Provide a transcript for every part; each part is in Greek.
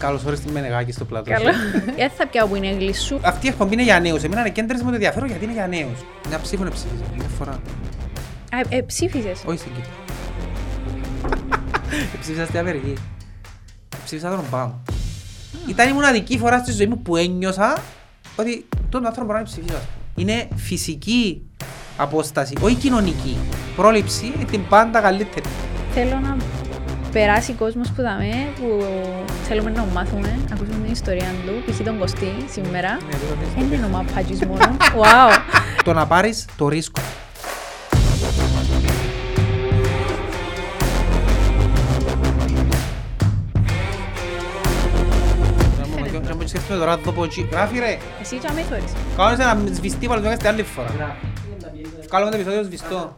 Καλώς ήρθατε στη Μενεγάκη στο πλατό. Καλό. Δεν θα πιάω που είναι η σου. Αυτή η εκπομπή είναι για νέους. Εμένα κέντρες μου το ενδιαφέρον γιατί είναι για νέους. Μια ψήφο να ψήφιζα. Μια φορά. Α, ε, ψήφισες. Όχι στην Κύπρο. Ψήφισα στην Αμερική. Ψήφισα τον Ομπάμα. Ήταν η μοναδική φορά στη ζωή μου που ένιωσα ότι τον άνθρωπο μπορεί να ψηφίσω. Είναι φυσική απόσταση, όχι κοινωνική. Πρόληψη είναι την πάντα καλύτερη. Θέλω να περάσει κόσμος που δαμε, που θέλουμε να μάθουμε, να ακούσουμε την ιστορία του, π.χ. τον Κωστή σήμερα. Δεν είναι ο μαπάτζης μόνο. Wow. Το να πάρεις το ρίσκο. Και μου σκέφτομαι τώρα εδώ από εκεί. Γράφει ρε. Εσύ και αμέσως. Κάνεις ένα σβηστή πάλι το έκαστε άλλη φορά. Κάνουμε το επεισόδιο σβηστό.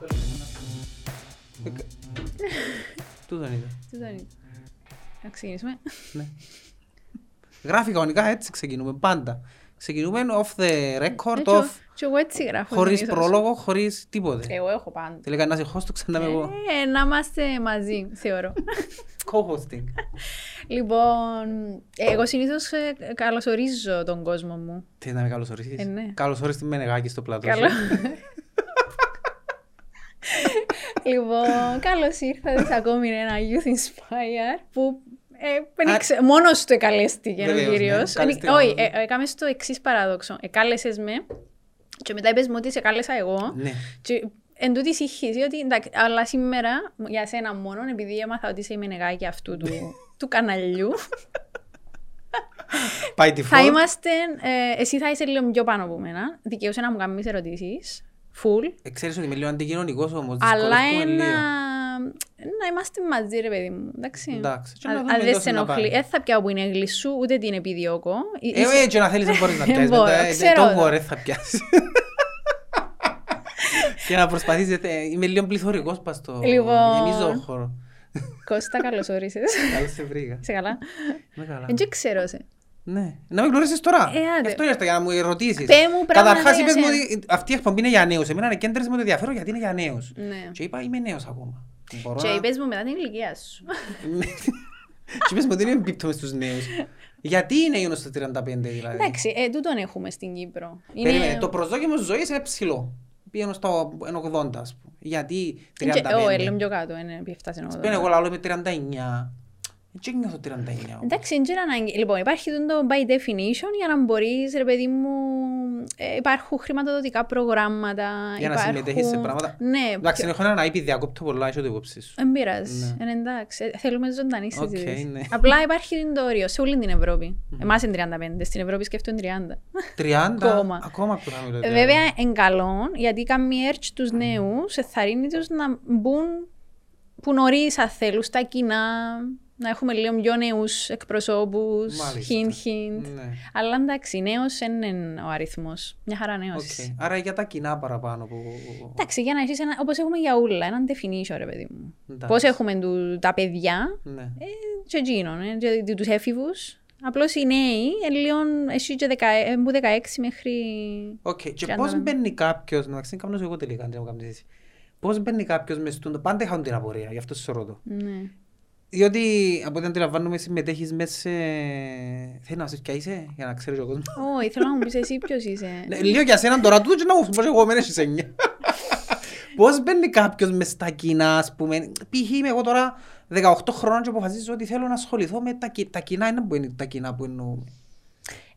Τούτον είδα. Τι δεν είναι; Να ξεκινήσουμε. Ναι. Γράφει κανονικά έτσι ξεκινούμε πάντα. Ξεκινούμε off the record, Έτσι, off, Και εγώ έτσι γράφω. χωρίς συνήθως. πρόλογο, χωρίς τίποτε. Εγώ έχω πάντα. Τελικά να σε host, το ξανά είμαι εγώ. Ε, να είμαστε μαζί, θεωρώ. Co-hosting. λοιπόν, εγώ συνήθως ε, καλωσορίζω τον κόσμο μου. Τι να με καλωσορίσεις. Ε, ναι. Καλωσόρισες τη Μενεγάκη στο πλατό. Καλό. σου. λοιπόν, καλώς ήρθατε σε ακόμη ένα Youth Inspire που ε, δεν Α, ήξε- μόνος του εκαλέστηκε ο βεβαίως, ναι, κύριος. καλεστήκαμε Όχι, μόνος. ε, ε, έκαμε στο εξής παράδοξο. Εκάλεσες με και μετά είπες μου ότι σε κάλεσα εγώ. Ναι. Και εν τούτης συγχύση ότι εντάξει, αλλά σήμερα για σένα μόνο, επειδή έμαθα ότι είσαι η μενεγάκη αυτού του, του καναλιού, Πάει τη θα φόρ. είμαστε, ε, εσύ θα είσαι λίγο πιο πάνω από μένα, δικαιούσε να μου κάνεις ερωτήσεις, full, Ε, Ξέρεις ότι είμαι λίγο αντικοινωνικός όμως. αλλά δυσκολεύομαι ένα... λίγο. να είμαστε μαζί ρε παιδί μου, εντάξει. Εντάξει, και να Αν δούμε αν δεν τόσο σε να ενοχλεί, πάει. δεν θα πιάω που είναι γλυσσού, ούτε την επιδιώκω. Ε, Είσαι- ε, και να θέλεις δεν μπορείς να Δεν πιάσεις μπορώ, μετά. ε, ξέρω Don't το. worry, θα πιάσεις. Και να προσπαθείς, ε, είμαι λίγο πληθωρικός πας στο Λοιπόν. γεμίζω χώρο. Κώστα, καλώς όρισες. Καλώς σε βρήκα. Είσαι καλά. Είμαι καλά. Δεν ξέρω σε. Ναι. Να με γνωρίσεις τώρα. Ε, άντε. Αυτό ήρθα για να μου ερωτήσεις. Πέ μου πράγματα Καταρχάς για είπες μου σένα. ότι αυτή η εκπομπή είναι για νέους. Εμένα κέντρες με το ενδιαφέρον γιατί είναι για νέους. Ναι. Και είπα είμαι νέος ακόμα. Μπορώ Και να- είπες μου μετά την ηλικία σου. Και είπες μου ότι δεν εμπίπτουμε στους νέους. Γιατί είναι γύρω στα 35 δηλαδή; Εντάξει, ε, τούτον έχουμε στην Κύπρο. Είναι- Περίμενε, το προσδόκιμο ζωής είναι ψηλό. Πήγαινε στο 80 ας πούμε. Γιατί 35. Είναι και- Ω, έλεμε πιο κάτω, είναι επί 7 συνόδο. Πένε εγώ λαλό είμαι 39. Έτσι νιώθω 39. Εντάξει, δεν είναι ανάγκη. Λοιπόν, υπάρχει το by definition για να μπορείς, ρε παιδί μου, ε, υπάρχουν χρηματοδοτικά προγράμματα. Για να υπάρχουν... συμμετέχεις σε πράγματα. Ναι, Εντάξει, πιο- έχω έναν IP, διακόπτω πολλά, έχω το υπόψη σου. δεν πειράζει. Ε, εντάξει, ε, θέλουμε ζωντανή Οκ, συζήτηση. ναι. Απλά υπάρχει το όριο σε όλη την Ευρώπη. Εμάς είναι 35, στην Ευρώπη σκέφτονται 30. 30, Ακόμα. ακόμα πιο να μιλώ. Ε, Βέβαια, είναι καλό, γιατί κάνει έτσι τους νέους, ενθαρρύνει τους να μπουν που νωρίς αν θέλουν στα κοινά, να έχουμε λίγο πιο νέους εκπροσώπους, Μάλιστα. χιν χιν. Ναι. Αλλά εντάξει, νέος δεν είναι ο αριθμός. Μια χαρά νέος. Οκ. είσαι. Άρα για τα κοινά παραπάνω που... Εντάξει, για να έχεις ένα, όπως έχουμε για ούλα, έναν definition, ρε παιδί μου. Εντάξει. Πώς έχουμε του, τα παιδιά, Ναι. ε, και εκείνον, ε, και τους έφηβους. Απλώς οι νέοι, ε, λίγο, εσύ και δεκα, ε, που 16 μέχρι... Οκ, και 30 πώς ναι. μπαίνει κάποιος, να ξέρεις κάνω εγώ τελικά, αν δεν μου κάνεις εσύ. Πώς μπαίνει κάποιος μες στον... Πάντα είχα την απορία, γι' αυτό σε ρωτώ. Ναι. Διότι από ό,τι αντιλαμβάνομαι συμμετέχεις μέσα σε... Θέλεις να ξέρεις ποια είσαι, για να ξέρεις ο κόσμος. Όχι, θέλω να μου πεις εσύ ποιος είσαι. Ναι, Λίγο για σένα τώρα τούτο και να μου πω εγώ μένες στις εννιά. Πώς μπαίνει κάποιος μες στα κοινά, ας πούμε. Π.χ. είμαι εγώ τώρα 18 χρόνων και αποφασίζω ότι θέλω να ασχοληθώ με τα, κι- τα κοινά. Είναι που είναι τα κοινά που εννοούμε.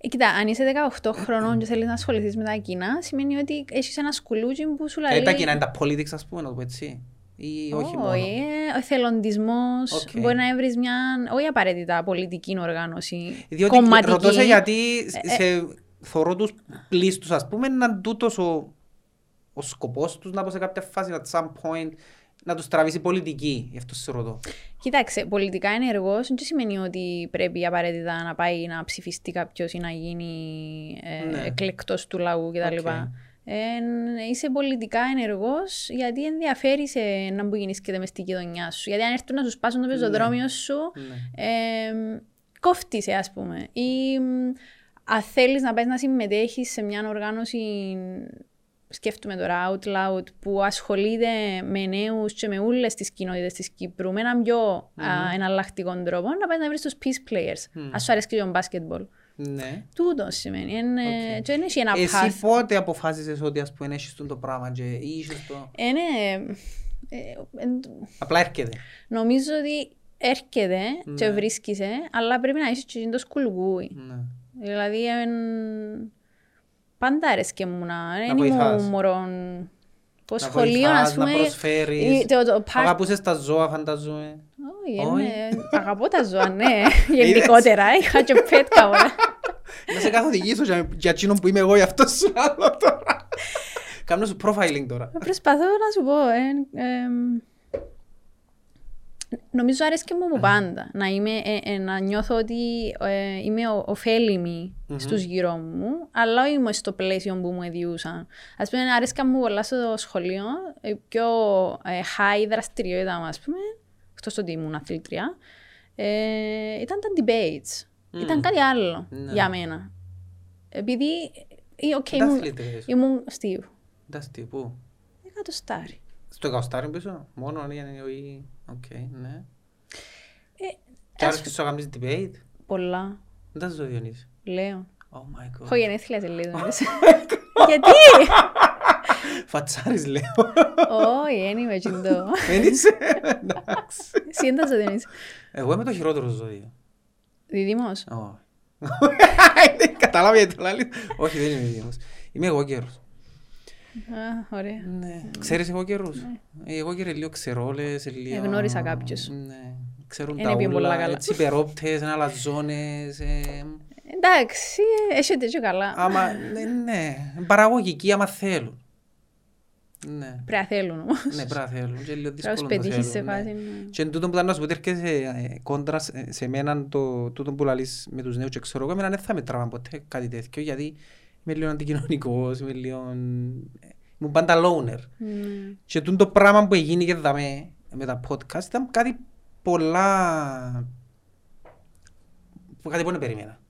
Ε, κοίτα, αν είσαι 18 χρονών και θέλεις να ασχοληθείς με τα κοινά, σημαίνει ότι έχεις ένα σκουλούτσι που σου λέει... Ε, τα κοινά είναι τα politics, ας πούμε, να το πω έτσι. Ή όχι μόνο. Όχι, ε, ο εθελοντισμός, Οκ. μπορεί να βρεις μια, όχι απαραίτητα πολιτική οργάνωση, Διότι κομματική. ρωτώ σε γιατί Ε, σε θωρώ τους πλείστους, ας πούμε, να τούτος ο, ο σκοπός τους να πω σε κάποια φάση, at some point, να τους τραβήσει πολιτική. Γι' αυτό σε ρωτώ. Κοίταξε, πολιτικά ενεργός δεν σημαίνει ότι πρέπει απαραίτητα να πάει να ψηφιστεί κάποιος ή να γίνει ε, Ναι. εκλεκτός του λαού κτλ. Οκ. Ε, είσαι πολιτικά ενεργός γιατί ενδιαφέρει σε ίντα που γίνεται και μες στην κοινωνιά σου. Γιατί αν έρθουν να σου σπάσουν το πεζοδρόμιο σου, Ναι. ε, κόφτει σε ας πούμε. Ή μ, αν θέλεις να πας να συμμετέχεις σε μια οργάνωση σκέφτομαι τώρα out loud, που ασχολείται με νέους και με όλες τις κοινότητες της Κύπρου, με έναν πιο α, εναλλακτικό τρόπο, να πάει να βρεις τους PeacePlayers. Ας σου αρέσει και το basketball. Ναι. Τούτο σημαίνει. Είναι, Οκ. Και δεν έχει ένα Εσύ path. πότε αποφάσισες ότι ας πούμε έχεις το πράγμα και είσαι το... Είναι, ε, ε, Απλά έρχεται. νομίζω ότι έρχεται και Ναι. βρίσκεσαι, αλλά πρέπει να είσαι και το σκουλούι. Ναι. Δηλαδή, εν... πάντα άρεσκε μου να δεν βοηθάς. ήμουν μωρό. Το Να σχολείο, ας βοηθάς, πούμε... Να προσφέρεις. ή το- το part- Αγαπούσες τα ζώα, φανταζούμε. Όχι, Όχι. ναι, αγαπώ τα ζώα, ναι, γενικότερα. Είχα και πέτκα όλα. Να σε καθοδηγήσω για, για εκείνον που είμαι εγώ, γι' αυτό σου λέω τώρα. Κάνω σου profiling τώρα. Προσπαθώ να σου πω. ε, εμ, νομίζω άρεσκε μου από πάντα να, είμαι, ε, ε, να νιώθω ότι ε, είμαι ο- ωφέλιμη στους γύρω μου, αλλά όχι μες στο πλαίσιο που μου εδιούσαν. Ας πούμε, άρεσκα μου πολλά στο σχολείο, η πιο ε, high δραστηριότητα μου, ας πούμε, εκτός ότι ήμουν αθλήτρια, ε, ήταν τα debates. Ήταν κάτι άλλο Ναι. για μένα. Επειδή, ε, οκ, Τα ήμουν, αθλήτριες. ήμουν στίβου. Εντάξει, τι, πού; Εκατοστάρι. Στο εκατοστάρι πίσω, μόνο για να είναι Οκ, ναι. Ε, Και ας- άρεσε σου να κάνεις debate; Πολλά. Δεν τα ζω Διονύση. Λέω. Oh my god. Έχω γενέθλια σε λίγο. Γιατί; Φατσάρις λέω. Όχι, δεν είμαι τσιντό. Δεν είσαι. Εντάξει. Εσύ δεν τα ζωντανείς. Εγώ είμαι το χειρότερο ζώδιο. Διδήμος. Όχι. Κατάλαβε γιατί το λέει. Όχι, δεν είμαι δίδυμος. Είμαι εγώ καιρός. Α, ωραία. Ναι. Ξέρεις εγώ καιρούς; Ε, Εγώ καιρέ λίγο ξερόλες, λίγο... Εγνώρισα κάποιους. Ναι. Ξέρουν Εν τα έπιεν πολλά όλα, καλά. έτσι υπερόπτες, αλαζόνες. ε, Εντάξει, έχει τέτοιο καλά. Άμα, ναι, ναι, παραγωγική άμα θέλουν. Ναι. Πρέπει να θέλουν όμως. Ναι, πρέπει να θέλουν. Και λίγο Πρέπει να τους δύσκολο να το πετύχεις σε θέλουν, ναι. φάση. ναι. Και εν τούτο που ήταν να σου πω ότι έρχεσαι ε, κόντρα σε σε μένα το τούτο που λαλείς με τους νέους και ξέρω εγώ εμένα δεν θα με τραβάν ποτέ κάτι τέτοιο γιατί είμαι λίγο αντικοινωνικός, είμαι λίγο... ε, Ήμουν πάντα loner. Ναι. Και τούτο το πράγμα που έγινε και δαμε με τα podcast ήταν κάτι πολλά... που κάτι που δεν περίμενα.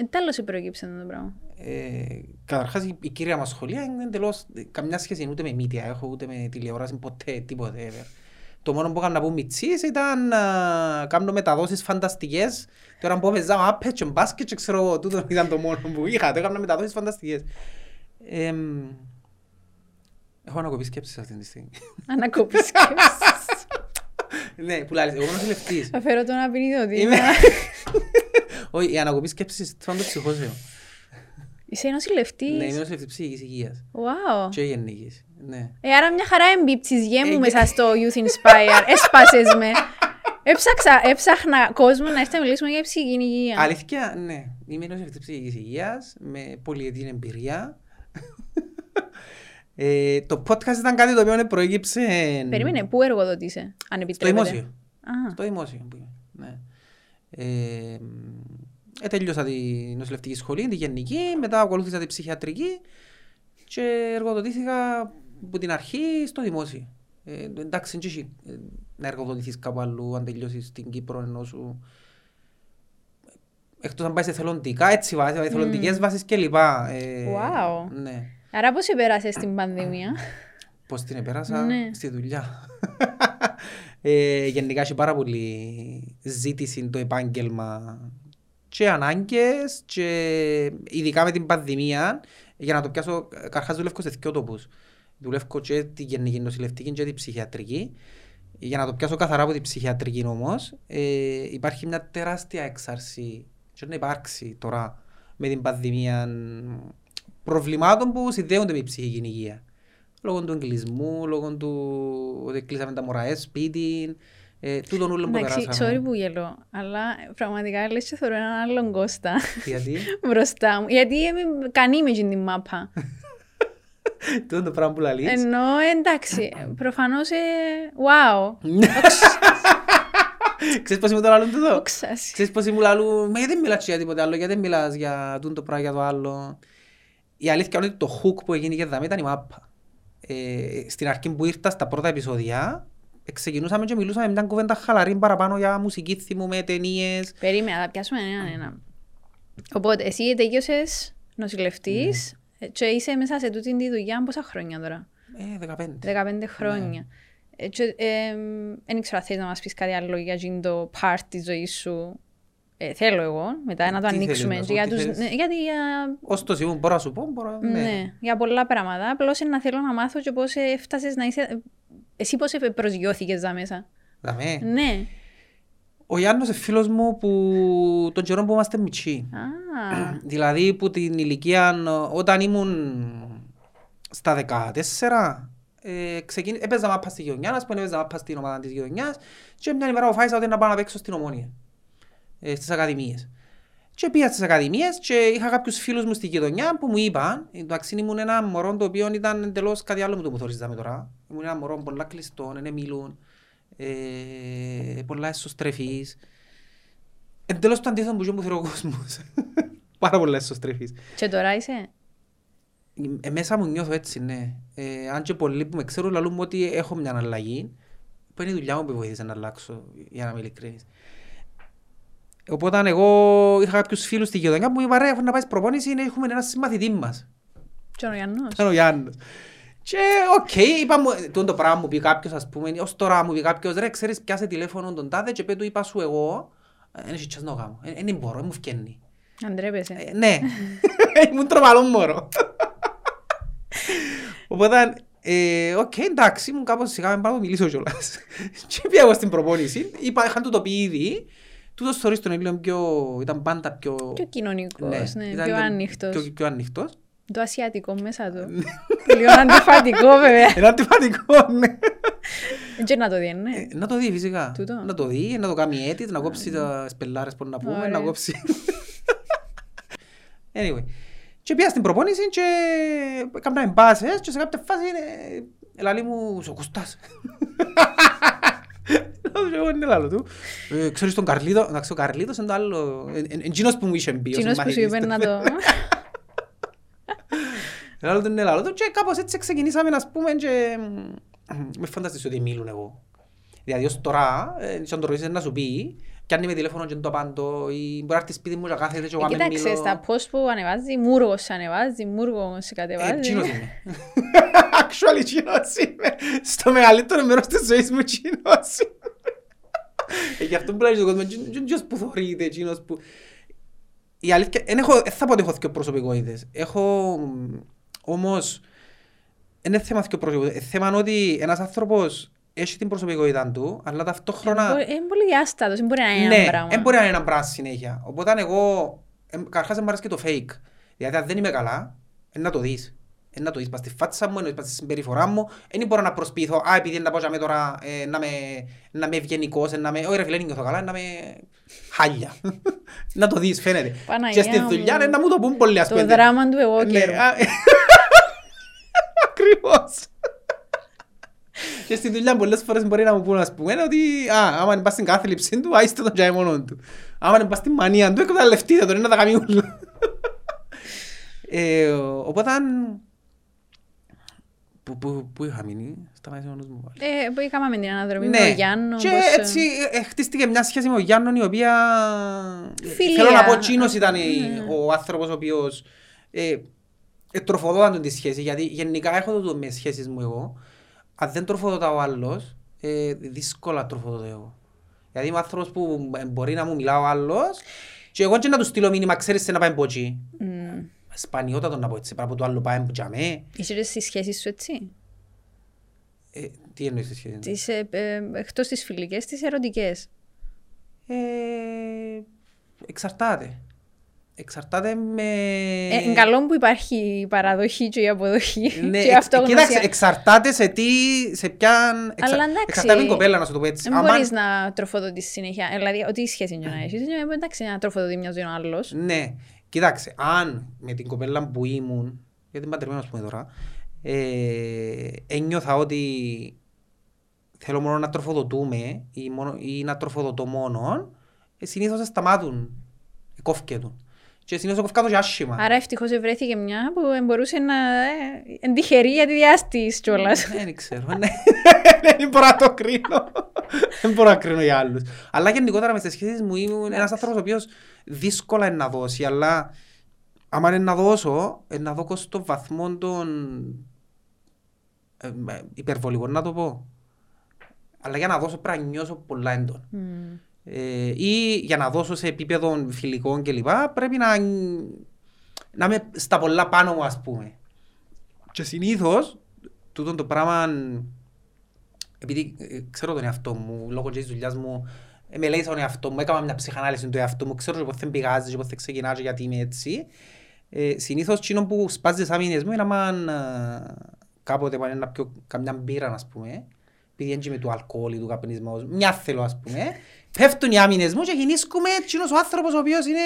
Εν τέλος σε προέκυψε αυτό το πράγμα. Ε, καταρχάς η, η κύρια μας σχολεία είναι εντελώς ε, καμιά σχέση ούτε με μύτια έχω ούτε με τηλεόραση ποτέ τίποτε ever. Το μόνο που έκανα να πω μητσίες ήταν να κάνω μεταδόσεις φανταστικές τώρα που έπαιζα μάπες και μπάσκετ και ξέρω εγώ, τούτο ήταν το μόνο που είχα, το έκανα μεταδόσεις φανταστικές. Εμ, έχω ανακοπεί σκέψεις αυτή τη στιγμή. Ανακόπη σκέψης. ναι, που λάλλεις, εγώ είμαι νοσηλευτής. Θα φέρω τον απεινίδωτη. Είμαι... Όχι, η ανακοπή σκέψης είναι το ψυχόσεο. Είσαι Ναι, είμαι νοσηλευτής. νοσηλευτής ψυχικής υγείας Wow. και γενικής. Ναι. Ε, άρα μια χαρά εμπίπτεις γέ μου Ε, μέσα στο Youth Inspire. Έσπασες με. Έψαξα, έψαχνα κόσμο να έρθει να μιλήσουμε για ψυχική υγεία. Αλήθεια, ναι. Είμαι νοσηλευτής ψυχικής υγείας με πολυετή εμπειρία. ε, το podcast ήταν κάτι το οποίο προέκυψε Περίμενε, πού εργοδοτείσαι, αν στο επιτρέπετε; δημόσιο. Α, Στο δημόσιο. που είμαι, Ναι. Ε, ε, τέλειωσα τη νοσηλευτική σχολή, τη γενική, μετά ακολούθησα τη ψυχιατρική και εργοδοτήθηκα από την αρχή στο δημόσιο. Ε, εντάξει, δεν έχει, ε, να εργοδοτηθείς κάπου αλλού αν τελειώσεις στην Κύπρο ενώ σου... Εκτός αν πάει σε θελοντικά, έτσι βάσεις, θελοντικές βάσεις κλπ. Ε, Wow. Ναι. άρα πώς επέρασες την πανδημία; Πώς την επέρασα; Ναι. στη δουλειά. ε, γενικά έχει πάρα πολύ ζήτηση το επάγγελμα και ανάγκες και ειδικά με την πανδημία για να το πιάσω, καρχάς δουλεύω σε δύο τόπους. Δουλεύω και τη γενική νοσηλευτική και τη ψυχιατρική. Για να το πιάσω καθαρά από την ψυχιατρική όμως, ε, υπάρχει μια τεράστια έξαρση και να υπάρξει τώρα με την πανδημία προβλημάτων που συνδέονται με η ψυχική υγεία. Λόγω του εγκλισμού, λόγω του ότι κλείσαμε τα μωρά σπίτι, ε, τούτον όλων που Εντάξει, περάσαμε. sorry που γελώ, αλλά πραγματικά λες και θεωρώ έναν άλλον Κώστα Γιατί; Μπροστά μου. Γιατί είμαι κανεί με την μάπα. τούτο το πράγμα που λαλείς. Ενώ εντάξει, προφανώς, ε, wow, Ξέρεις πώς μου το λαλούν τούτο; όξας. Ξέρεις πώς μου λαλούν, μα γιατί δεν μιλάς για τίποτε άλλο, γιατί δεν μιλάς για τούτο το πράγμα για το άλλο; Η αλήθεια είναι ότι το hook που έγινε και δάμε ήταν η μάπα. Ε, στην αρχή που ήρθα στα πρώτα επεισόδια, ξεκινούσαμε και μιλούσαμε μια κουβέντα χαλαρή παραπάνω για μουσική θυμούμε, ταινίες. Περίμενα, θα πιάσουμε έναν έναν. Οπότε, εσύ τελείωσες νοσηλευτής, Ε, Και είσαι μέσα σε τούτη τη δουλειά πόσα χρόνια τώρα; Ε, 15. 15 χρόνια. Ε, και, ε, δεν ξέρω αν θέλεις να μας πεις κάτι άλλο για εκείνο το part της ζωής σου. Ε, θέλω εγώ, μετά να το Τι θέλεις ανοίξουμε. να σου και για πω, τι τους, θέλεις; ναι, γιατί για, Ως το σημείο μπορώ να σου πω, μπορώ, ναι. ναι. για πολλά πράγματα. Απλώς να θέλω να μάθω και πώς έφτασες να είσαι... Εσύ πώς ε, προσγειώθηκες εδώ μέσα. Δαμέ. Ναι. Ο Γιάννος είναι φίλος μου που τον καιρό που είμαστε μητσί. Α, Δηλαδή που την ηλικία όταν ήμουν στα 14 ε, ξεκίνη, έπαιζα μάπα στη γειτονιά, ας πούμε έπαιζα μάπα στην ομάδα της γειτονιάς και μια ημέρα αποφάσισα ότι να πάω να παίξω στην Ομόνια, ε, στις ακαδημίες. Και πήγα στις ακαδημίες και είχα κάποιους φίλους μου στη γειτονιά που μου είπαν, εντάξει ήμουν ένα μωρό το οποίο ήταν εντελώς κάτι άλλο με το που θωρίζαμε τώρα. Ήμουν ένα μωρό πολλά κλειστό, δεν μιλούν, ε, πολλά εσωστρεφής. Εντελώς το αντίθετο που και μου θέλει ο κόσμος. Πάρα πολλά εσωστρεφής. και τώρα είσαι; Ε, μέσα μου νιώθω έτσι, ναι. Ε, αν και πολλοί που με ξέρουν λαλούν μου ότι έχω μια αλλαγή, που είναι η δουλειά μου που βοήθησε να αλλάξω, για να είμαι ειλικρινής. Οπότε εγώ είχα κάποιους φίλους στη γειτονιά που μου είπαν ρε, αφού να πάει προπόνηση, είναι, έχουμε ένα συμμαθητή μας. Και ο Γιάννος. Ήταν ο Γιάννος. Και οκ, είπα μου, τούτο το πράγμα μου πει κάποιος, ας πούμε, ως τώρα μου πει κάποιος, ρε, ξέρεις, πιάσε τηλέφωνο τον τάδε και πέ του είπα σου εγώ, δεν έχει τσάς να το κάνω, Ε, δεν μπορώ, δεν μου φκαίνει. Αντρέπεσαι. Ε, ναι, ήμουν ντροπαλό μωρό. Οπότε, ε, οκ, εντάξει, ήμουν κάπως σιγά μεν πάω να μιλήσω κιόλας. Και πήγα εγώ στην προπόνηση, είπα, είχαν του το πει ήδη, τούτος θωρείς τον λίγο πιο, ήταν πάντα πιο... Πιο κοινωνικός, ναι, ήταν πιο λίγο ανοιχτός. Πιο, πιο ανοιχτός. Το ασιατικό μέσα του. Λίγο αντιφατικό βέβαια. Ένα αντιφατικό, ναι. Και να το δει, ναι. Ε, Να το δει φυσικά. Τούτο. Να το δει, να το κάνει edit, να κόψει τα σπελάρες που να πούμε, Ωραία. να κόψει... anyway. Και πήγα στην προπόνηση και έκανα μπάσες και σε κάποια φάση είναι... Ελάλη μου, «Σ' ο Κωστάς. Λέω του, Εγώ είναι λάλο του. «Ε, Ξέρεις τον Καρλίτο, εντάξει ο Καρλίτος είναι το άλλο, ε, ε, εκείνος που μου είχε μπει. ο Κοινός που σου συμμαθητής είπε του. να το... Λάλο του είναι λάλο του και κάπως έτσι ξεκινήσαμε να πούμε και με φανταστείς ότι μιλούν εγώ. Δηλαδή ως τώρα, ε, σαν το ρωτήσεις να σου πει, κι αν είμαι τηλέφωνο και δεν το απάντω ή μπορεί να έρθει σπίτι μου και κάθεται και εγώ Ε, να μην Κοίταξε, μιλώ. στα post που ανεβάζει, μούργος ανεβάζει, μούργος Ε, κατεβάζει. τσίνος είμαι. Actually, τσίνος είμαι. Στο μεγαλύτερο μέρος της ζωής μου τσίνος είμαι. Ε, Γι' αυτό που λέει στον κόσμο, τσίνος που θωρείται, τσίνος που... Η αλήθεια, εν έχω, δεν θα πω ότι έχω δύο προσωπικότητες. Έχω μ, όμως, δεν είναι θέμα δύο προσωπικότητες. Είναι θέμα ότι ένας άνθρωπος έχει την προσωπικότητα του, αλλά ταυτόχρονα... Είναι πολύ διάστατος, δεν μπορεί να είναι Ναι, ένα πράγμα. δεν μπορεί να είναι ένα πράγμα συνέχεια. Οπότε εγώ, εμ, καταρχάς δεν μου αρέσει και το fake. Δηλαδή αν δεν είμαι καλά, είναι να το δεις. Είναι να το δεις πας στη φάτσα μου, είναι πας στη συμπεριφορά μου. Δεν μπορώ να προσποιηθώ, α, επειδή είναι να πω για μέ τώρα, ε, να, με, να είμαι ευγενικός, ε, να με, όχι ρε φίλε, δεν νιώθω καλά, να με χάλια. να το δεις, φαίνεται. Παναγιά και στη μου. δουλειά είναι να μου το πούν πολλοί, ας Το πούμε. δράμα του εγώ Ναι, καιρού. α, Ακριβώς. Και στη δουλειά πολλές φορές μπορεί να μου πούν ας πούμε ότι α, άμα είναι πας στην κάθλιψη του, άιστε τον τζάι μόνον του. Άμα είναι πας στην μανία του, εκμεταλλευτείτε τον, είναι να τα κάνει ούλο. Ε, Οπότε, που, που, που είχα μείνει, σταμάτησε ο νους μου πάλι. Ε, που είχαμε με την αναδρομή με τον Γιάννος. και πώς, ε, έτσι ε, χτίστηκε μια σχέση με τον Γιάννον η οποία ε, Φιλία. θέλω να πω τσίνος ήταν η- Ναι. ο άνθρωπος ο οποίος ε, ε, τροφοδόταν τον τη σχέση γιατί γενικά έχω το με σχέσεις μου εγώ αν δεν τροφοδοτά ο άλλος ε, δύσκολα τροφοδοτώ εγώ γιατί είμαι άνθρωπος που ε, μπορεί να μου μιλά ο άλλος και εγώ και να του στείλω μήνυμα ξέρεις σε να πάει ποτσι μ, σπανιότατο να πω έτσι πράγμα που το άλλο πάει που τζαμέ Είσαι και στις σχέσεις σου έτσι; ε, τι εννοείς σε σχέση Τις, ε, ε, εκτός τις φιλικές, τις ερωτικές. Ε, εξαρτάται. Εξαρτάται με... Ε, είναι καλό που υπάρχει η παραδοχή και η αποδοχή Ναι, και η εξ, κοίταξε, αυτογνωσία. εξαρτάται σε τι, σε ποια... Εξα, Αλλά εντάξει, εξαρτάται με την κοπέλα, να σου το πω έτσι. Δεν Άμα- μπορείς να τροφοδοτείς συνέχεια. Ε, Δηλαδή, ό,τι σχέση είναι να έχεις. ε, Εντάξει, να τροφοδοτεί μιας ή ο άλλος. Ναι, κοίταξε, αν με την κοπέλα που ήμουν, γιατί είμαι παντρεμένος πούμε τώρα, ε, ένιωθα ότι θέλω μόνο να τροφοδοτούμε ή, μόνο, ή να τροφοδοτώ μόνο, ε, συνήθως σταμάτουν, κόφκετουν. Και συνήθως κόφκα το και άσχημα. Άρα ευτυχώς βρέθηκε μια που μπορούσε να ε, εν τυχερή γιατί διάστης κιόλας. Δεν ξέρω, ναι. Δεν μπορώ να το κρίνω. Δεν μπορώ να κρίνω για άλλους. Αλλά γενικότερα μες στις σχέσεις μου ήμουν ένας άνθρωπος ο οποίος δύσκολα είναι να δώσει, αλλά άμα είναι να δώσω, ε, να δω στο βαθμό των ε, ε, υπερβολικών να το πω. Αλλά για να δώσω πρέπει να νιώσω πολλά έντονα. Μμμ. Ε, ή για να δώσω σε επίπεδο φιλικών κλπ. πρέπει να, να είμαι στα πολλά πάνω μου ας πούμε. Και συνήθως τούτο το πράγμα επειδή ε, ξέρω τον εαυτό μου, λόγω και της δουλειάς μου, ε, με λέει τον εαυτό μου, έκανα μια ψυχανάλυση του εαυτού μου, ξέρω και πότε πηγάζει και πότε ξεκινάς και γιατί είμαι έτσι. Ε, συνήθως εκείνο που σπάζεις τις άμυνες μου είναι άμα ε, κάποτε πάνε να πιω καμιά μπύρα, ας πούμε, επειδή έτσι με του αλκοόλ ή του καπνισμού, μια θέλω ας πούμε, πέφτουν οι άμυνες μου και γεννήσκουμε εκείνος ο άνθρωπος ο οποίος είναι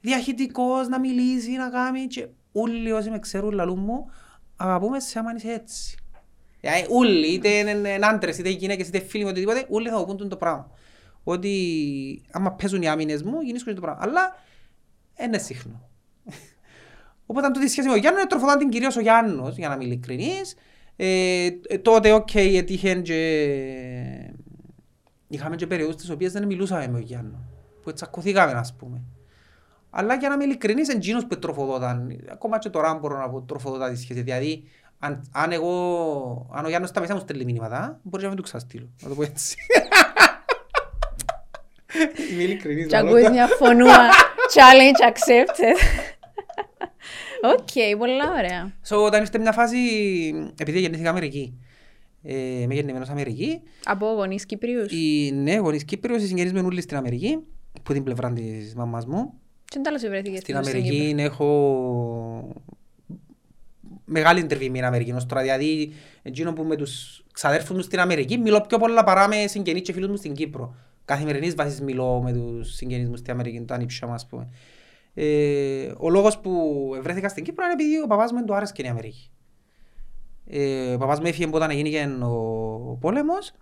διαχειτικός, να μιλήσει, να κάνει και όλοι όσοι με ξέρουν λαλούν μου, αγαπούμε σε άμα είσαι έτσι. Δηλαδή, Όλοι, είτε είναι άντρες, είτε γυναίκες, είτε φίλοι μου, οτιδήποτε, όλοι θα μου πούν το πράγμα. Ότι άμα παίζουν οι άμυνες μου, γεννήσκουν το πράγμα. Αλλά είναι συχνό. Οπότε αν τούτη σχέση με ο Γιάννος, τροφοδάν την κυρίως ο Γιάννος, για να είμαι ειλικρινής. Ε, ε, τότε, οκ, έτυχε και... Είχαμε και περιόδους τις οποίες δεν μιλούσαμε με ο Γιάννο. Που τσακωθήκαμε, ας πούμε. Αλλά για να είμαι ειλικρινής, είναι εκείνος που τροφοδόταν. Ακόμα και τώρα μπορώ να πω τροφοδότα τη σχέση. Δηλαδή, αν, αν εγώ, αν ο Γιάννος στα μέσα μου στέλνει μήνυματα, μπορεί να μην του ξαναστείλω. Να το πω έτσι. Είμαι ειλικρινής. Και λαλώ ακούεις τα. μια φωνούα challenge accepted. Οκ, πολλά ωραία. So, όταν είστε μια φάση, επειδή γεννήθηκα Αμερική, ε, είμαι γεννημένος Αμερική, Από γονείς Κυπρίους. οι ναι, γονείς Κύπριος, οι συγγενείς μου όλοι στην Αμερική, που την πλευρά της μαμάς μου. Και τέλος βρέθηκες Στην εδώ Αμερική έχω μεγάλη εντριβή με την Αμερική ως τώρα, δηλαδή εκείνο που με τους ξαδέρφους μου στην Αμερική μιλώ πιο πολλά παρά με συγγενείς και φίλους μου στην Κύπρο. Καθημερινής βάσης μιλώ με τους συγγενείς μου στην Αμερική, τα ανήψια μας πούμε. Ε, ο λόγος που βρέθηκα στην Κύπρο είναι επειδή ο παπάς μου δεν του άρεσε η Αμερική. Ε, ο παπάς μου έφυγε όταν έγινε ο πόλεμος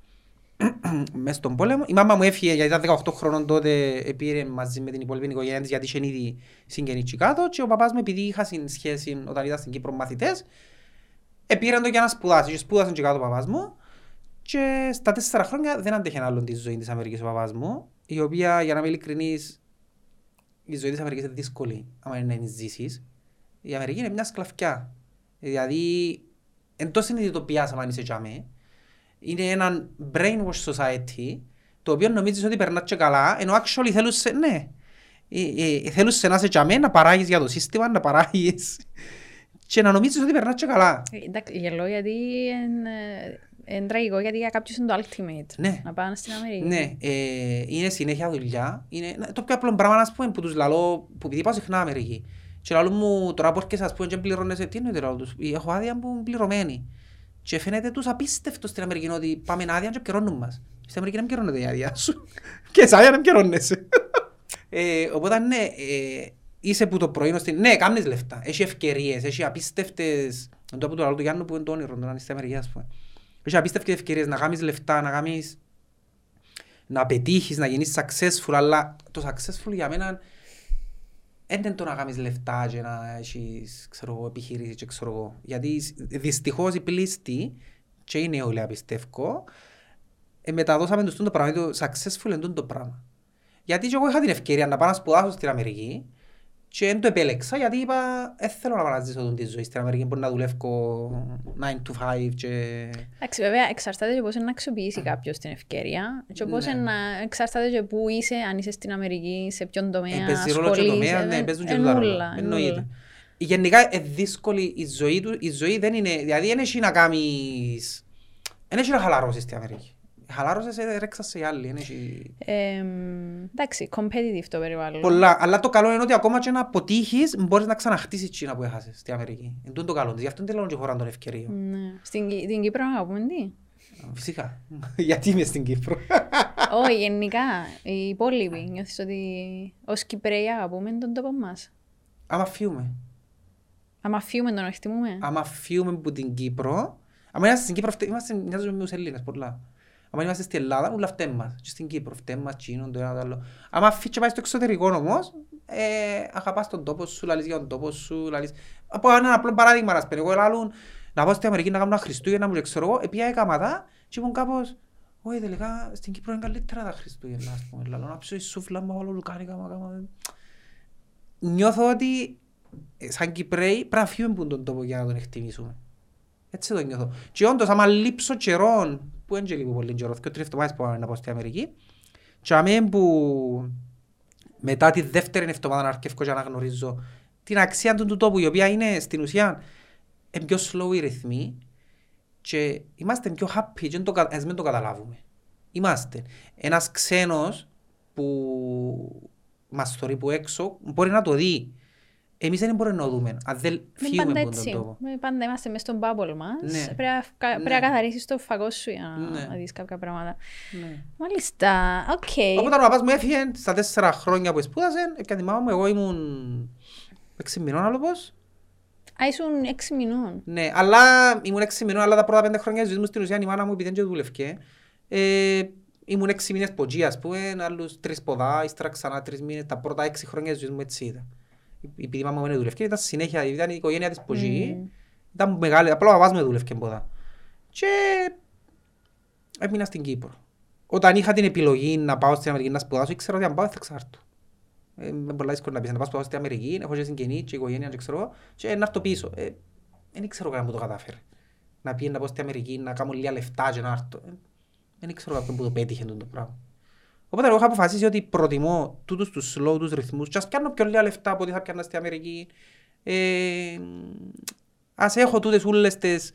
μες στον πόλεμο. Η μάμα μου έφυγε γιατί ήταν 18 χρόνων τότε, πήρε μαζί με την υπόλοιπη οικογένεια της γιατί είχε ήδη συγγενείς εκεί κάτω και ο παπάς μου επειδή είχα συν- σχέση όταν ήταν στην Κύπρο μαθητές, επήραν το για να σπουδάσει και σπούδασαν και κάτω ο παπάς μου και στα τέσσερα χρόνια δεν άντεχε άλλον τη ζωή της Αμερικής ο παπάς μου η οποία για να είμαι ειλικρινής η ζωή της Αμερικής είναι δύσκολη άμα είναι να την ζήσεις. Η Αμερική είναι μια σκλαβιά. Δηλαδή, εν τόσο συνειδητοποιάς άμα είσαι τζάμε. Είναι ένα brainwash society, το οποίο νομίζεις ότι περνάς και καλά, ενώ actually θέλουν σε, ναι, ε, ε, θέλουν σε να είσαι τζάμε, να παράγεις για το σύστημα, να παράγεις και να νομίζεις ότι περνάς και καλά. Ε, Εντάξει, γελώ γιατί είναι είναι τραγικό γιατί για κάποιους είναι το ultimate. Ναι. Να πάνε στην Αμερική. Ναι, ε, είναι συνέχεια δουλειά. Είναι ναι, το πιο απλό πράγμα, ας πούμε, που τους λαλώ, που επειδή πάω συχνά Αμερική. Και λαλούν μου, τώρα που έρχεσαι, ας πούμε, και πληρώνεσαι, τι εννοείται λαλώ τους, έχω άδεια που είναι πληρωμένη. Και φαίνεται τους απίστευτος στην Αμερική ότι πάμε άδεια και επικαιρώνουν μας. Στην Αμερική δεν επικαιρώνεται η άδεια σου. Και σε άδεια δεν επικαιρώνεσαι. ε, οπότε ναι, ε, είσαι που το πρωί στην... Ναι, κάνεις λεφτά. Έχει ευκαιρίες, έχει απίστευτες... Δεν το πω το λαλό του Γιάννου που είναι το όνειρο, να είναι στην Αμερική, ας πούμε. Έχεις απίστευτες ευκαιρίες να κάνεις λεφτά, να κάνεις να πετύχεις, να γίνεις successful, αλλά το successful για μένα δεν είναι το να κάνεις λεφτά και να έχεις ξέρω, εγώ, επιχειρήσεις και ξέρω εγώ. Γιατί σ- δυστυχώς οι πλήστοι και οι νεολαία πιστεύω ε, μεταδώσαμε τους το πράγμα, το successful είναι το πράγμα. Γιατί και εγώ είχα την ευκαιρία να πάω να σπουδάσω στην Αμερική και δεν το επέλεξα γιατί είπα δεν θέλω να πάω να ζήσω τον τη ζωή στην Αμερική μπορεί να δουλεύω 9 to 5 και... Εντάξει, βέβαια, εξαρτάται και πώς είναι να αξιοποιήσει κάποιος την ευκαιρία και πώς Ναι. είναι να εξαρτάται και πού είσαι, αν είσαι στην Αμερική, σε ποιον τομέα Ε, παίζει ρόλο και ο ασχολείσαι. τομέας, ναι, ε, παίζουν και εν τούτα ούλα, ρόλο. εν Εννοείται. ούλα. Γενικά είναι δύσκολη η ζωή του, η ζωή δεν είναι, δηλαδή δεν έχει να κάνεις, δεν έχει να χαλαρώσεις στην Αμερική. Χαλάρωσες, ε, ρέξας σε άλλη, δεν έχει... Ε, εντάξει, competitive το περιβάλλον. Πολλά, αλλά το καλό είναι ότι ακόμα και να αποτύχεις, μπορείς να ξαναχτίσεις τσίνα που έχασες στην Αμερική. Είναι τούτο το καλό της, γι' αυτό είναι λέω και χώρα των ευκαιρίων. Ναι. Στην, Κι- την Κύπρο αγαπούμε τι. Φυσικά, γιατί είμαι στην Κύπρο. Όχι, γενικά, οι υπόλοιποι. Νιώθεις ότι ως Κυπρέοι αγαπούμε τον τόπο μας. Άμα φύγουμε, Άμα φύγουμε τον εκτιμούμε. άμα φύγουμε από την Κύπρο, άμα είμαστε στην Κύπρο, φτε- είμαστε μοιάζουμε με τους Ελλήνες πολλά. Άμα είμαστε στην Ελλάδα, όλα φταίμε μας. Και στην Κύπρο φταίμε μας, τσίνον, το ένα το άλλο. Άμα φύγεις και πάει στο εξωτερικό όμως, ε, αγαπάς τον τόπο σου, λαλείς για τον τόπο σου, λαλείς... Από ένα απλό παράδειγμα, ας πούμε, εγώ λαλούν, να πάω στην Αμερική να κάνω ένα Χριστούγεννα μου και ξέρω εγώ, επειδή έκαμα τα και ήμουν κάπως, όχι τελικά στην Κύπρο είναι καλύτερα τα Χριστούγεννα, ας πούμε, λαλώ, να ψήσω η σούφλα μου, όλο λουκάνικα μου, κάνω... Νιώθω ότι ε, σαν Κυπρέοι πρέπει να φύγουμε από τον τόπο για να τον εκτιμήσουμε. Έτσι το νιώθω. Και όντως άμα λείψω καιρόν, που είναι και λίγο πολύ καιρό, και τρεις εβδομάδες που να πάω στην Αμερική, και αμέ που μετά τη δεύτερη εβδομάδα να αρκεύω και να γνωρίζω την αξία του, του τόπου, η οποία είναι στην ουσία είναι πιο slow οι ρυθμοί και είμαστε πιο happy και το, ας μην το καταλάβουμε. Είμαστε. Ένας ξένος που μας θωρεί που έξω μπορεί να το δει εμείς δεν μπορούμε να δούμε, αν δεν φύγουμε από τον τόπο. Πάντα είμαστε μέσα στον bubble μας. Ναι. Πρέπει να Ναι. πρέπει να καθαρίσεις το φακό σου για Ναι. να δεις κάποια πράγματα. Ναι. Μάλιστα, οκ. Οπότε ο παπάς μου έφυγε στα τέσσερα χρόνια που σπούδασε, και τη μάμα μου, εγώ ήμουν έξι μηνών άλλο πώς. Α, ήσουν έξι μηνών. Ναι, αλλά ήμουν έξι μηνών, αλλά τα πρώτα πέντε χρόνια της ζωής μου στην ουσία η μάνα μου επειδή δεν και δούλευκε. Ε, ήμουν έξι μήνες ποτζή, ας πούμε, άλλους τρεις ποδά, ύστερα ξανά τρεις μήνες, τα πρώτα έξι χρόνια της ζωής μου έτσι ήταν. Επειδή η μάμα μου δεν δούλευκε, ήταν συνέχεια, ήταν η οικογένεια της ποτζή, Μμμ. ήταν μεγάλη, απλά ο παπάς μου δεν δούλευκε ποδά. Και έμεινα στην Κύπρο. Όταν είχα την επιλογή να πάω στην Αμερική να σπουδάσω, ήξερα ότι αν πάω θα ξάρτω. Ε, είναι πολλά δύσκολο να πεις να πάω σπουδάσω στην Αμερική, έχω και συγγενή και οικογένεια και ξέρω εγώ, και να έρθω πίσω. Ε, δεν ξέρω κανένα που το κατάφερε. Να πει να πάω στην Αμερική, να κάνω λίγα λεφτά και να έρθω. Ε, δεν ξέρω κάποιον που το πέτυχε το πράγμα. Οπότε εγώ είχα αποφασίσει ότι προτιμώ τούτους τους slow, τους ρυθμούς και ας πιάνω πιο λίγα λεφτά από ό,τι θα πιάνω στην Αμερική. Ε, ας έχω τούτες ούλες τις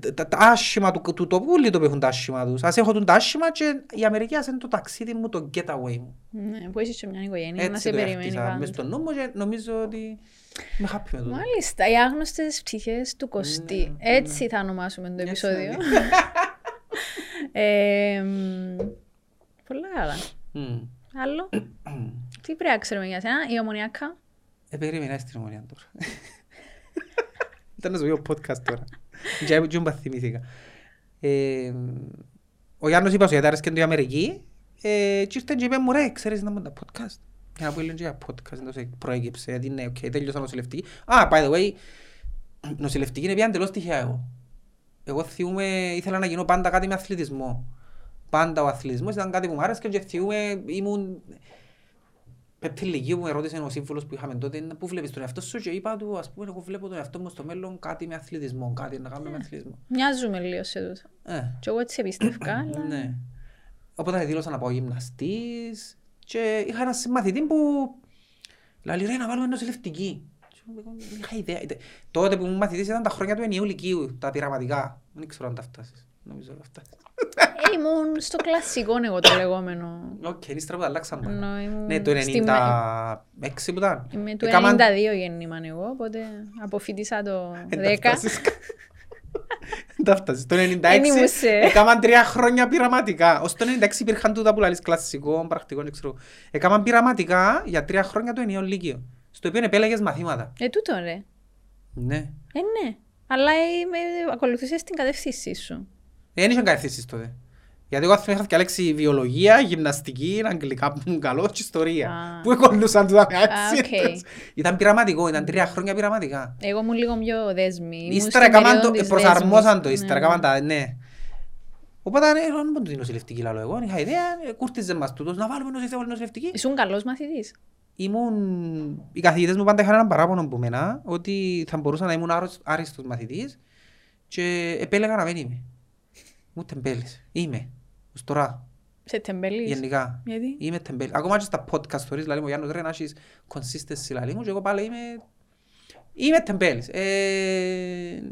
τα, τα, τα άσχημα του, του τοπού, όλοι το έχουν τα άσχημα τους. Ας έχω τον τα άσχημα και η Αμερική ας είναι το ταξίδι μου, το getaway μου. Ναι, που είσαι σε μια οικογένεια να Έτσι σε το περιμένει έχτισα μες πάντα. στο νου μου και νομίζω ότι είμαι happy με τούτο. Μάλιστα, οι άγνωστες ψυχές του Κωστή. Ναι, Έτσι θα ονομάσουμε το Έτσι επεισόδιο. είναι. Ε, μ, Πολλά καλά. Μμ. Άλλο, τι πρέπει να ξέρουμε για σένα, η ομονιακά; Ε, περίμενα στην ομονία τώρα. Ήταν να σου πω podcast τώρα. Και και μου θυμήθηκα. Ε, Ο Γιάννος είπα σου γιατί άρεσκε το η Αμερική ε, και ήρθε και είπε μου ρε ξέρεις να μου τα podcast. Για να πω λίγο και για podcast εντός προέκυψε γιατί ναι οκ τέλειωσα νοσηλευτική. Α by the way νοσηλευτική είναι πια εντελώς τυχαία εγώ. Εγώ θυμούμαι ήθελα να γίνω πάντα κάτι με αθλητισμό. Πάντα ο αθλητισμός ήταν κάτι που μου άρεσε και θυμούμαι ήμουν Πέμπτη Λυκείου μου ερώτησε ο σύμβουλος που είχαμε τότε «Να, πού βλέπεις τον εαυτό σου και είπα του ας πούμε εγώ βλέπω τον εαυτό μου στο μέλλον κάτι με αθλητισμό, κάτι να κάνω με αθλητισμό. Μοιάζουμε λίγο σε τούτο. Ε, Και εγώ έτσι επίστευκα, αλλά... ναι. Οπότε δήλωσα να πάω γυμναστής και είχα ένα συμμαθητή που λέει ρε να βάλουμε νοσηλευτική. Και εγώ δεν είχα ιδέα. Είτε- Τότε που ήμουν μαθητής ήταν τα χρόνια του ενιαίου λυκείου, τα πειραματικά. Δεν ξέρω αν τα φτάσεις. Νομίζω ότι τα φτάσεις. Ε, ήμουν στο κλασικό εγώ το λεγόμενο. Οκ, είναι ύστερα που τα αλλάξαν πάλι. Ενώ ήμουν Ναι, το στη 96 που ήταν. Είμαι του Έκαναν- 92 γέννημαν εγώ, οπότε αποφοιτήσα το Δεν 10. τα φτάσεις. Δεν τα φτάσεις. Το 96 Εν ήμουν σε- έκαναν τρία χρόνια πειραματικά. Ως το 96 υπήρχαν τούτα που λαλείς κλασικό, πρακτικό, δεν ξέρω. Έκαναν πειραματικά για τρία χρόνια το ενιαίο λύκειο. Στο οποίο επέλεγες μαθήματα. Ε, τούτο ρε. Ναι. Ε, ναι. Αλλά είμαι, ακολουθούσες την κατεύθυνσή σου. Ε, Δεν είχαν κατευθύνσεις τότε. Γιατί εγώ θυμάμαι είχα διαλέξει βιολογία, γυμναστική, αγγλικά που ήμουν καλός και ιστορία. Α. Που εκολούσαν τούτα με Α, άξιες. οκ. Ήταν πειραματικό, ήταν τρία χρόνια πειραματικά. Εγώ ήμουν λίγο πιο δέσμη. Ήμουν Ύστερα στην έκαναν περίοδο το, της προσαρμόσαν δέσμης. το, ύστερα Ναι, έκαναν ναι. τα, ναι. Οπότε ναι, εγώ δεν μπορώ να το νοσηλευτική λαλό εγώ, είχα ιδέα, ε, κούρτιζε μας τούτος, να βάλουμε νοσηλευτική, νοσηλευτική. Ήσουν καλός μαθητής; Ήμουν, οι καθηγητές μου πάντα είχαν έναν παράπονο από μένα, ότι θα μπορούσα να ήμουν άρρωστ- άριστος μαθητής και επέλεγα να μην είμαι. Μου τεμπέλης. Είμαι. Ως τώρα. Σε τεμπελής. Γενικά. Γιατί; Είμαι τεμπέλης. Ακόμα και στα podcast stories, δηλαδή μου ο Γιάννος ρε να έχεις consistency δηλαδή μου και εγώ πάλι είμαι... Είμαι τεμπέλης. Ε,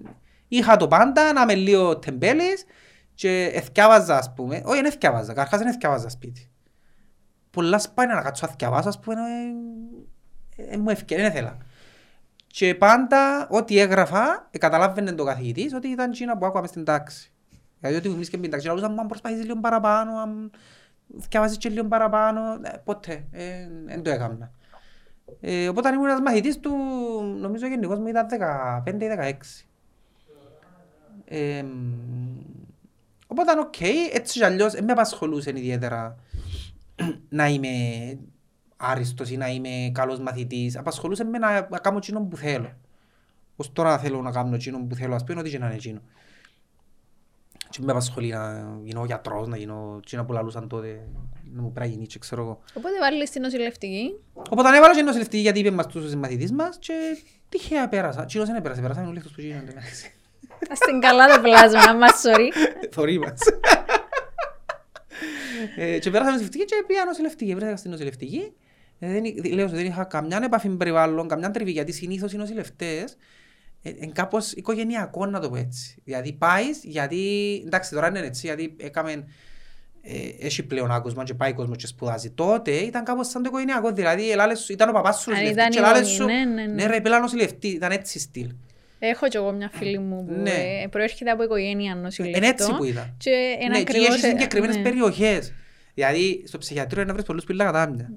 είχα το πάντα να είμαι λίγο τεμπέλης και εθιάβαζα ας πούμε. Όχι δεν εθιάβαζα, καρχάς δεν εθιάβαζα σπίτι. Πολλά σπάνια να κάτσω να θυκιαβάσω ας πούμε. ε, ε, μου ευκαιρία, δεν ήθελα. Και πάντα ό,τι έγραφα, ε, καταλάβαινε το καθηγητής ότι ήταν εκείνα που άκουα μες στην τάξη. Γιατί ότι εμείς και στην τάξη, λαλούσαν, «Μα αν προσπαθήσεις λίγο παραπάνω, αν θκιαβάσεις και λίγο παραπάνω, ε, ποτέ, δεν το έκανα. Ε, οπότε ήμουν ένας μαθητής του, νομίζω γενικός μου ήταν 15 ή 16. Ε, οπότε ήταν οκ, έτσι κι αλλιώς δεν με απασχολούσε ιδιαίτερα να είμαι άριστος ή να είμαι καλός μαθητής. Απασχολούσε με να, να κάνω εκείνο που θέλω. Ως τώρα θέλω να κάνω εκείνο που θέλω, ας πούμε, ό,τι και να είναι εκείνο. Και με απασχολεί να γίνω γιατρός, να γίνω εκείνα που λαλούσαν τότε, να μου πρέπει να γίνει και ξέρω εγώ. Οπότε βάλεις την νοσηλευτική. Οπότε ανέβαλα και νοσηλευτική γιατί είπε μας τους συμμαθητής μας και τυχαία πέρασα. Κοινός δεν έπερασε, πέρασαμε όλοι αυτούς που γίνονται. εντάξει. Ας την καλά το πλάσμα μας, sorry. Θωρεί μας. Ε, Και πέρασαμε νοσηλευτική και πήγα νοσηλευτική. Βρέθηκα στην νοσηλευτική. Ε, δεν εί- Λέω ότι δεν είχα καμιά επαφή με περιβάλλον, καμιά τριβή, γιατί συνήθως οι νοσηλευτές είναι κάπως οικογενειακό να το πω έτσι. Δηλαδή πάεις, γιατί, εντάξει τώρα είναι έτσι, γιατί έκαμε, ε, έχει πλέον άκουσμα και πάει κόσμος και σπουδάζει. Τότε ήταν κάπως σαν το οικογενειακό, δηλαδή ελάλες σου- ήταν ο παπάς σου Αν νοσηλευτής ήταν και η ελάλες γονή, σου, ναι, ναι, ναι. ναι ρε, πέλα νοσηλευτή, ήταν έτσι στυλ. Έχω κι εγώ μια φίλη μου που Ναι. ε, προέρχεται από οικογένεια νοσηλευτών. Είναι έτσι που ήταν. Και είναι Ναι, και ακριβώς, έχεις ε, συγκεκριμένες ναι. περιοχές. Δηλαδή, στο ψυχιατρίο είναι να βρεις πολλούς που είναι λαγατάμια.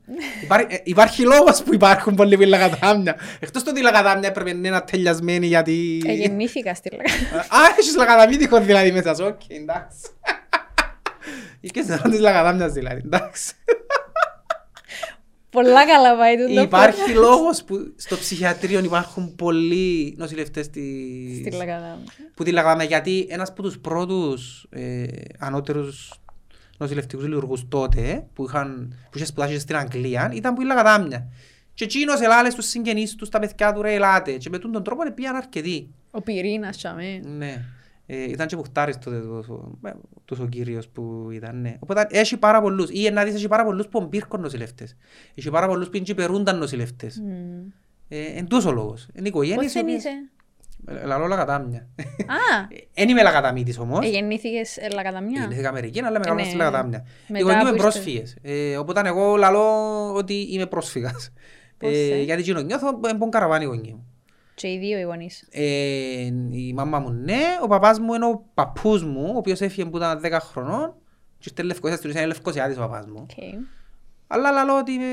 Υπάρχει, ε, υπάρχει λόγος που υπάρχουν πολλοί που είναι λαγατάμια. Εκτός το ότι οι λαγατάμια έπρεπε να είναι ατελειασμένοι γιατί... Ε, γεννήθηκα στη Λακατάμια. Α, έχεις λακαταμίτικο δηλαδή μέσα σου. Οκ, εντάξει. Είχες νερό της Λακατάμιας δηλαδή, εντάξει. Πολλά καλά πάει τούτο Υπάρχει λόγος που στο ψυχιατρίο υπάρχουν πολλοί νοσηλευτές στη της... Λακατάμια. που τη λέγαμε γιατί ένας από τους πρώτους ε, ανώτερους νοσηλευτικούς λειτουργούς τότε που, είχαν, που είχε σπουδάσει στην Αγγλία ήταν που η Λακατάμια. Και εκείνος ελάλες στους συγγενείς τους, στα παιδιά του ρε ελάτε και με τον τρόπο πήγαν αρκετοί. Ο πυρήνας τσάμε. Ναι. Ε, ήταν και πουχτάρης τότε τόσο, ε, τόσο ο κύριος που ήταν, ναι. Οπότε έχει πάρα πολλούς, ή να δεις έχει πάρα πολλούς που μπήρκουν νοσηλευτές. Έχει πάρα πολλούς που περούνταν νοσηλευτές. Μμμ. Ε, εν τόσο λόγος. Είναι οικογένειες Πώς οι δεν οποίες- είσαι. Ε, Λαλώ Λαγαδάμια. Α, Εν είμαι Λαγαδαμίτης όμως. ε, γεννήθηκες ε, Λαγαταμιά. Γεννήθηκα Αμερική, αλλά μεγάλωσα ναι. στη Λαγαδάμια. Οι Μετά γονείς μου που είναι είστε- πρόσφυγες. Ε, οπότε εγώ λαλώ ότι είμαι πρόσφυγας. Πώς, Ε, ε; γιατί εκείνο νιώθω εν που τον Καραβάν οι γονείς μου. Και οι δύο οι γονείς. Ε, η μάμα μου ναι, ο παπάς μου είναι ο παππούς μου, ο οποίος έφυγε που ήταν 10 χρονών και ήρθε Λευκοσία, στην ουσία είναι Λευκοσιάτης ο παπάς μου. Οκ. Αλλά λαλώ ότι είμαι...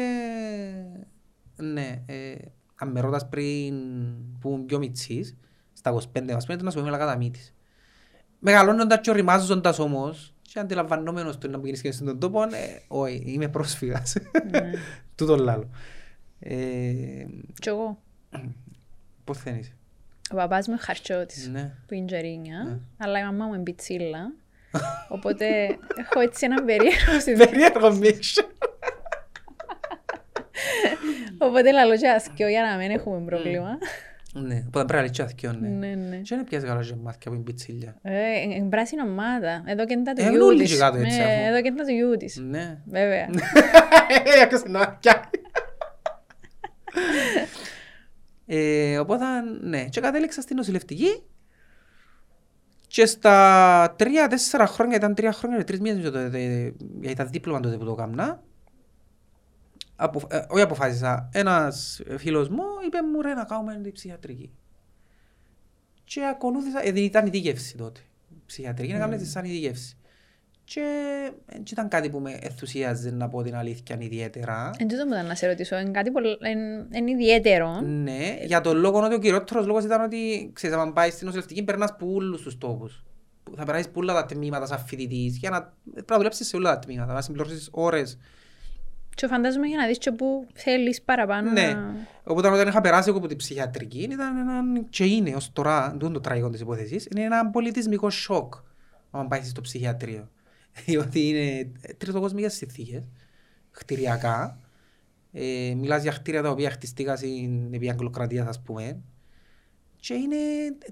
Ναι, ε, αν με ρωτάς πριν που ήμουν πιο μιτσής, στα 25 μας πέντε, να σου πω είμαι Λακαταμίτης. Μεγαλώνοντας και οριμάζοντας όμως και αντιλαμβανόμενος του ίνταμπου γίνεται στον τόπο, ε, όχι, είμαι πρόσφυγας. Ναι. Τούτο λάλο. Ε, Κι εγώ. πώς θα είσαι. Ο παπάς μου είναι χαρτσότης. Ναι. που είναι τζερίνια, Ναι. αλλά η μαμά μου είναι πιτσίλα. Οπότε έχω έτσι ένα περίεργο συνδυασμό. Περίεργο μίξ. Οπότε λαλό και ασκιό για να μην έχουμε πρόβλημα. Ναι, οπότε πρέπει να λύσει αθηκιό, ναι. Ναι, ναι. Και είναι πιάσεις καλά και μάθηκια που είναι πιτσίλια. Ε, Είναι πράσινη ομάδα. Εδώ και είναι τα του Ε, γιού όλοι της. και κάτω έτσι Ναι, έχουν. Εδώ και είναι τα του γιού της. Ναι. Βέβαια. Έκας νόκια. Ε, οπότε, ναι, και κατέληξα στην νοσηλευτική και στα τρία-τέσσερα χρόνια, ήταν τρία χρόνια και τρεις μήνες νομίζω τότε, γιατί ήταν δίπλωμα τότε που το έκανα, απο, ε, όχι αποφάσισα, ένας φίλος μου είπε μου ρε να κάνουμε την ψυχιατρική. Και ακολούθησα, ε, δεν ήταν η δίκευση τότε, ψυχιατρική, να κάνουμε σαν η δίκευση. Και δεν ήταν κάτι που με ενθουσίαζε να πω την αλήθεια ιδιαίτερα. Εν τούτο μου ήταν να σε ρωτήσω. Είναι κάτι πολύ εν- εν ιδιαίτερο. Ναι, για τον λόγο ότι ο κυριότερος λόγος ήταν ότι ξέρεις, αν πάει στην νοσηλευτική περνάς που όλους τους τόπους. Που Θα περάσεις πολλά τα τμήματα σαν φοιτητής για να πρέπει να δουλέψεις σε όλα τα τμήματα, να συμπληρώσεις ώρες. Και φαντάζομαι για να δεις και που θέλεις παραπάνω Ναι. να... Οπότε όταν είχα περάσει εγώ από την ψυχιατρική ήταν ένα, και είναι ως τώρα, αυτό είναι το τραγικό της υπόθεσης, είναι ένα πολιτισμικό σοκ όταν πάει στο ψυχιατρίο. Διότι είναι τριτοκοσμικές συνθήκες, χτηριακά. Ε, μιλάς για χτίρια τα οποία χτιστήκα στην επί Αγγλοκρατίας ας πούμε. Και είναι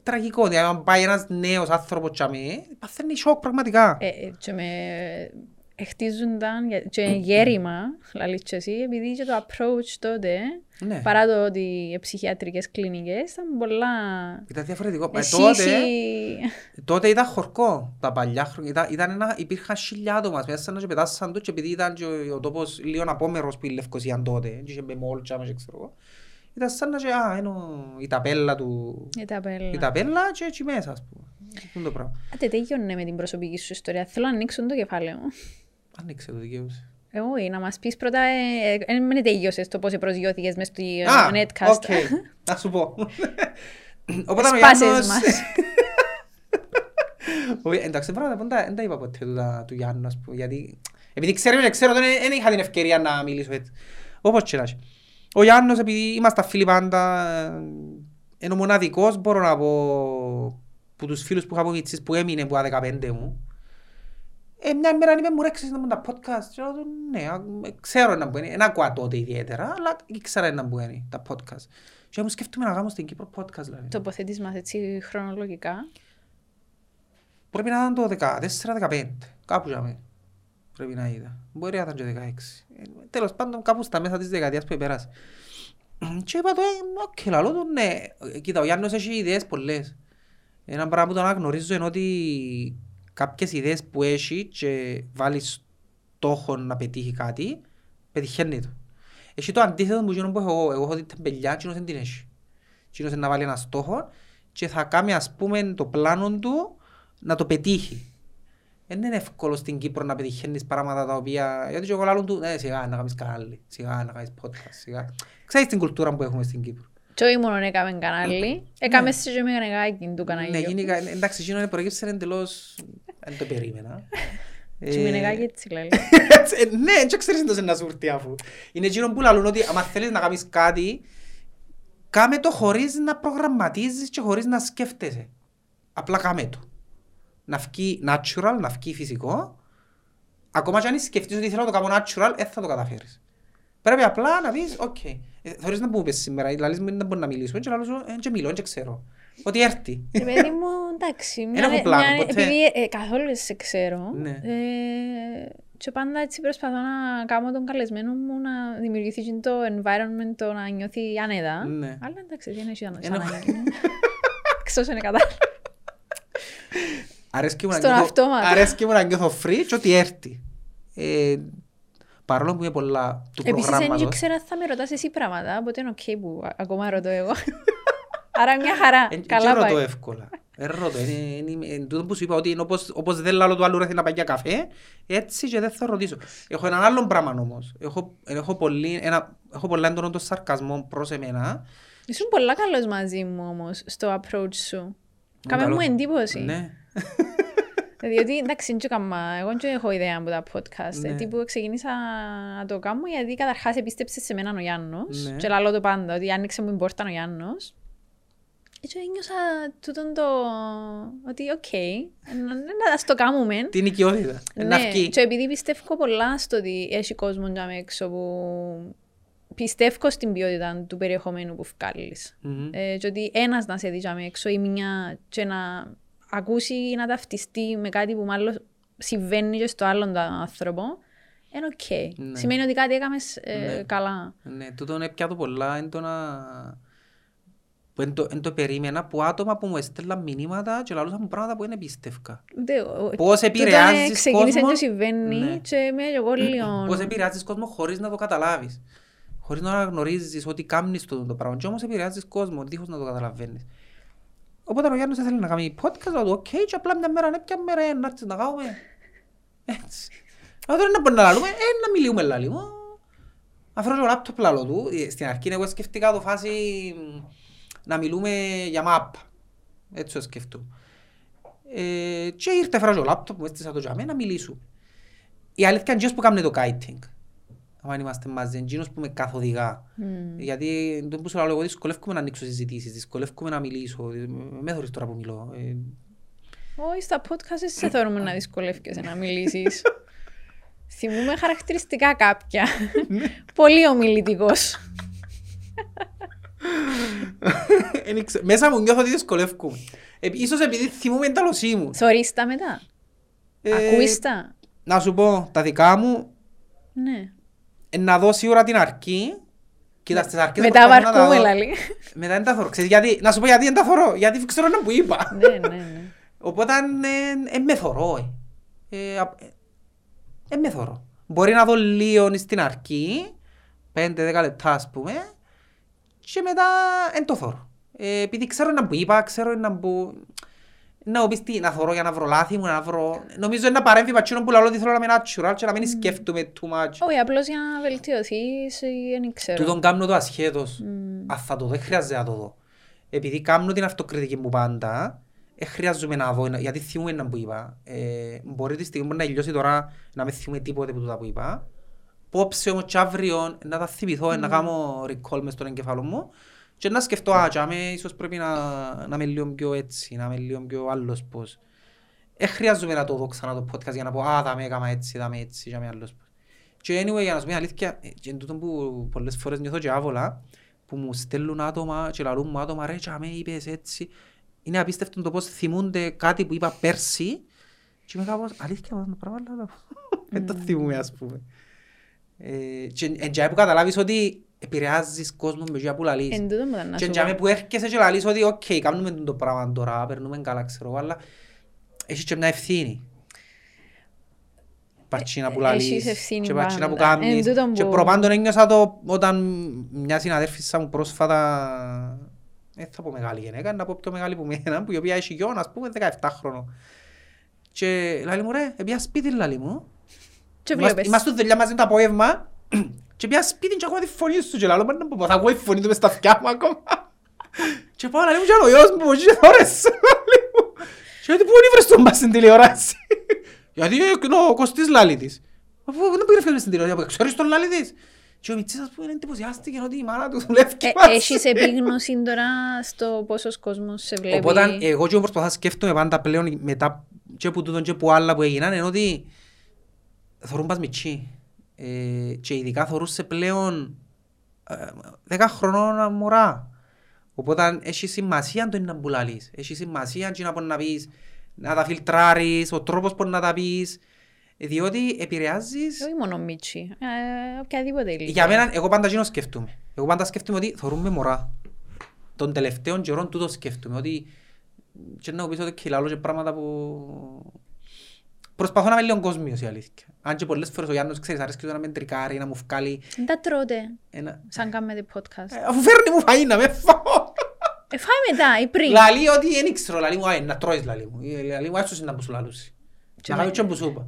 τραγικό, δηλαδή αν πάει ένας νέος άνθρωπος τσαμέ, παθαίνει σοκ πραγματικά. Ε, ε, και με χτίζονταν για- και γέρημα, λαλείς και εσύ, επειδή και το approach τότε, ναι. παρά το ότι οι ψυχιατρικές κλινικές ήταν πολλά... Ήταν διαφορετικό. Μα Εσύ, τότε, εσύ- Τότε ήταν χορκό τα παλιά χρόνια. Ήταν, ήταν ένα, υπήρχαν χιλιά άτομα μέσα σαν να και πετάσαν το και επειδή ήταν και ο, ο τόπος λίγο απόμερος που η Λευκοσία τότε και είχε με μόλτσα και ξέρω εγώ. Ήταν σαν να και α, ενώ η ταπέλα του... η ταπέλα. Η ταπέλα και έτσι μέσα ας πούμε. Αυτό είναι το πράγμα. Άντε τέλειωνε με την προσωπική σου ιστορία. Θέλω να ανοίξω το κεφάλαιο μου. Ανοίξε το δικαίωση. Εγώ να μας πεις πρώτα, ε, ε, ε, μην τελειώσες το πώς προσγειώθηκες μες στο ε, Α, netcast. οκ. Να σου πω. Οπότε ο Σπάσες Γιάννος... μας. Όχι, Εντάξει, πράγματα που δεν τα είπα ποτέ του, τα- του Γιάννου, ας πούμε, γιατί επειδή ξέρω, ξέρω, δεν δεν είχα την ευκαιρία να μιλήσω έτσι. Όπως και να έχει. Ο Γιάννος, επειδή είμαστε φίλοι πάντα, ε, είναι ο μοναδικός, μπορώ να πω, που τους φίλους που είχα από Βιτσής που έμεινε που τα 15 μου. Ε, μια μέρα είπε μου ρε ξέρεις ίνταμπου 'ν τα podcast. Και λέω του, ναι, α, ξέρω ίνταμπου ένι. Δεν ακούω τότε ιδιαίτερα, αλλά ήξερα ίνταμπου ένι τα podcast. Και μου σκέφτομαι να κάνω στην Κύπρο podcast. Δηλαδή. Τοποθετείς μας έτσι χρονολογικά; Πρέπει να ήταν το 14-15, κάπου τζιαμέ. Πρέπει να είδα. Μπορεί να ήταν και 16. Ε, Τέλος πάντων κάπου στα μέσα της δεκαετίας που πέρασε. Και είπα το, ε, οκ, λαλό του, ναι. Ε, Κοίτα, ο Γιάννος έχει ιδέες πολλές. Ένα πράγμα που τον αναγνωρίζω είναι ότι κάποιες ιδέες που έχει και βάλει στόχο να πετύχει κάτι, πετυχαίνει το. Έχει το αντίθετο που γίνω που έχω εγώ. Εγώ έχω την τεμπελιά και δεν την έχει. Και να βάλει ένα στόχο και θα κάνει ας πούμε το πλάνο του να το πετύχει. Δεν είναι εύκολο στην Κύπρο να πετυχαίνεις πράγματα τα οποία... Γιατί και εγώ λάλλον του, ε, σιγά να κάνεις κανάλι, σιγά να κάνεις podcast, σιγά. Ξέρεις την κουλτούρα που έχουμε στην Κύπρο. Και όχι μόνο έκαμε κανάλι, έκαμε σε και με κανεγάκι του καναλιού. Ναι, γίνει, εντάξει, γίνονται προέκυψε εντελώς, δεν το περίμενα. Και με νεγάκι έτσι λέει. Ναι, δεν ξέρεις εντός να σου έρθει αφού. Είναι εκείνο που λαλούν ότι άμα θέλεις να κάνεις κάτι, κάμε το χωρίς να προγραμματίζεις και χωρίς να σκέφτεσαι. Απλά κάμε το να βγει natural, να βγει φυσικό, ακόμα και αν σκεφτείς ότι θέλω να το κάνω natural, δεν θα το καταφέρεις. Πρέπει απλά να πεις, OK, okay. Ε, θέλεις να πούμε σήμερα, δηλαδή δεν μπορεί να μιλήσουμε και λέω σου, δεν μιλώ, δεν ξέρω. Ότι έρθει. Ε, παιδί μου, εντάξει. Δεν έχω πλάνο ποτέ. Επειδή ε, καθόλου σε ξέρω, ναι. ε, και πάντα έτσι προσπαθώ να κάνω τον καλεσμένο μου να δημιουργηθεί το environment το να νιώθει άνετα. Ναι. Αλλά εντάξει, δεν έχει ανάγκη. Ξώς είναι κατάλληλο. Αρέσκει μου, Στον νιώθω, αυτόματο. αρέσκει μου να νιώθω free και ότι έρθει. Ε, παρόλο που είναι πολλά του Επίσης, δεν προγράμματος. ήξερα θα με ρωτάς εσύ πράγματα, οπότε είναι οκ που ακόμα ρωτώ εγώ. Άρα μια χαρά. Εν- Καλά και ρωτώ πάει. εύκολα. Ε, ρωτώ. Είναι, είναι, είναι, τούτο που σου είπα ότι είναι όπως, όπως δεν λαλώ του άλλου ρε θέλει να πάει για καφέ, έτσι και δεν θα ρωτήσω. Έχω έναν άλλο πράγμα όμως. Έχω, έχω, πολύ, ένα, έχω πολλά έντονο το σαρκασμό προς εμένα. Ήσουν πολλά καλός μαζί μου όμως στο approach σου. Κάμε καλός. μου εντύπωση. Ναι. Διότι εντάξει, δεν έκανα, εγώ δεν έχω ιδέα από τα podcast. Ναι. Ναι. Τύπου ξεκίνησα να το κάνω γιατί καταρχάς επίστεψε σε μένα ο Γιάννος. Ναι. Και λαλώ το πάντα, ότι άνοιξε μου την πόρτα ο Γιάννος. Και ένιωσα τούτον το... ότι οκ, να να το κάνουμε. Την οικειότητα. Να Ναι, βγει. και επειδή πιστεύω πολλά στο ότι έχει κόσμο τζιαμέ έξω που πιστεύω στην ποιότητα του περιεχομένου που βγάλεις. Μμμ. Ε, και ότι ένας να σε δει τζιαμέ έξω ή μια και να ακούσει ή να ταυτιστεί με κάτι που μάλλον συμβαίνει και στο άλλον τον άνθρωπο, είναι οκ. Ναι. Σημαίνει ότι κάτι έκαμες ε, Ναι. καλά. Ναι, τούτο είναι πια το πολλά έντονα που εν το, εν το περίμενα που άτομα που μου έστελναν μηνύματα και λαλούσαν μου πράγματα που δεν πίστευκα. Ούτε- ο- Πώς τούτο επηρεάζεις είναι- Ξεκίνησε κόσμο. και συμβαίνει Ναι. και με εγώ λίγο... Πώς επηρεάζεις κόσμο χωρίς να το καταλάβεις. Χωρίς να αναγνωρίζεις ότι κάνεις το, το πράγμα. Και όμως επηρεάζεις κόσμο, δίχως να το καταλαβαίνεις. Οπότε ο Γιάννος ήθελε να κάνει podcast, λέω του οκ, και απλά μια μέρα, ναι, ποια μέρα είναι, να έρθεις να κάνουμε. Έτσι. Αλλά τώρα να μπορούμε να λαλούμε, ε, να μιλούμε λαλί. Να φέρω το λάπτοπ λαλώ του, Ε, στην αρχή εγώ σκεφτήκα το φάση μ, να μιλούμε για μάπα. Έτσι το σκεφτώ. Ε, και ήρθε φράζω το λάπτοπ μου, έστησα το για μένα να μιλήσω. Η αλήθεια είναι εκείνος που κάνει το guiding. Αν είμαστε μαζί, εκείνος που με καθοδηγά. Μμμ. Γιατί το που σου λέω, εγώ δυσκολεύομαι να ανοίξω συζητήσεις, δυσκολεύομαι να μιλήσω. Με θωρείς τώρα που μιλώ. Ε, Όχι, στα podcast δεν σε θεωρούμε να δυσκολεύκεσαι να μιλήσεις. Θυμούμε χαρακτηριστικά κάποια. Πολύ ομιλητικός. εν ήξε- Μέσα μου νιώθω ότι δυσκολεύομαι. Ε, Ίσως επειδή θυμούμαι την ταλωσή μου. Θωρείς τα μετά. Ε, Ακούεις τα; Να σου πω, τα δικά μου, Ναι. Ε, να δω σίγουρα την αρκή. Κοίτα, στις αρκές Μετά προσπαθώ να τα βαρκούμε δω. λαλή. Μετά δεν τα θωρώ. Ξέρεις γιατί, να σου πω γιατί δεν τα θωρώ. Γιατί ξέρω να που είπα. Ναι, ναι, ναι. Οπότε ε, ε, με θωρώ. Ε. Ε, α- ε, ε, με θωρώ. Μπορεί να δω λίγο στην αρχή, 5-10 λεπτά ας πούμε, και μετά εν το θωρώ. Ε, επειδή ξέρω να που είπα, ξέρω να που... Να μου πεις τι, να θωρώ για να βρω λάθη μου, να βρω... Νομίζω είναι να παρέμβει πατσίνο που λαλώ ότι θέλω να είμαι natural και να μην σκέφτομαι too much. Όχι, απλώς για να βελτιωθείς ή δεν ξέρω. Τούτον κάνω το ασχέτως. Μμ. Αν θα το δεν χρειάζεται να το δω. Επειδή κάνω την αυτοκριτική μου πάντα, δεν χρειάζομαι να δω, γιατί θυμούμαι ένα που είπα. Ε, μπορεί τη στιγμή που να λιώσει τώρα να μην θυμούμαι τίποτε που τούτα που είπα. Πόψε όμως και αύριο να τα θυμηθώ, να κάνω recall μες στον εγκεφάλο μου Και να σκεφτώ, α, τζάμε, ίσως πρέπει να, να είμαι λίγο πιο έτσι, να είμαι λίγο πιο άλλος πώς. Δεν χρειάζομαι να το δω ξανά το podcast για να πω, α, θα με έκαμα έτσι, θα με έτσι, για με άλλος πώς. Και anyway, για να σου πει αλήθεια, ε, και εν τούτο που πολλές φορές νιώθω και άβολα, που μου στέλνουν άτομα και λαλούν μου άτομα, ρε, τζάμε, είπες έτσι. Είναι απίστευτο το πώς θυμούνται κάτι που είπα πέρσι και είμαι κάπως, αλήθεια, αυτό το πράγμα, αλλά δεν το θυμούμαι, ας πούμε. Ε, και εν τζάμε που καταλάβεις ότι επηρεάζεις κόσμο με τζάμε που λαλείς. Εν τούτο μου ήταν να Και σου τζάμε πω. που έρχεσαι και λαλείς ότι οκ, κάνουμε το πράγμα τώρα, περνούμε καλά, ξέρω εγώ, αλλά έχεις και μια ευθύνη. Παρτσίνα που Ε, λαλείς έχεις ευθύνη και παρτσίνα που πάντα. κάνεις. Εν τούτον Και που- προπάντων ένιωσα το όταν μια συναδέρφισσα μου πρόσφατα, δεν θα πω μεγάλη γυναίκα, να πω πιο μεγάλη που μένα, που η οποία έχει γιο, ας πούμε, 17 χρόνο. Και λέει μου ρε, επία σπίτι λαλή μου. Και Είμαστε- βλέπεις. Είμαστε δουλειά μαζί το απόγευμα και πια σπίτι και ακούω τη φωνή σου και λέω, «Μα να πω, θα ακούω τη φωνή του μες στα αυτιά μου ακόμα. Και πάω να λέω και ο γιος μου, όχι και θόρες. λέει μου. Και ότι πού είναι τον πας στην τηλεόραση; Γιατί ε, ο Κωστής λάλη της. Αφού δεν πήγε να στην τηλεόραση, ξέρεις τον λάλη της. Και ο Μιτσής ας πούμε εντυπωσιάστηκε ότι η μάνα του δουλεύει Ε, μαζί. Έχεις επίγνωση τώρα στο πόσος κόσμος σε βλέπει. Οπότε εγώ και προσπαθώ να σκέφτομαι πάντα πλέον μετά και που τούτον και που άλλα που έγιναν είναι ότι θωρούν πας μητσί. Ε, και ειδικά θωρούσε πλέον ε, δέκα χρονών μωρά. Οπότε έχει σημασία το να μπουλαλείς. Έχει σημασία και να μπορεί να πεις, να τα φιλτράρεις, ο τρόπος που να τα πεις. Διότι επηρεάζεις Όχι μόνο Μίτσι. Ε, οποιαδήποτε ηλικία. για μένα, εγώ πάντα γίνω σκέφτομαι. Εγώ πάντα σκέφτομαι ότι θωρούμε μωρά. Των τελευταίων καιρών τούτο σκέφτομαι. Ότι και να μου πεις ότι κυλάλω και πράγματα που... Προσπαθώ να είμαι λίγο κόσμιος η αλήθεια. Αν και πολλές φορές ο Γιάννος ξέρεις αρέσκει του να με τρικάρει, να μου βγάλει Δεν τα τρώτε, ένα... σαν κάνετε podcast. Ε, Αφού φέρνει μου φαΐ να με φάω. Ε, φάει μετά ή πριν. Λαλεί ότι δεν ήξερα, λαλεί μου, «Α, να τρώεις λαλεί μου. Ε, Λαλεί μου, άσως είναι να που σου λαλούσει. Και Να με- κάνεις και που σου είπα.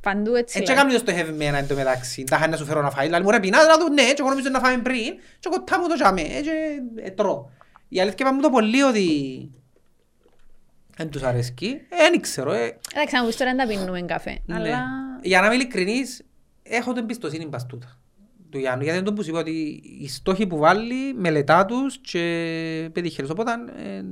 Παντού έτσι. Έτσι λέει. έκαμε το στοχευμένα εν τω μεταξύ. Τα είχα να σου φέρω να φάει. Λαλεί μου ρε πεινάς, να του ναι, και εγώ νομίζω να φάμε πριν. Και εγώ τά μου το τζάμε, ε, και ε, τρώω. Η αλήθεια είπα μου το πολύ ότι δεν τους αρέσκει. Ε, Δεν ξέρω. ε. Εντάξει, να πεις τώρα δεν τα πίνουμε καφέ. Ναι. Αλλά Για να είμαι ειλικρινής, έχω την εμπιστοσύνη πας τούτα του Γιάννου. Γιατί δεν τον που σου είπα ότι οι στόχοι που βάλει, μελετά τους και πετύχε τους. Οπότε ε,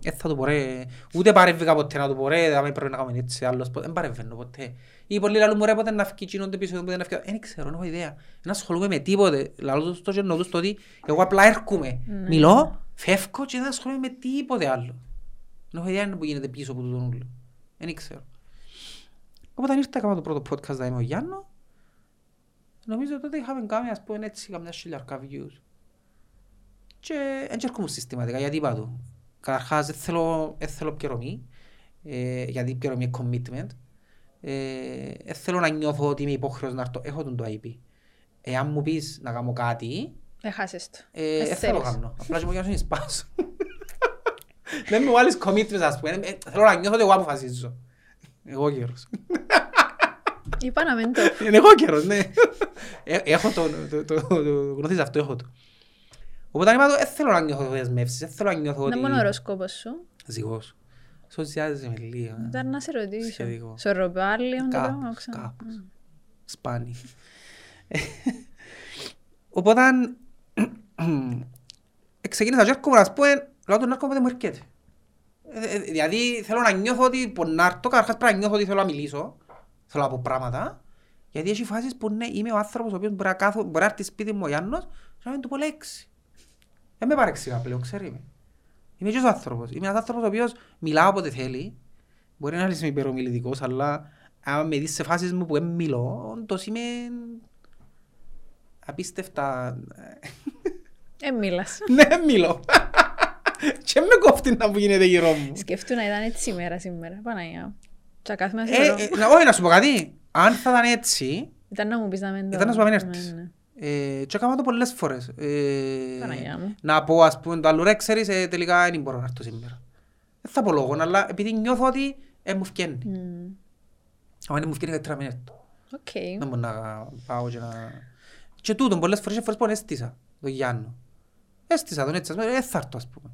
δεν θα του πω ρε, ούτε παρεύγα ποτέ να του πω ρε, θα με πρέπει να κάνουμε έτσι άλλος ποτέ. Δεν παρεμβαίνω ποτέ. Ή πολλοί λαλούν μου ρε πότε να φύγει γίνονται πίσω, πότε να φύγει. Δεν ξέρω, δεν έχω ιδέα. Δεν ασχολούμαι με τίποτε. Λαλώ τους στο γεννό τους το ότι εγώ απλά έρχομαι, Ναι. μιλώ, φεύγω και δεν ασχολούμαι με τίποτε άλλο. Δεν έχω ιδέα που γίνεται πίσω από τούτον ούλο. Δεν ξέρω. Οπότε ήρθα έκανα το πρώτο podcast να είμαι ο Γιάννο. Νομίζω τότε είχαμε κάνει ας πούμε έτσι καμιά χιλιαρκά views. Και δεν έρχομαι συστηματικά γιατί είπα του. Καταρχάς δεν θέλω, δεν θέλω πληρωμή. Ε, γιατί η πληρωμή είναι commitment. Ε, δεν θέλω να νιώθω ότι είμαι υπόχρεος να έρθω. Έχω τον το IP. Εάν μου πεις να κάνω κάτι, δεν χάσεις το. ε, Δεν δεν θέλω να θέλεις. κάνω. Απλά και μου γίνω σπάσω. Δεν μου βάλεις commitment ας πούμε. Ε, Θέλω να νιώθω ότι εγώ αποφασίζω. Εγώ καιρός. Είπα να μην το. Είναι εγώ καιρός, ναι. Ε, Έχω το, το, το, το, γνωρίζεις αυτό, έχω το. Οπότε είπα το, δεν θέλω να νιώθω δεσμεύσεις, δεν θέλω να νιώθω Δεν ότι... μόνο ο οροσκόπος σου. Ζυγός. Σοζιάζεσαι με λίγο. ε. Ήταν να σε ρωτήσω. Σχετικό. Σε ρωτάει λίγο το Κάπως, πράγμα, ξέρω. κάπως. Σπάνι. Οπότε, ξεκίνησα και έρχομαι να πούμε, λέω τον έρχομαι δεν μου έρχεται. Ε, ε, Δηλαδή θέλω να νιώθω ότι πονάρτω, καταρχάς πρέπει να νιώθω ότι θέλω να μιλήσω, θέλω να πω πράγματα, γιατί έχει φάσεις που ναι, είμαι ο άνθρωπος ο οποίος μπορεί να, κάθω, μπορεί να έρθει σπίτι μου ο Γιάννος και να μην του πω λέξη. Δεν με παρεξηγά πλέον, ξέρει με. Είμαι και ο άνθρωπος. Είμαι ένας άνθρωπος ο οποίος μιλάω όποτε θέλει. Μπορεί να είμαι υπερομιλητικός, αλλά άμα με δεις σε φάσεις μου που δεν μιλώ, όντως είμαι απίστευτα... Ε, μίλας. ναι, δεν μιλώ. Και με κόφτει να που γίνεται γύρω μου. Σκεφτού να ήταν έτσι η μέρα σήμερα. Παναγιά μου. Και κάθομαι να Ε, σε ρωτώ. ε, να- όχι, να σου πω κάτι. Αν θα ήταν έτσι, Ήταν να μου πεις να μην το... ήταν να σου πω να μην Ναι, έρθεις. ναι. Ε, και έκανα το πολλές φορές. Ε, Παναγιά μου. να πω ας πούμε το άλλο ρε ξέρεις ε, τελικά δεν μπορώ να έρθω σήμερα. Δεν θα πω λόγο, αλλά επειδή νιώθω ότι ε, μου φκένει. Μμμ. Αν δεν μου φκένει καλύτερα να μην έρθω. Οκ. Δεν μπορώ να πάω και να... Και τούτον πολλές φορές και φορές που έστησα τον Γιάννο. Έστησα τον έτσι, ας πούμε, ε, θα έρθω ας πούμε.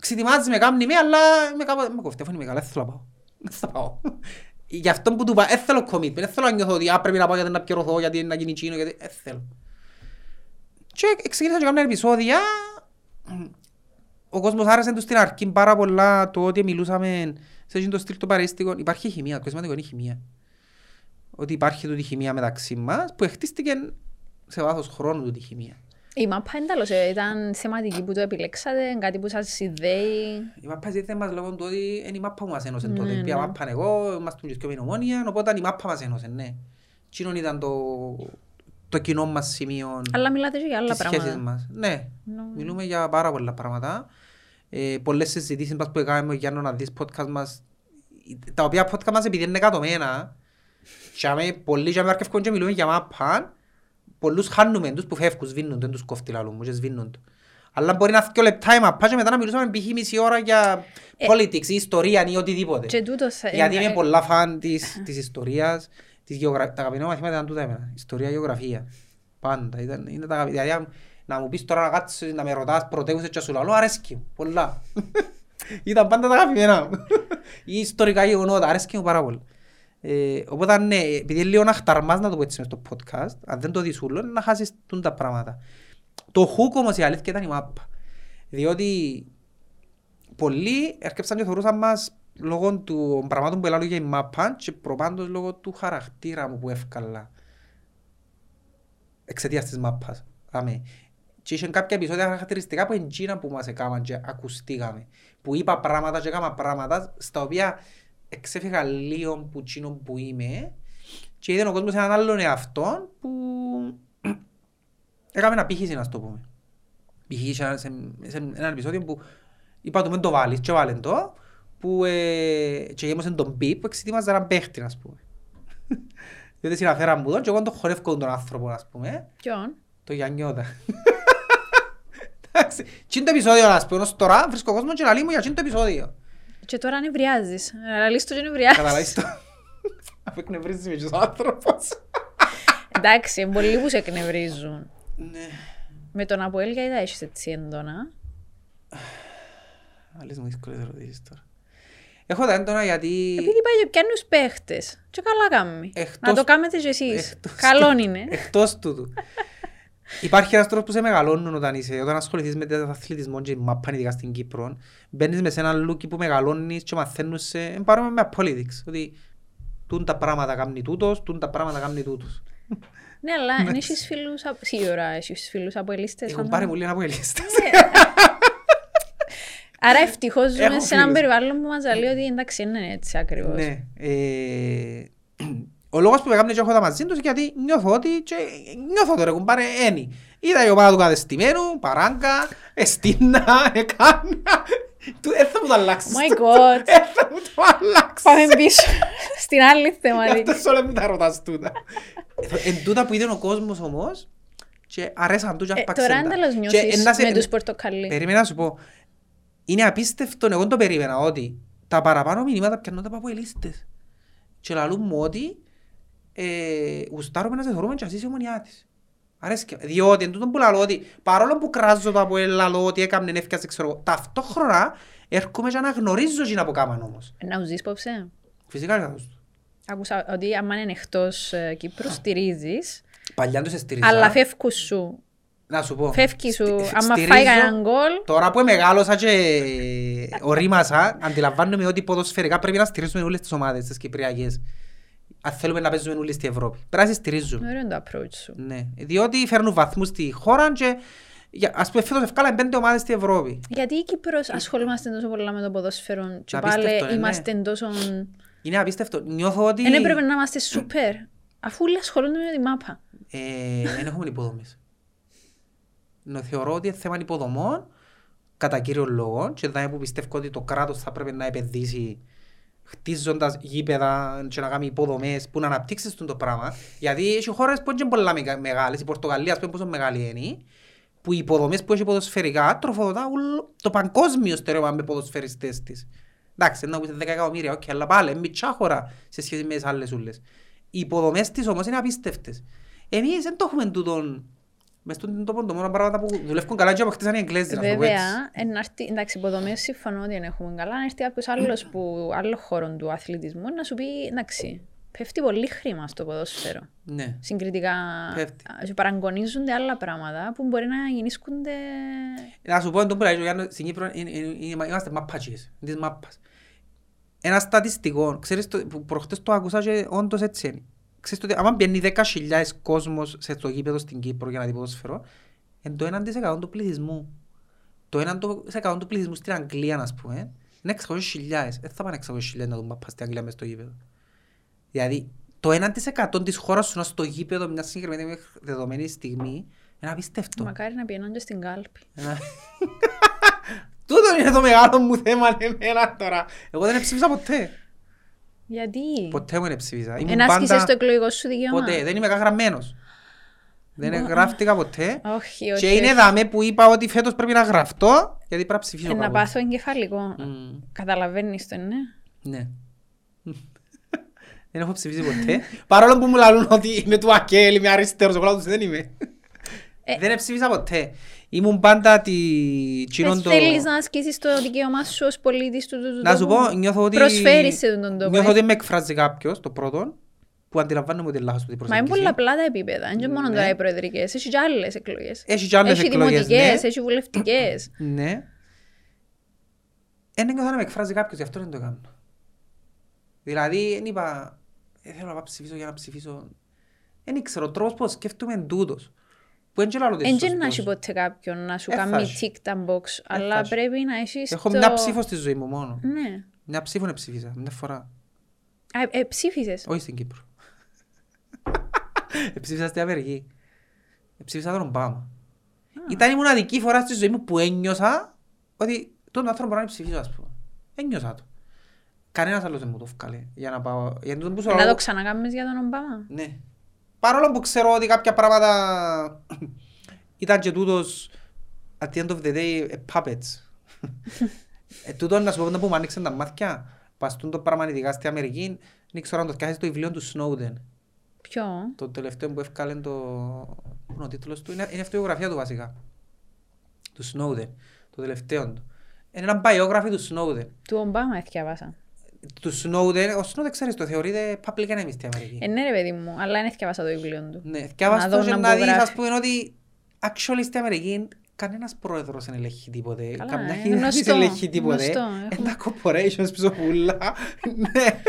Ξετοιμάζεις με κάμνη με, αλλά με κάπου... Με κόφτει, αφού είναι μεγάλα, δεν θέλω να πάω. Δεν θα πάω. Γι' αυτό που του είπα, δεν θέλω commitment, δεν θέλω να νιώθω ότι «Α, πρέπει να πάω γιατί να πιερωθώ, γιατί να γίνει τσίνο, γιατί... Δεν θέλω. Και ξεκίνησα και κάνω επεισόδια ο κόσμος άρεσε τους στην αρχή πάρα πολλά το ότι μιλούσαμε σε εκείνο το στυλ το παρέστικο. Υπάρχει χημεία, το σημαντικό είναι η χημεία. Ότι υπάρχει τούτη χημεία μεταξύ μας που χτίστηκε σε βάθος χρόνου τούτη χημεία. Η μάπα εντάλλως ε, ήταν θεματική που το επιλέξατε, κάτι που σας συνδέει. Η μάπα ζήτησε μας λόγω του ότι είναι η μάπα που μας ένωσε τότε. Ναι, Ποια ναι. μάπα εγώ, είμαστε και με ομόνια, οπότε η μάπα μας ένωσε, ναι. Εκείνο ήταν το, το κοινό μας σημείο Αλλά μιλάτε και για άλλα της σχέσης πράγματα. μας. Ναι, Ναι. μιλούμε για πάρα πολλά πράγματα. Ε, πολλές συζητήσεις μας που έκαναμε για να δεις podcast μας, τα οποία podcast μας επειδή είναι εκατομμένα, και άμε- πολλοί και άμε αρκευκόν και μιλούμε για μάπα, πολλούς χάνουμε τους που φεύγουν, σβήνουν, δεν τους κόφτει λαλού μου και σβήνουν το. Αλλά μπορεί να έρθει λεπτά η μαπά και μετά να μιλούσαμε π.χ. μισή ώρα για Ε, politics ή ιστορία ή οτιδήποτε. Και τούτος θα- Γιατί ε, είμαι ε, πολλά φαν της, της ιστορίας, της γεωγρα... τα αγαπημένα μαθήματα ήταν τούτα εμένα. Ιστορία, γεωγραφία. Πάντα. Ήταν, είναι τα αγαπημένα. Δηλαδή, αν- να μου πεις τώρα να κάτσεις να με ρωτάς πρωτεύουσες και να σου λέω, αρέσκει μου, πολλά. ήταν πάντα τα αγαπημένα μου. Ή ιστορικά γεγονότα, αρέσκει μου πάρα πολύ. Ε, οπότε ναι, επειδή είναι λίγο να χταρμάς να το πω έτσι μες στο podcast, αν δεν το δεις ούλο, είναι να χάσεις τούν τα πράγματα. Το hook όμως η αλήθεια ήταν η μάπα. Διότι πολλοί έρκεψαν και θεωρούσαν μας λόγω των πραγμάτων που έλαβε για η μάπα και προπάντως λόγω του χαρακτήρα μου που εύκαλα εξαιτίας της μάπας. Άμε. Και είχε κάποια επεισόδια χαρακτηριστικά που είναι εκείνα που μας έκαναν και ακουστήκαμε. Που είπα πράγματα και έκανα πράγματα στα οποία εξέφυγα λίγο που εκείνο που είμαι και είδε ο κόσμος έναν άλλον εαυτό που έκαμε ένα πύχηση να το πούμε. Π.χ. σε, σε, σε ένα επεισόδιο που είπα του μεν το βάλεις και βάλεν το που ε, και γέμωσαν τον πι που εξετοίμαζε έναν παίχτη ας πούμε. Διότι συναφέραν μου τον και εγώ τον χορεύκω τον άνθρωπο ας πούμε Ποιον; το Γιάννιώτα. Εντάξει, τι είναι το επεισόδιο ας πούμε, ως τώρα βρίσκω κόσμο και να λέει μου για τι είναι το επεισόδιο. Και τώρα νευριάζεις. Αλλά λύστο και νευριάζεις. Καταλάβεις το. Αφού εκνευρίζεις με και ο άνθρωπος. Εντάξει, είναι πολλοί που σε εκνευρίζουν. Ναι. Με τον Αποέλ γιατί τα έχεις έτσι έντονα. Άλλες μου δύσκολες ερωτήσεις τώρα. Έχω τα έντονα γιατί... Επειδή πάει και πιάνει τους παίχτες. Και καλά κάνει. Εκτός- Να το κάνετε και εσείς. Εκτός- Καλόν είναι. Εκτός τούτου. Υπάρχει ένας τρόπος που σε μεγαλώνουν όταν είσαι, όταν ασχοληθείς με τον αθλητισμό και μάπαν ειδικά στην Κύπρο, μπαίνεις μες σε ένα λούκι που μεγαλώνεις και μαθαίνουν σε, εν παρόμοιο με politics, ότι τούν τα πράγματα κάνει τούτος, τούν τα πράγματα κάνει τούτος. Ναι, αλλά δεν έχεις φίλους, απ- σίγουρα έχεις φίλους από ελίστες. Έχουν πάρει πολύ από ελίστες. Άρα ευτυχώς ζούμε Έχω σε έναν φίλους. περιβάλλον που μας λέει ότι εντάξει είναι έτσι ακριβώς. Ναι. Ε, Ο λόγος που με έκανε και έχω τα μαζί τους γιατί νιώθω ότι και νιώθω το ρε κουμπάρε ένι. Είδα η ομάδα του κατεστημένου, παράγκα, εστίνα, εκάνα. Του- Δεν θα μου το αλλάξεις. My God. Δεν θα μου το αλλάξεις. Πάμε πίσω στην άλλη Γι' θεματική. αυτός όλα μου τα ρωτάς τούτα. Ε, Εν τούτα που είδε ο κόσμος όμως και αρέσαν του και Ε, αρπάξαν Τώρα τα. αν τέλος Και νιώσεις να σε- με τους πορτοκαλί. Περίμενα να σου πω. Είναι απίστευτο, εγώ το περίμενα ότι τα παραπάνω μηνύματα πιανόνται από ελίστες. Και λαλούν μου ότι ε, γουστάρουμε να σε θεωρούμε και εσύ είσαι ομονιά της. Αρέσκει. Διότι εν τούτον που λαλώ ότι παρόλο που κράζω το από ελ, λαλώ ότι έκαμνε έφτιασε ξέρω εγώ, ταυτόχρονα έρχομαι και αναγνωρίζω εκείνα που κάμαν όμως. Να ουζείς πόψε. Φυσικά είναι τους. Άκουσα ότι άμα είναι εκτός ε, Κύπρου στηρίζεις, Παλιά τους εστήριζα. αλλά φεύγουν σου. Να σου πω. Φεύγει σου. Στι- Άμα στηρίζω- φάει κανέναν γκολ, Τώρα που μεγάλωσα και ορίμασα, αντιλαμβάνομαι ότι ποδοσφαιρικά πρέπει να στηρίζουμε όλες τις ομάδες τις κυπριακές. Αν θέλουμε να παίζουμε όλοι στη Ευρώπη. Πρέπει να τις στηρίζουμε. ωραίο είναι το approach σου. Ναι. Διότι φέρνουν βαθμούς στη χώρα και για- ας πούμε φέτος ευκάλαμε πέντε ομάδες στη Ευρώπη. Γιατί η Κύπρος ασχολούμαστε τόσο πολλά με το ποδόσφαιρο και πάλι Απίστευτο, ναι. είμαστε τόσο... Είναι απίστευτο. Νιώθω ότι Δεν έπρεπε να είμαστε σούπερ, αφού όλοι ασχολούνται με τη μάπα. ε, δεν έχουμε υποδομές. Νο- Θεωρώ ότι είναι θέμα υποδομών κατά κύριο λόγο και δηλαδή που πιστεύω ότι το κράτος θα πρέπει να επενδύσει χτίζοντας γήπεδα και να κάνει υποδομές που να αναπτύξεις το πράγμα. Γιατί έχει χώρες που είναι και πολλά μεγα- μεγάλες. Η Πορτογαλία ας πούμε πόσο μεγάλη είναι που οι υποδομές που έχει ποδοσφαιρικά τροφοδοτά όλο το παγκόσμιο στερεώμα με ποδοσφαιριστές της. Εντάξει να πεις 10 εκατομμύρια ok αλλά πάλι είναι μητσά χώρα σε σχέση με τις άλλες ούλες. Οι υποδομές της όμως είναι απίστευτες. Εμείς δεν το έχουμε τούτον μες στον τόπο το μόνο πράγματα που δουλεύουν καλά και αποκτήσαν οι Εγγλέζοι να το πω έτσι. Βέβαια, εν άρτη- εντάξει, υποδομές συμφωνώ ότι δεν έχουμε καλά. Αν έρθει κάποιος άλλος που άλλος χώρο του αθλητισμού να σου πει, εντάξει, Πέφτει πολύ χρήμα στο ποδόσφαιρο. Ναι. Συγκριτικά Πέφτει. α, και παραγωνίζονται άλλα πράγματα που μπορεί να γεννήσκονται... Να σου πω τον που λέει ο Γιάννος, στην Κύπρο είναι- είναι- είναι- είμαστε μαπάτσιες, της μάπας. Ένα στατιστικό, ξέρεις, το- που προχτές το άκουσα και όντως έτσι είναι. Ξέρεις ότι άμα μπαίνει 10.000 κόσμος σε το γήπεδο στην Κύπρο για να δει ποδόσφαιρο, είναι το 1% του πληθυσμού. Το 1% του πληθυσμού στην Αγγλία, ας πούμε, είναι 600.000. Δεν θα πάνε 600.000 να δουν μάπα στην Αγγλία μες στο γήπεδο. Δηλαδή, το 1% της χώρας σου να στο γήπεδο μια συγκεκριμένη δεδομένη στιγμή είναι απίστευτο. Μακάρι να πηγαίνουν και στην κάλπη. Ένα- Τούτο είναι το μεγάλο μου θέμα εμένα τώρα. Εγώ δεν ψήφισα ποτέ. Γιατί; Ποτέ μου δεν ψήφισα. Ήμουν Εν άσκησες πάντα... το εκλογικό σου δικαίωμα; Ποτέ. Δεν είμαι γραμμένος. Δεν Μπα. γράφτηκα ποτέ. Όχι, όχι. Και είναι όχι. δαμέ που είπα ότι φέτος πρέπει να γραφτώ γιατί πρέπει να ψηφίσω Ε, να κάπου. πάθω εγκεφαλικό. Μμμ. Καταλαβαίνεις το, ναι. Ναι. Δεν έχω ψηφίσει ποτέ. Παρόλο που μου λαλούν ότι είμαι του Ακέλ, είμαι αριστερός, εγώ λέω τους δεν είμαι. Ε. Δεν ψήφισα ποτέ. Ήμουν πάντα τη... Ε, τσίνον το- θέλεις να ασκήσεις το δικαίωμά σου ως πολίτης του, του, του Να σου τόπου. πω, νιώθω ότι... Προσφέρεις σε τον τόπο. Νιώθω ε. ότι με εκφράζει κάποιος, το πρώτο, που αντιλαμβάνομαι ότι είναι λάθος που την Μα είναι προσεγγίσει. πολλαπλά τα επίπεδα. Είναι και μόνο Ναι. τώρα οι προεδρικές. Έχεις και άλλες εκλογές. Έχεις και άλλες Έχεις εκλογές, δημοτικές, ναι. έχεις βουλευτικές. Ναι. Δεν νιώθω να με εκφράζει κάποιος, γι' αυτό δεν το κάνω. Δηλαδή, δεν είπα, «Ε, θέλω να πάω ψηφίσω για να ψηφίσω. Δεν ήξερα, ο τρόπος που σκέφτομαι είναι τούτος. Που δεν ξέρω ότι είναι Εν και να σωστός. έχει ποτέ κάποιον να σου Ε, θα κάνει έχει. tick τα box, αλλά έχει. πρέπει να έχεις Έχω το... μια ψήφος στη ζωή μου μόνο. Ναι. Μια ψήφο δεν ψήφισα, μια φορά. Α, ε, ψήφισες; Όχι στην Κύπρο. Ε, Ψήφισα στην Αμερική. Ε, Ψήφισα τον Ομπάμα. Ήταν η μοναδική φορά στη ζωή μου που ένιωσα ότι τον άνθρωπο μπορεί να ψηφίσω, ας πούμε. Ένιωσα το. Κανένας άλλος δεν μου το βγάλε για να πάω. Για τούτο που σου Να λέω- το ξανακάμεις για τον Ομπάμα; Ναι. Παρόλο που ξέρω ότι κάποια πράγματα ήταν και τούτος at the end of the day ε, puppets. ε, τούτο να σου πω που μου άνοιξαν τα μάτια. Παστούν το πράγμα ειδικά στην Αμερική. Δεν ξέρω αν το πιάσεις το βιβλίο του Snowden. Ποιο; Το τελευταίο που έφκαλε το... Πού είναι ο τίτλος του, είναι, είναι αυτοβιογραφία του βασικά. Του Snowden. Το τελευταίο του. Είναι ένα biography του Snowden. Του Ομπάμα έθιαβασα. Του Snowden, ο Snowden ξέρεις το θεωρείται public enemy στην Αμερική. Ε, ναι ρε παιδί μου, αλλά δεν έθιαβασα το βιβλίο του. Ναι, θυκάβας Να το δω και να να μου δεις γράφει. ας πούμε ότι actually στην Αμερική κανένας πρόεδρος δεν ελέγχει τίποτε. Καλά, Καμιά ε, κυβέρνηση γνωστό, δεν ελέγχει τίποτε. γνωστό, Είναι έχουμε- τα corporations πίσω πουλά. Ναι.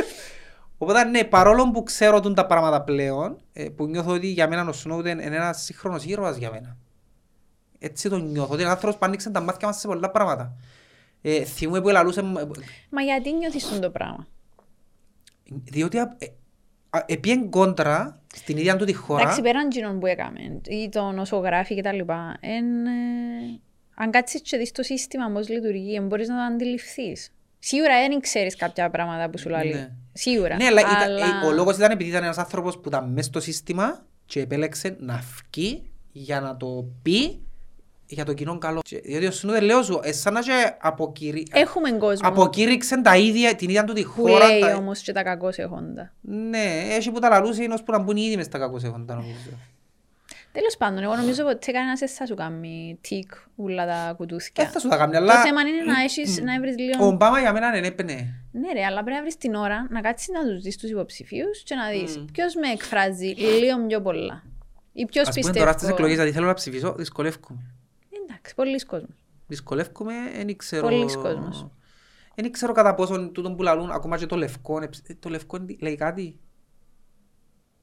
Οπότε ναι, παρόλο που ξέρω τούν τα πράγματα πλέον, ε, που νιώθω ότι για μένα ο Snowden είναι ένας σύγχρονος ήρωας για μένα. Έτσι το νιώθω, ότι είναι άνθρωπος που άνοιξε τα μάτια μας σε πολλά πράγματα. Ε, θυμούμαι που ελαλούσε, Μα γιατί νιώθεις τον το πράγμα; διότι α- ε, α- επίεν κόντρα στην ίδια του τη χώρα. Εντάξει, πέραν κοινών που έκαμε, ή το νοσογράφη και τα λοιπά, εν, ε, αν κάτσεις και δεις το σύστημα πώς λειτουργεί, εν μπορείς να το αντιληφθείς. Σίγουρα δεν ξέρεις κάποια πράγματα που σου λέει. Ναι. Σίγουρα. Ναι, αλλά, ήταν- ε, ο λόγος ήταν επειδή ήταν ένας άνθρωπος που ήταν μέσα στο σύστημα και επέλεξε να βγει για να το πει για το κοινό καλό. Και- Διότι ο Σνούδερ λέω σου, ε, σαν να και αποκηρύ... Έχουμε κόσμο αποκήρυξε τα ίδια, την ίδια του τη που χώρα. λέει τα- όμως και τα κακώς έχοντα. Ναι, έχει που τα λαλούσε είναι ώσπου να μπουν ήδη μες στα κακούς έχοντα νομίζω. Τέλος πάντων, εγώ νομίζω ότι κανένας δεν θα σου κάνει τικ ούλα τα Δεν κουτούθια. θα σου τα κάνει, Το αλλά θέμα είναι να, έχεις, να βρεις ο λίγο... Ομπάμα για μένα είναι έπαινε. Ναι ρε, αλλά πρέπει να βρεις την ώρα να κάτσεις να τους δεις τους υποψηφίους και να δεις Μμ. ποιος με εκφράζει λίγο πιο πολλά. Ή ποιος Ας πούμε πιστεύω. τώρα στις εκλογές, γιατί θέλω να ψηφίσω, δυσκολεύκομαι. Εντάξει, πολλοί κόσμος. Δυσκολεύκομαι, δεν ξέρω... Πολλής κόσμος. Δεν ξέρω κατά πόσο τούτον που λαλούν, ακόμα και το λευκό, ε, ψ- το λευκό τι- λέει κάτι;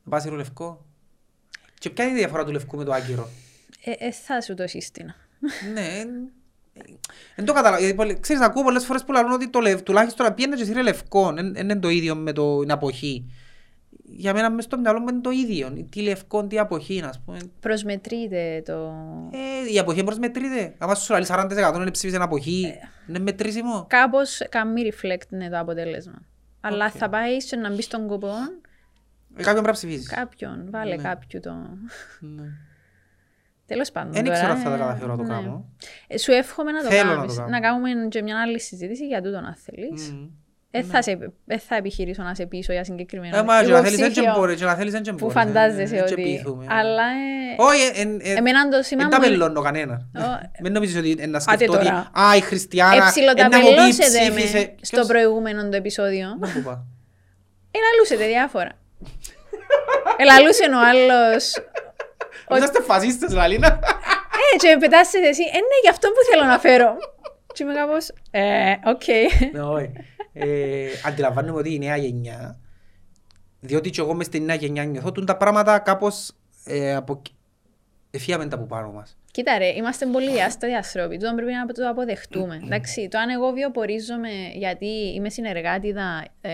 Βάσιρο λευκό. Και ποια είναι η διαφορά του λευκού με το άγκυρο; Ε, ε, θα σου το σύστηνα. ναι, δεν το καταλαβαίνω. Γιατί πολλοί- Ξέρεις, ακούω πολλές φορές που λαλούν ότι το λευ, τουλάχιστον να πιένε και σύρε λευκό. Δεν είναι το ίδιο με το- την αποχή. Για μένα μες στο μυαλό μου είναι το ίδιο. Τι λευκό, τι αποχή, ας πούμε. Προσμετρείται το... Ε, η αποχή μπορείς μετρείται. Αν σου λέει 40% είναι ψήφισε αποχή, είναι μετρήσιμο. Κάπως κάνει reflect ναι, το αποτέλεσμα. Αλλά Οκ. θα πάει και να μπει στον κοπό Ε, Κάποιον πρέπει να ψηφίσεις. κάποιον, βάλε Ναι. κάποιου το... Ναι. Τέλος πάντων. Δεν τώρα, ξέρω αν θα τα ε, καταφέρω να το ναι. κάνω. Ε, σου εύχομαι να το Θέλω να κάνεις. το Να, κάνω. κάνουμε και μια άλλη συζήτηση για τούτο να θέλεις. Μμμ. Ε, θα, σε, ε, θα επιχειρήσω να σε πείσω για συγκεκριμένο Ε, μα και να θέλεις δεν υποψήφιο και μπορείς, και να θέλεις δεν και που μπορείς, ε, φαντάζεσαι δεν και ότι... πείθουμε. Αλλά ε, Όχι, ε, ε, ε, εμένα το σήμα δεν τα μου... πελώνω κανένα. Ω, Μην νομίζεις ότι ε, να Άτε σκεφτώ ότι τώρα. «Α, η Χριστιανά, ε, να μου πει Εψιλοταπελώσετε με ψήφισε». στο Ποιος- προηγούμενο το επεισόδιο. Να που πάω. Εναλούσετε διάφορα. Ελαλούσε ο άλλος. Είσαστε φασίστες, Λαλίνα. Ε, και πετάσαι εσύ. Ε, ναι, γι' αυτό που θέλω να φέρω. Και είμαι κάπως, ε, οκ. Ναι, όχι. Ε, Αντιλαμβάνομαι ότι η νέα γενιά, διότι και εγώ μες στην νέα γενιά νιώθω, τούν τα πράγματα κάπως ε, από... εφίαμε τα από πάνω μας. Κοίτα ρε, είμαστε πολύ άστατοι άνθρωποι. Τούτο πρέπει να το αποδεχτούμε. Εντάξει, το αν εγώ βιοπορίζομαι γιατί είμαι συνεργάτηδα ε,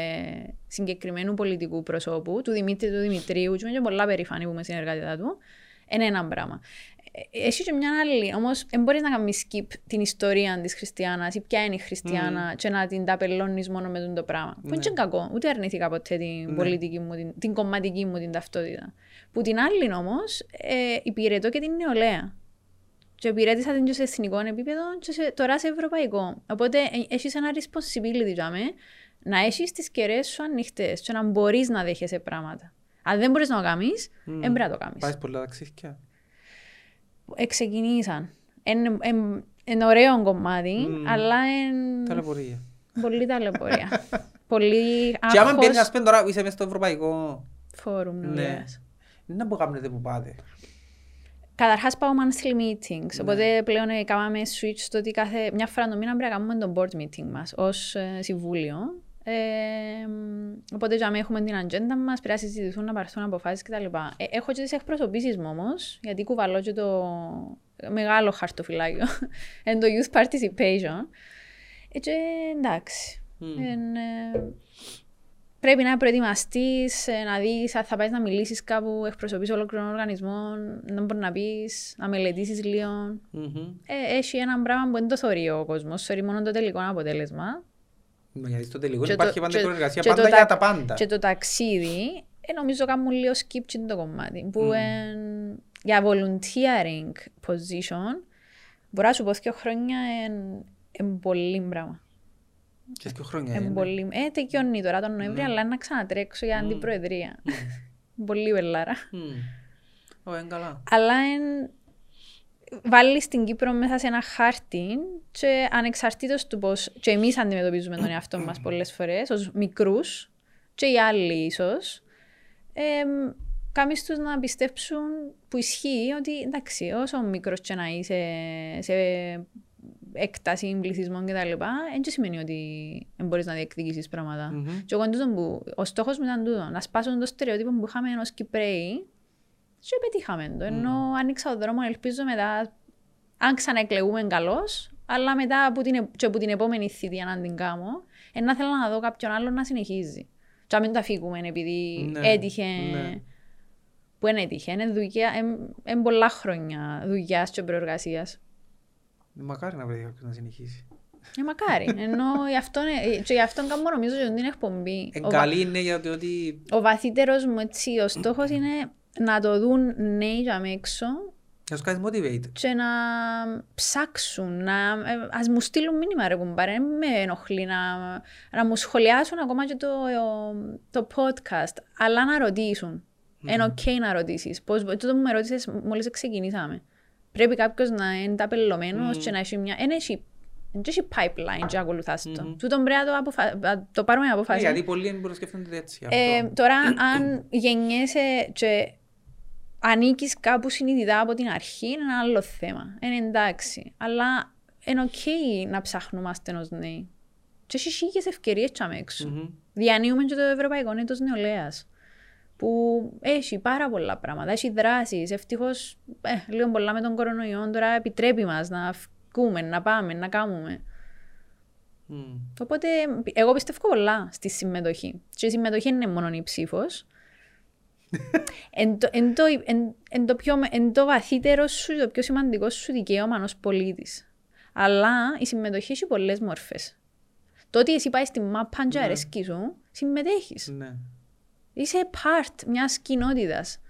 συγκεκριμένου πολιτικού προσώπου, του Δημήτρη του Δημητρίου, και είμαι και πολλά περήφανη που είμαι συνεργάτηδα του, είναι ένα πράγμα. Ε, Έχει και μια άλλη, όμως δεν μπορείς να κάνεις skip την ιστορία της Χριστιανάς ή ποια είναι η Χριστιανά mm. και να την ταπελώνεις μόνο με τον το πράγμα. Που είναι Ναι. και κακό, ούτε αρνήθηκα ποτέ την Ναι. πολιτική μου, την, την κομματική μου την ταυτότητα. Που την άλλη όμως ε, υπηρετώ και την νεολαία. Και υπηρέτησα την και σε εθνικό επίπεδο και σε, τώρα σε ευρωπαϊκό. Οπότε έχεις ένα responsibility για με, να έχεις τις κεραίες σου ανοιχτές και να μπορείς να δέχεσαι πράγματα. Αν δεν μπορείς να το κάνεις, δεν πρέπει να το κάνεις. Πάεις πολλά ταξίδια. Εξεκινήσαν. Είναι εν, εν ωραίο κομμάτι, Μμμ. αλλά είναι Ταλαιπωρία. πολύ ταλαιπωρία. πολύ Και άμα μπαίνεις, άγχος ας πούμε τώρα, είσαι μες στο ευρωπαϊκό, φόρουμ ναι. νεολαίας. Δεν να που κάνετε που πάτε. Καταρχάς πάω monthly meetings, Ναι. οπότε πλέον ε, κάναμε switch στο ότι κάθε μια φορά το μήνα πρέπει να κάνουμε το board meeting μας ως ε, συμβούλιο. Ε, μ, οπότε για μένα έχουμε την ατζέντα μας, πρέπει να συζητηθούν, να πάρθουν αποφάσεις κτλ. Ε, έχω και τις εκπροσωπήσεις μου όμως, γιατί κουβαλώ και το μεγάλο χαρτοφυλάκιο, εν το youth participation. Ε, και εντάξει. Μμ. Εν, ε, πρέπει να προετοιμαστείς, να δεις αν θα πάεις να μιλήσεις κάπου, εκπροσωπείς ολόκληρο οργανισμό, να μπορείς να πεις, να μελετήσεις λίγο. Μμμ. Ε, έχει ένα πράγμα που δεν το θεωρεί ο κόσμος, θεωρεί μόνο το τελικό αποτέλεσμα. Μα Γιατί στο τελικό Και υπάρχει το- πάντα και- προεργασία, και πάντα το για τα- τα πάντα. Και το ταξίδι, ε, νομίζω κάνουν λίγο skip και το κομμάτι. Που Μμμ. εν- για volunteering position, μπορώ να σου πω δύο χρόνια είναι πολύ πράγμα. Και δύο χρόνια Είναι είναι. πολύ... Ε, τελειώνει τώρα τον Νοέμβρη, Ναι. αλλά να ξανατρέξω για αντιπροεδρία. Πολύ βελάρα. Μμ. Ω, είναι καλά. Αλλά εν... βάλεις την Κύπρο μέσα σε ένα χάρτη και ανεξαρτήτως του πώς και εμείς αντιμετωπίζουμε τον εαυτό μας πολλές φορές ως μικρούς και οι άλλοι ίσως εμ, κάνεις τους να πιστέψουν που ισχύει ότι εντάξει όσο μικρός και να είσαι σε έκταση πληθυσμών και τα λοιπά, δεν σημαίνει ότι δεν μπορείς να διεκδικήσεις πράγματα. Μμμ. Και εγώ τούτο που, ο στόχος μου ήταν τούτο, να σπάσουν το στερεότυπο που είχαμε ως Κυπρέοι και πετύχαμε το. Ενώ άνοιξα τον δρόμο, ελπίζω μετά, αν ξαναεκλεγούμε καλώς, αλλά μετά από την, ε- και από την επόμενη θητεία να την κάνω, ε, να θέλω να δω κάποιον άλλον να συνεχίζει. Και να μην το αφήγουμε επειδή Ναι, έτυχε, ναι. που δεν έτυχε. Είναι δουλειά, είναι πολλά χρόνια δουλειάς και προεργασίας. Μακάρι να βρει κάποιος να συνεχίσει. Ε, μακάρι. Ενώ γι' αυτό, ε, και γι' αυτό κάνω νομίζω ότι την εκπομπή. Εν Ο βα- καλή είναι γιατί ότι ο βαθύτερος μου έτσι, ο στόχος είναι να το δουν νέοι για με έξω να σου κάνεις motivate. και να ψάξουν, να, ε, ας μου στείλουν μήνυμα ρε κουμπάρε, δεν με ενοχλεί να, να μου σχολιάσουν ακόμα και το, το podcast, αλλά να ρωτήσουν. Είναι οκ να ρωτήσεις. Πώς, τούτο που με ρώτησες μόλις ξεκινήσαμε. Πρέπει κάποιος να είναι ταπελωμένος και να έχει μια... Εν έχει, εν έχει pipeline και ακολουθάς το. Τούτο πρέπει να το, αποφα... να το πάρουμε Ε, αποφάση. Γιατί πολλοί δεν μπορούν να σκέφτονται έτσι. Ε, αυτό. τώρα, αν γεννιέσαι και ανήκεις κάπου συνειδητά από την αρχή, είναι ένα άλλο θέμα. Είναι εντάξει. Αλλά είναι οκ να ψαχνόμαστε ως νέοι. Και έχεις χίλιες ευκαιρίες τσάμε έξω. Μμμ. Διανύουμε και το Ευρωπαϊκό Έτος Νεολαίας που έχει πάρα πολλά πράγματα, έχει δράσεις. Ευτυχώς, ε, λίγο πολλά με τον κορονοϊό, τώρα επιτρέπει μας να βγούμε, να πάμε, να κάνουμε. Μμ. Οπότε εγώ πιστεύω πολλά στη συμμετοχή. Και η συμμετοχή είναι μόνο η ψήφος. Εν, το, εν, το, εν, εν, το πιο, εν το βαθύτερο σου, το πιο σημαντικό σου δικαίωμα ως πολίτης. Αλλά η συμμετοχή έχει πολλές μορφές. Το ότι εσύ πάεις στη μάπα και αρέσκει σου, συμμετέχεις. Ναι. Είσαι part μιας κοινότητας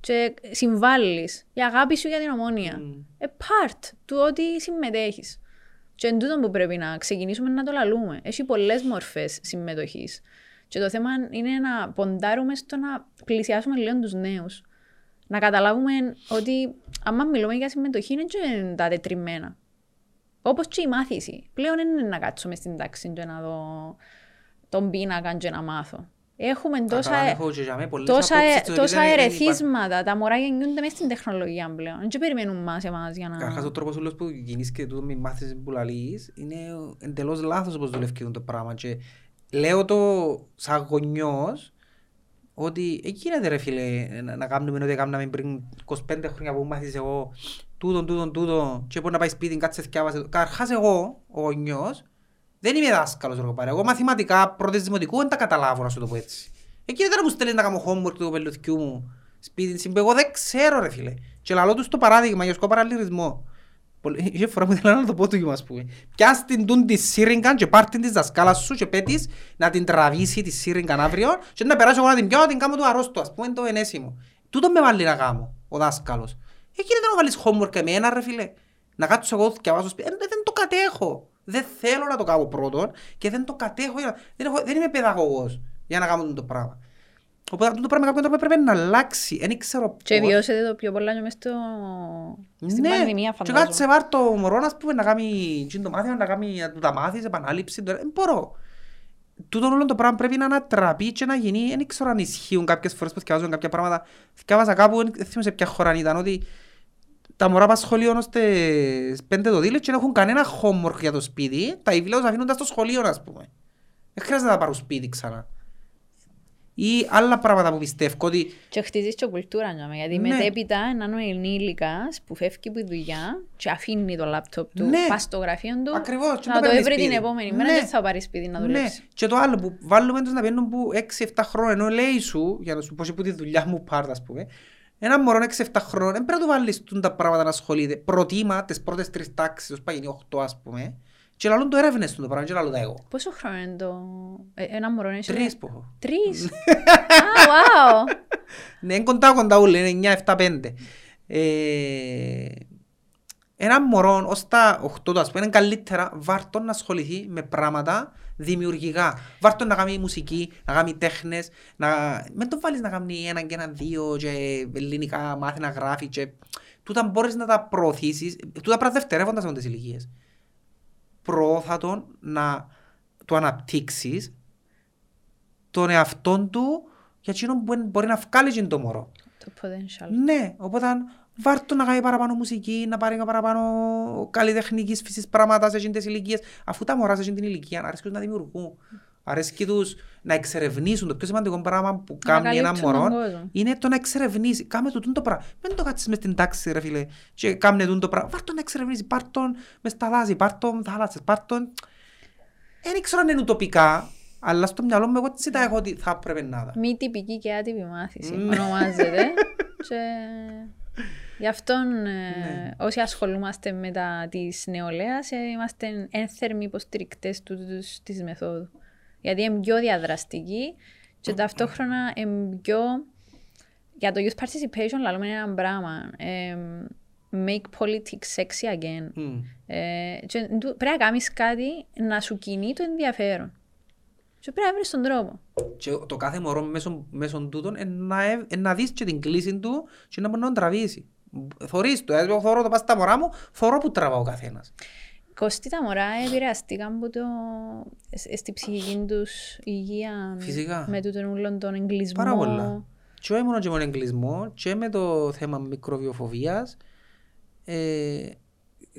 και συμβάλλεις. Η αγάπη σου για την ομόνια. Μμ. Ε, part του ότι συμμετέχεις. Και εν τούτο που πρέπει να ξεκινήσουμε να το λαλούμε. Έχει πολλές μορφές συμμετοχής. Και το θέμα είναι να ποντάρουμε στο να πλησιάσουμε λίγο τους νέους. Να καταλάβουμε ότι άμα μιλούμε για συμμετοχή είναι και τα τετριμμένα. Όπως και η μάθηση. Πλέον δεν είναι να κάτσω μες στην τάξη και να δω τον πίνακα και να μάθω. Έχουμε τόσα, Καλά, έχω και για μέ πολλές τόσα, απόψεις, το ότι τόσα δεν- δεν ερεθίσματα. Τα μωρά γεννιούνται μέσα στην τεχνολογία πλέον. Δεν περιμένουν μας εμάς για να... Καταρχάς ο τρόπος ούλος που γίνεις και τούτο μη μάθεις που λαλείς είναι εντελώς λάθος όπως δουλεύει και το πράγμα και λέω το σαν γονιός ότι εκεί γίνεται ρε φίλε να, να κάνουμε ό,τι κάναμε πριν 25 χρόνια που μάθεις εγώ τούτον, τούτον, τούτον και μπορεί να πάει σπίτι κάτσε θυκιάβασε το. Καταρχάς εγώ ο γονιός δεν είμαι δάσκαλος ρε πάρε. Εγώ μαθηματικά πρώτες δημοτικού δεν τα καταλάβω να σου το πω έτσι. Εκεί δεν μου στέλνει να κάνω homework του πελουθκιού μου σπίτι συμπέ. Εγώ δεν ξέρω ρε φίλε. Και λαλώ τους το παράδειγμα για σκό παραλληλισμό. Πολλή- Είχε φορά που ήθελα να το πω του ας πούμε. Πιάσ' την τούν τη σύριγγα και πάρ' την της δασκάλας σου και πέτεις να την τραβήσει τη σύριγγα αύριο και να περάσω εγώ να την πιάω να την κάνω του αρρώστου ας πούμε είναι το ενέσιμο. Τούτο με βάλει να κάνω ο δάσκαλος. Εκεί δεν να βάλεις homework εμένα ρε φίλε. Να κάτσω εγώ και βάζω σπίτι. Ε, δεν το κατέχω. Δεν θέλω να το κάνω πρώτον και δεν το κατέχω. για να- Δεν, έχω, δεν είμαι παιδαγωγός για να κάνω το πράγμα. Οπότε αυτό το πράγμα με κάποιον τρόπο πρέπει να αλλάξει. Δεν ξέρω Και πώς. βιώσετε το πιο πολλά και μες στο... στην Ναι, πανδημία και φαντάζομαι. κάτσε βάρ το μωρό να πούμε να κάνει τζιν το μάθημα, να κάνει να του τα μάθεις, επανάληψη. τώρα, Δεν μπορώ. Τούτο όλο το πράγμα πρέπει να ανατραπεί και να γίνει. Δεν ξέρω αν ισχύουν κάποιες φορές που θυκιάζουν κάποια πράγματα. Θυκιάβασα κάπου, δεν θυμάμαι σε ποια χώρα ήταν, ότι τα μωρά πας σχολείο ως τις πέντε το δίλες και δεν έχουν κανένα homework για το σπίτι. Τα βιβλία τους αφήνουν τα στο σχολείο, ας πούμε. Δεν χρειάζεται να τα πάρουν σπίτι ξανά. Ή άλλα πράγματα που πιστεύω ότι Και χτίζεις και κουλτούρα νιώμαι, γιατί Ναι. μετέπειτα έναν ο ενήλικας που φεύγει από τη δουλειά και αφήνει το λάπτοπ του, Ναι. πας στο γραφείο του, Ακριβώς, και να το το παίρνεις έβρει την σπίτι. επόμενη μέρα Ναι. και θα πάρει σπίτι να Ναι, δουλέψει. και το άλλο που βάλουμε τους να πιένουν που 6-7 χρόνια, ενώ λέει σου, για να σου πω και που τη δουλειά μου πάρτα, ας πούμε, ένα μωρό 6-7 χρόνια, δεν πρέπει να του βάλεις τούν τα πράγματα να ασχολείται. Προτίμα τις πρώτες τρεις τάξεις, ως πάει 8 ας πούμε, και λαλούν το έρευνες του το πράγμα, και λαλούν τα εγώ. Πόσο χρόνο είναι το... ε, ένα μωρό είναι... Τρεις που έχω. Τρεις! Α, wow! Ναι, είναι κοντά κοντά ούλοι, είναι 9-7-5. Ε, ένα μωρό ως τα 8 του, ας πούμε, είναι καλύτερα βάρτον να ασχοληθεί με πράγματα δημιουργικά. Βάρτον να κάνει μουσική, να κάνει τέχνες, να... Μην το βάλεις να κάνει ένα και ένα δύο και ελληνικά μάθει να γράφει και... Τούτα μπορείς να τα προωθήσεις, τούτα πρέπει να δευτερεύονται σε αυτές τις ηλικίες. Προώθα τον να το αναπτύξεις τον εαυτόν του για εκείνον που μπορεί να βγάλει εκείνο το μωρό. Το potential. Ναι, οπότε βάρ' το να κάνει παραπάνω μουσική, να πάρει παραπάνω καλλιτεχνικής φύσης πράγματα σε εκείνες τις ηλικίες. Αφού τα μωρά σε εκείνη την ηλικία αρέσκει τους να δημιουργούν. Αρέσκει τους να εξερευνήσουν. Το πιο σημαντικό πράγμα που Να κάνει ένα καλύψουν τον μωρό κόσμο. είναι το να εξερευνήσει. Κάμε το τούτο πράγμα. Μην το κάτσεις μες στην τάξη ρε φίλε και κάμε τούτο πράγμα. Βάρ' το να εξερευνήσει. Πάρ' τον μες στα δάση, πάρ' τον θάλασσες, πάρ' τον... Δεν ξέρω αν είναι ουτοπικά, αλλά στο μυαλό μου εγώ έτσι τα έχω ότι θα έπρεπε να δω. Μη τυπική και άτυπη μάθηση Ναι. ονομάζεται. και γι' αυτόν ε, Ναι. όσοι ασχολούμαστε με τα της νεολαίας ε, είμαστε ένθερμοι υποστηρικτές του, τους, της μεθόδου. Γιατί είναι πιο διαδραστική και ταυτόχρονα είναι πιο... Για το youth participation λαλούμε ένα πράγμα. ε, make politics sexy again. Μμ. Ε, και ντου- πρέπει να κάνεις κάτι να σου κινεί το ενδιαφέρον. Και πρέπει να βρεις τον τρόπο. Και το κάθε μωρό μέσω, μέσω τούτων είναι να, ε- ε, να δεις και την κλίση του και να μπορεί να τον τραβήσει. Θωρείς το, εγώ θωρώ το πας στα μωρά μου, θωρώ που τραβά ο καθένας. Κωστή τα μωρά επηρεαστήκαν από το, σ- στη ψυχική τους υγεία Φυσικά. με τούτον ούλον τον εγκλισμό. Πάρα πολλά. Και όχι μόνο και με τον εγκλισμό, και με το θέμα μικροβιοφοβίας. Ε,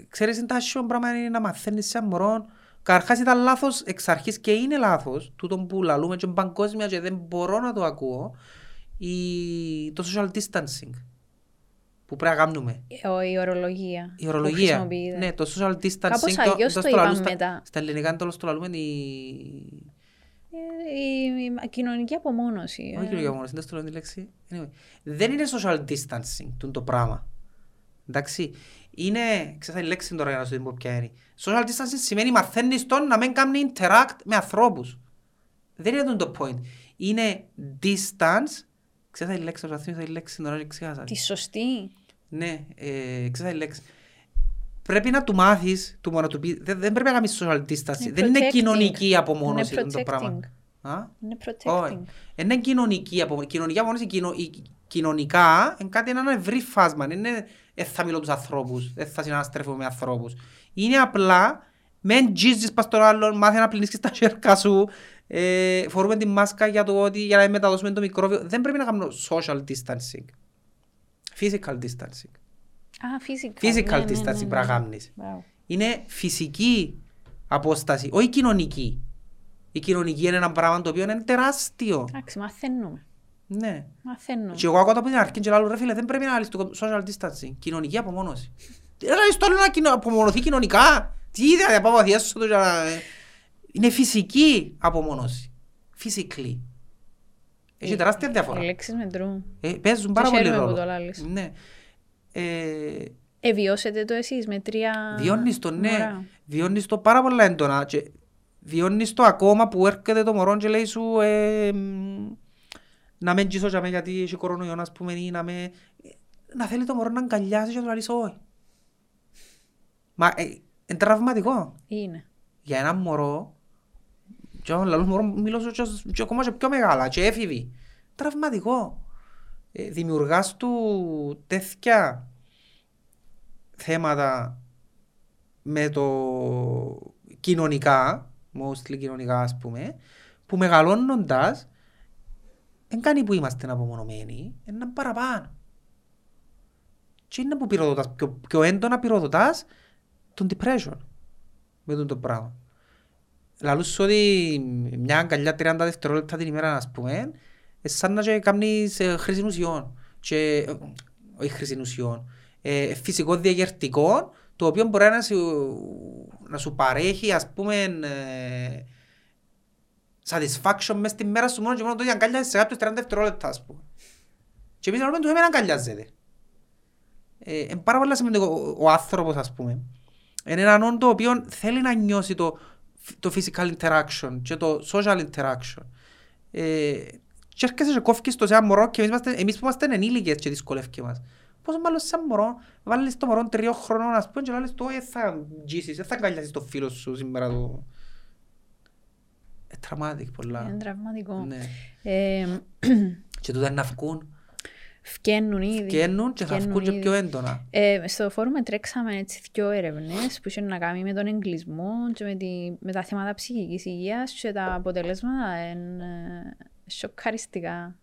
ξέρεις, είναι τα άσχημα πράγμα είναι να μαθαίνεις σε ένα μωρό. Καρχάς ήταν λάθος εξ αρχής και είναι λάθος, τούτο που λαλούμε και παγκόσμια και δεν μπορώ να το ακούω, η, το social distancing που πρέπει να κάνουμε. Ο, η ορολογία. Η που ορολογία. χρησιμοποιείται. Ναι, το social distancing. Κάπως αλλιώς το λαλούν είπαν στα- μετά. Στα ελληνικά είναι το λαλούμε η... Ε, η, η κοινωνική απομόνωση. Όχι ε. κύριε Γαμόνος, είναι στο λαλούν τη λέξη. Anyway, δεν είναι social distancing το, το πράγμα. Εντάξει. Είναι, ξέρετε η λέξη τώρα για να σου την πω ποια είναι. Social distancing σημαίνει μαθαίνεις τον να μην κάνει interact με ανθρώπους. Δεν είναι το point. Είναι distance. Ξέρετε η λέξη, θα θυμηθώ η λέξη τώρα και ξέχασα. Τη σωστή. Ναι, ε, ξέρετε η λέξη. Πρέπει να του μάθεις, του μόνο του πει, δεν, δεν πρέπει να κάνεις social distancing. Είναι δεν είναι protecting. κοινωνική απομόνωση Είναι αυτό το πράγμα. protecting. Α; Είναι Όχι. protecting. Είναι κοινωνική απομόνωση. Κοινωνική απομόνωση, κοινο, η- κοινωνικά, είναι κάτι ένα ευρύ φάσμα. Δεν είναι, δεν θα μιλώ τους ανθρώπους, δεν θα συναναστρέφω με ανθρώπους. Είναι απλά Μεν τζίζεις πας τον άλλον, μάθε να πλυνίσκεις τα χέρια σου, ε, φορούμε τη μάσκα για το ότι για να μεταδώσουμε το μικρόβιο. Δεν πρέπει να κάνουμε social distancing. Physical distancing. Α, physical. Physical Ναι, ναι, distancing ναι, πρέπει ναι. να κάνεις. Μπράβο. Είναι φυσική απόσταση, όχι κοινωνική. Η κοινωνική είναι ένα πράγμα το οποίο είναι τεράστιο. Εντάξει, μαθαίνουμε. Ναι. Μαθαίνουμε. Και εγώ ακούω από την αρχή και λέω ρε φίλε δεν πρέπει να λύσεις το social distancing. Κοινωνική απομόνωση. Ρε λες το άλλο να κοινο- απομονωθεί κοινωνικά. Τι είδα να πάω βαθιάσω το για να... Είναι φυσική απομόνωση. Physically. Έχει τεράστια Οι διαφορά. λέξεις μετρούν. Ε, παίζουν πάρα Το πολύ χαίρομαι που ρόλο. το λάλλεις. Ναι. Ε, Εβιώσετε το εσείς με τρία Βιώνεις το, ναι. μωρά. Βιώνεις το πάρα πολλά έντονα. Και βιώνεις το ακόμα που έρχεται το μωρό και λέει σου ε, μ, να μην τζίσω για μέ γιατί έχει κορονοϊό, ας πούμε, ή να με... Να θέλει το μωρό να αγκαλιάσει και να του λαλείς όχι. Μα ε, είναι τραυματικό. Είναι. Για ένα μωρό, και ένα λαλό μωρό μιλώ σου και- και ακόμα και πιο μεγάλα, και έφηβοι. Τραυματικό. Ε, δημιουργάς του τέτοια θέματα με το κοινωνικά, mostly κοινωνικά ας πούμε, που μεγαλώνοντας δεν κάνει που είμαστε απομονωμένοι, είναι παραπάνω. Και είναι που πυροδοτάς, πιο, πιο έντονα πυροδοτάς τον depression με τον το πράγμα. Λαλούς σου ότι μια αγκαλιά 30 δευτερόλεπτα την ημέρα, ας πούμε, ε, σαν να και κάνεις ε, χρήση ουσιών. Και, ε, όχι χρήση ουσιών, ε, φυσικό διαγερτικό, το οποίο μπορεί να σου, να σου παρέχει, ας πούμε, ε, satisfaction μες στη μέρα σου μόνο και μόνο το ότι αγκαλιάζεις σε κάποιους 30 δευτερόλεπτα, ας πούμε. Και εμείς λέμε του εμένα αγκαλιάζεται. Ε, είναι πάρα πολύ σημαντικό ο, ο άνθρωπος, ας πούμε. Είναι έναν όντο το οποίο θέλει να νιώσει το, το physical interaction και το social interaction. Ε, και έρχεσαι και κόφκεις το σε ένα μωρό και εμείς, είμαστε, εμείς που είμαστε ενήλικες και δυσκολεύκει μας. Πόσο μάλλον σε ένα μωρό, βάλεις το μωρό τριών χρονών ας πούμε και λες του «Όχι, θα γύσεις, δεν θα αγκαλιάσεις το φίλο σου σήμερα το...» Ε, τραυματικ πολλά. Είναι τραυματικό. Ναι. Ε, Και τούτα να βγουν, Φκαίνουν ήδη. φκαίνουν και θα Φκαίνουν βγουν και ήδη. πιο έντονα. Ε, στο φόρουμ τρέξαμε έτσι δύο έρευνες που είχαν να κάνουν με τον εγκλισμό και με, τη, με τα θέματα ψυχικής υγείας και τα αποτελέσματα είναι ε, σοκαριστικά.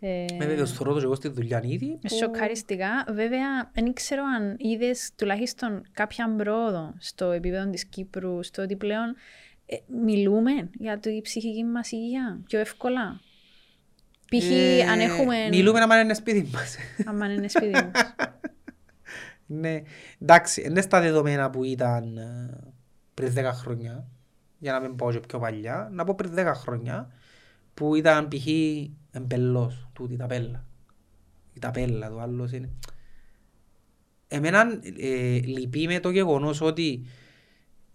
Ε, Με βέβαιος θωρώ το και εγώ στη δουλειά ήδη. που- Σοκαριστικά. Βέβαια, δεν ξέρω αν είδες τουλάχιστον κάποια πρόοδο στο επίπεδο της Κύπρου, στο ότι πλέον ε, μιλούμε για τη ψυχική μας υγεία πιο εύκολα. Π.χ. Ε, αν έχουμε... Μιλούμε να είναι σπίτι μας. Αν είναι σπίτι μας. Ναι, εντάξει, είναι στα δεδομένα που ήταν ε, πριν 10 χρόνια, για να μην πω και πιο παλιά, να πω πριν 10 χρόνια, που ήταν π.χ. εμπελός, τούτη η ταπέλα. Η ταπέλα, το άλλος είναι. Εμένα ε, λυπεί με το γεγονός ότι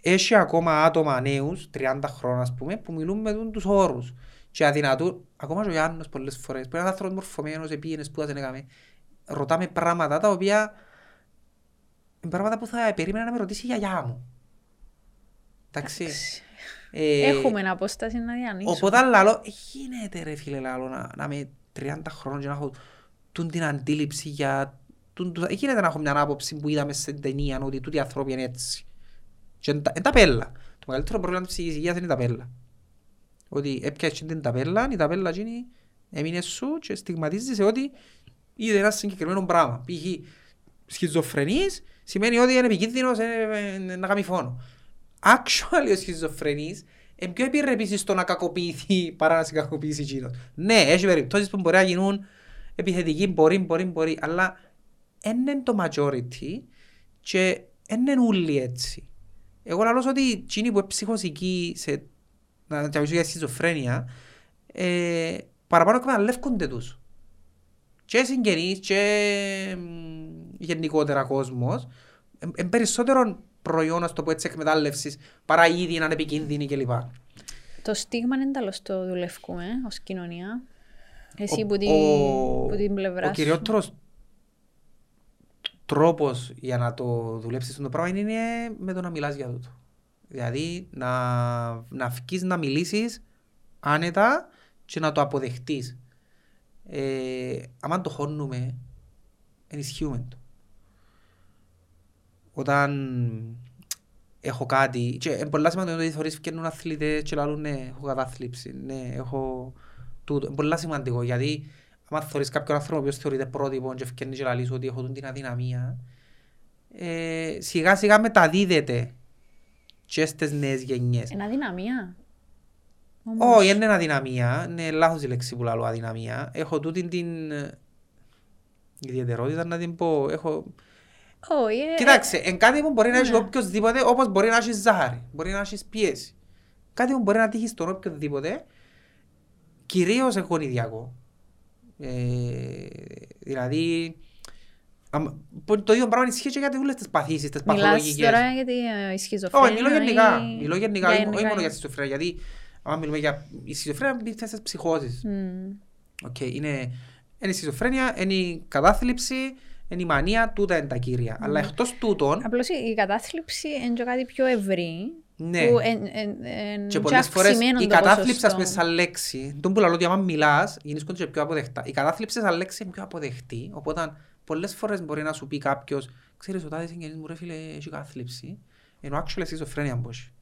έχει ακόμα άτομα νέους, 30 χρόνια ας πούμε, που μιλούν με τον τους όρους. Και αδυνατούν, ακόμα και ο Γιάννος πολλές φορές, που είναι ένας άνθρωπος μορφωμένος, επήγαινε, σπούδασε, έκαμε, ρωτάμε πράγματα τα οποία είναι πράγματα που θα περίμενα να με ρωτήσει η γιαγιά μου. Εντάξει. Ε, Έχουμε απόσταση να διανύσουμε. Οπότε λαλό, «Ε, γίνεται ρε φίλε λαλό να, να είμαι 30 χρόνων και να έχω τούν την αντίληψη για... Τούν, τούν, ε, γίνεται να έχω μια άποψη που είδαμε σε ταινία ότι τούτοι οι άνθρωποι είναι έτσι. Και είναι τα- είναι τα πέλα. Το μεγαλύτερο πρόβλημα της ψυχικής υγείας είναι η ταπέλα. Ότι έπιασε την ταπέλα, η ταπέλα εκείνη έμεινε σου και στιγματίζεσαι ότι είδε ένα συγκεκριμένο πράγμα. Π.χ. σχιζοφρενής σημαίνει ότι είναι επικίνδυνος ε, ε, να κάνει φόνο. Actually ο σχιζοφρενής είναι πιο επιρρεπής στο να κακοποιηθεί παρά να σε κακοποιήσει εκείνος. Ναι, έχει περιπτώσεις που μπορεί να γίνουν επιθετικοί, μπορεί, μπορεί, μπορεί, αλλά δεν είναι το majority και δεν είναι όλοι έτσι. Εγώ λαλώς ότι εκείνοι που είναι ψυχοσικοί σε, να να μιλήσω για σχιζοφρένεια, ε, παραπάνω εκμεταλλεύκονται τους. Και συγγενείς και μ, γενικότερα κόσμος, είναι περισσότερο προϊόν, ας το πω έτσι, εκμετάλλευσης παρά ήδη να είναι επικίνδυνοι κλπ. Το στίγμα είναι τέλος το δουλεύουμε ως κοινωνία. Εσύ Ο- που την, ο- που την πλευράς Ο σου. κυριότερος τρόπος για να το δουλέψεις το πράγμα είναι με το να μιλάς για τούτο. Δηλαδή να, να βγεις να μιλήσεις άνετα και να το αποδεχτείς. Ε, άμα το χώνουμε, ενισχύουμε το. Όταν έχω κάτι. Και είναι πολλά σημαντικό ότι θεωρείς φτιάχνουν αθλητές και λαλούν ναι, έχω κατάθλιψη, ναι, έχω τούτο. Είναι πολλά σημαντικό γιατί άμα θεωρείς κάποιον άνθρωπο που θεωρείται πρότυπο και φτιάχνει και λαλείς ότι έχω την αδυναμία, ε, σιγά σιγά μεταδίδεται και στις νέες γενιές. Είναι αδυναμία. Όχι, είναι αδυναμία, είναι λάθος η λέξη που λέω αδυναμία. Έχω τούτη την ε, ιδιαιτερότητα να την πω. Έχω... Όχι, ε, Κοιτάξτε, εν κάτι που μπορεί να έχει Ναι. οποιοδήποτε, όπως μπορεί να έχεις ζάχαρη, μπορεί να έχεις πίεση. Κάτι που μπορεί να τύχει στον οποιοδήποτε, κυρίως εγχωνιδιακό. Ε, δηλαδή, αμ- που το ίδιο πράγμα ισχύει και για όλες τις παθήσεις, τις Μιλάς παθολογικές. τώρα για τη ε, σχιζοφρένεια. Όχι, μιλώ γενικά. ή- Μιλώ γενικά, όχι γενικά. μόνο για τη σχιζοφρένεια. Γιατί, άμα μιλούμε για η σχιζοφρένεια, μπει στις ψυχώσεις. Μμμ. Οκ, είναι, είναι η σχιζοφρένεια, είναι η κατάθλιψη, είναι η μανία, τούτα είναι τα κύρια. Αλλά εκτός τούτων, Απλώς η η κατάθλιψη είναι και κάτι πιο ευρύ. ναι, Που εν- εν- εν- και και πολλές φορές αυξημένο η το κατάθλιψη, ας πούμε, ποσοστό. σαν λέξη, τον που λέω ότι άμα μιλάς, γίνονται και πιο αποδεκτά. Η κατάθλιψη σαν λέξη είναι πιο αποδεκτή, οπότε πολλές φορές μπορεί να σου πει κάποιος, ξέρεις, ο τάδες συγγενής μου ρε φίλε έχει κατάθλιψη, ενώ actually σχιζοφρένεια μπορείς.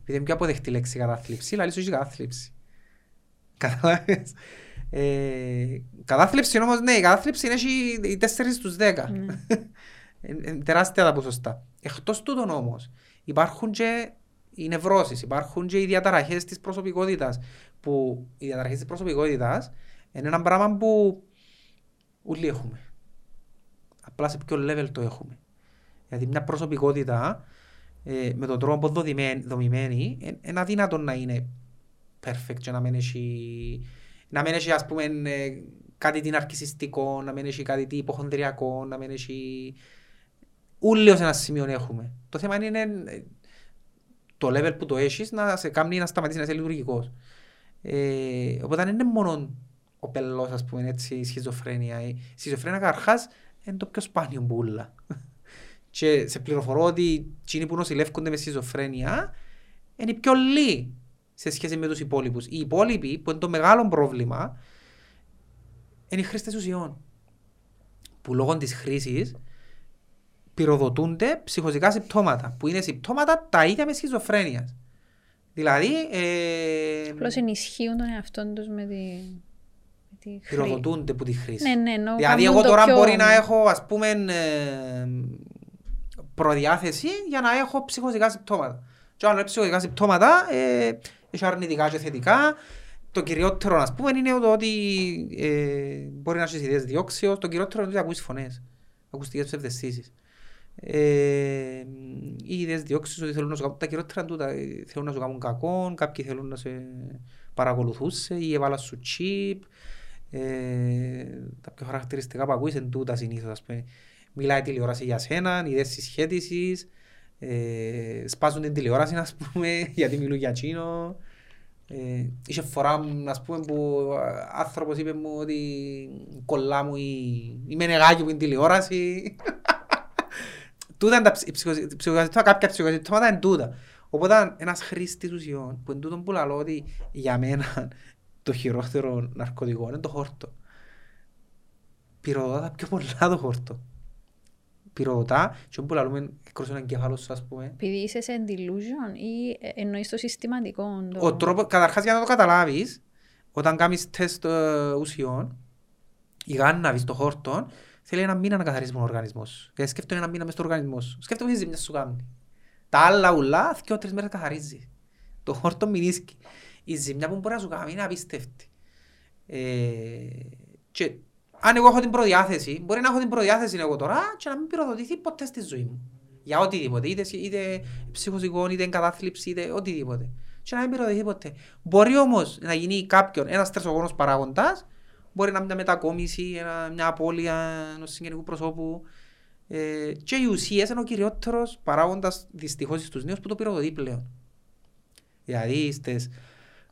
Επειδή είναι πιο αποδεκτή η λέξη κατάθλιψη, λέει σου έχει κατάθλιψη. Καταλάβες; Ε, κατάθλιψη όμως, ναι, η κατάθλιψη είναι έχει οι 4 στους 10. Ναι. Είναι είναι τεράστια τα ποσοστά. Εκτός τούτων όμως, υπάρχουν και οι νευρώσεις, υπάρχουν και οι διαταραχές της προσωπικότητας. Που οι διαταραχές της προσωπικότητας είναι ένα πράγμα που όλοι έχουμε. Απλά σε ποιο level το έχουμε. Γιατί μια προσωπικότητα ε, με τον τρόπο δομημένη, δομημένη ε, είναι αδύνατο να είναι perfect και να μην έχει, να μην έχει ας πούμε ε, κάτι την αρκισιστικό, να μην έχει κάτι τι υποχονδριακό, να μην έχει... Ούλοι ως ένα σημείο έχουμε. Το θέμα είναι ε, το level που το έχεις να σε κάνει να σταματήσεις να είσαι λειτουργικός. Ε, οπότε δεν είναι μόνο ο πελός, ας πούμε, έτσι, η σχιζοφρένεια. Η σχιζοφρένεια καρχάς είναι το πιο σπάνιο μπουλα. και σε πληροφορώ ότι εκείνοι που νοσηλεύκονται μες σχιζοφρένεια είναι οι πιο λίγοι σε σχέση με τους υπόλοιπους. Οι υπόλοιποι, που είναι το μεγάλο πρόβλημα, είναι οι χρήστες ουσιών. Που λόγω της χρήσης πυροδοτούνται ψυχοζικά συμπτώματα, που είναι συμπτώματα τα ίδια μες σχιζοφρένεια. Δηλαδή, ε, Απλώς ενισχύουν τον εαυτό τους με τη, με τη χρήση. πυροδοτούνται από τη χρήση. Ναι, ναι, ενώ Δηλαδή, κάνουν εγώ το τώρα πιο- μπορεί να έχω, ας πούμε, ε, προδιάθεση για να έχω ψυχοζικά συμπτώματα. Και αν έχω ψυχοζικά συμπτώματα, ε, έχει αρνητικά και θετικά. Το κυριότερο, ας πούμε, είναι το ότι ε, μπορεί να έχεις ιδέες διώξεως. Το κυριότερο είναι ότι ακούεις φωνές, ακουστικές ψευδαισθήσεις. Ε, οι ιδέες διώξεις ότι θέλουν να σου κάνουν, τα κυριότερα είναι τούτα, ε, θέλουν να σου κάνουν κακό, κάποιοι θέλουν να σε παρακολουθούσε ή έβαλαν σου chip. Ε, τα πιο χαρακτηριστικά που ακούεις είναι τούτα συνήθως, ας πούμε. Μιλάει η τηλεόραση για σένα, ιδέες συσχέτισης, ε, σπάζουν την τηλεόραση, ας πούμε, γιατί μιλούν για τσίνο. Ε, είχε φορά, ας πούμε, που α, άνθρωπος είπε μου ότι κολλά μου η, η μενεγάκι που είναι τηλεόραση. τούτα είναι τα ψ- οι ψυχο- οι ψυχοσυμπτώματα, κάποια ψυχοσυμπτώματα είναι τούτα. Οπότε ένας χρήστης ουσιών, που είναι τούτο που λαλώ ότι για μένα το χειρότερο ναρκωτικό είναι το χόρτο. Πυροδοτά πιο πολλά το χόρτο. Πυροδοτά και όπου λαλούμε έκρωσε έναν κεφάλο σου ας πούμε. Επειδή είσαι σε delusion ή ε, εννοείς το συστηματικό. Το... Ο τρόπο, καταρχάς για να το καταλάβεις, όταν κάνεις τεστ ε, ουσιών, η γάνναβη στο χόρτο θέλει ένα μήνα να καθαρίσει τον οργανισμό σου. Γιατί σκέφτομαι ένα μήνα μες στο οργανισμό σου. Σκέφτομαι τις ζημιά σου κάνει. Τα άλλα ουλά, δύο τρεις μέρες καθαρίζει. Το χόρτο μηνίσκει. Η ζημιά που μπορεί να σου κάνει είναι απίστευτη. Ε, και αν εγώ έχω την προδιάθεση, μπορεί να έχω την προδιάθεση εγώ τώρα και να μην πυροδοτηθεί ποτέ στη ζωή μου. Για οτιδήποτε, είτε, είτε ψυχοσυγόν, είτε εγκατάθλιψη, είτε οτιδήποτε. Και να μην πυροδοτηθεί ποτέ. Μπορεί όμως να γίνει κάποιον, ένας στρεσογόνος παράγοντας, μπορεί να είναι μια μετακόμιση, ένα, μια απώλεια ενός συγγενικού προσώπου. Ε, και οι ουσίες είναι ο κυριότερος παράγοντας δυστυχώς στους νέους που το πυροδοτεί πλέον. Δηλαδή στις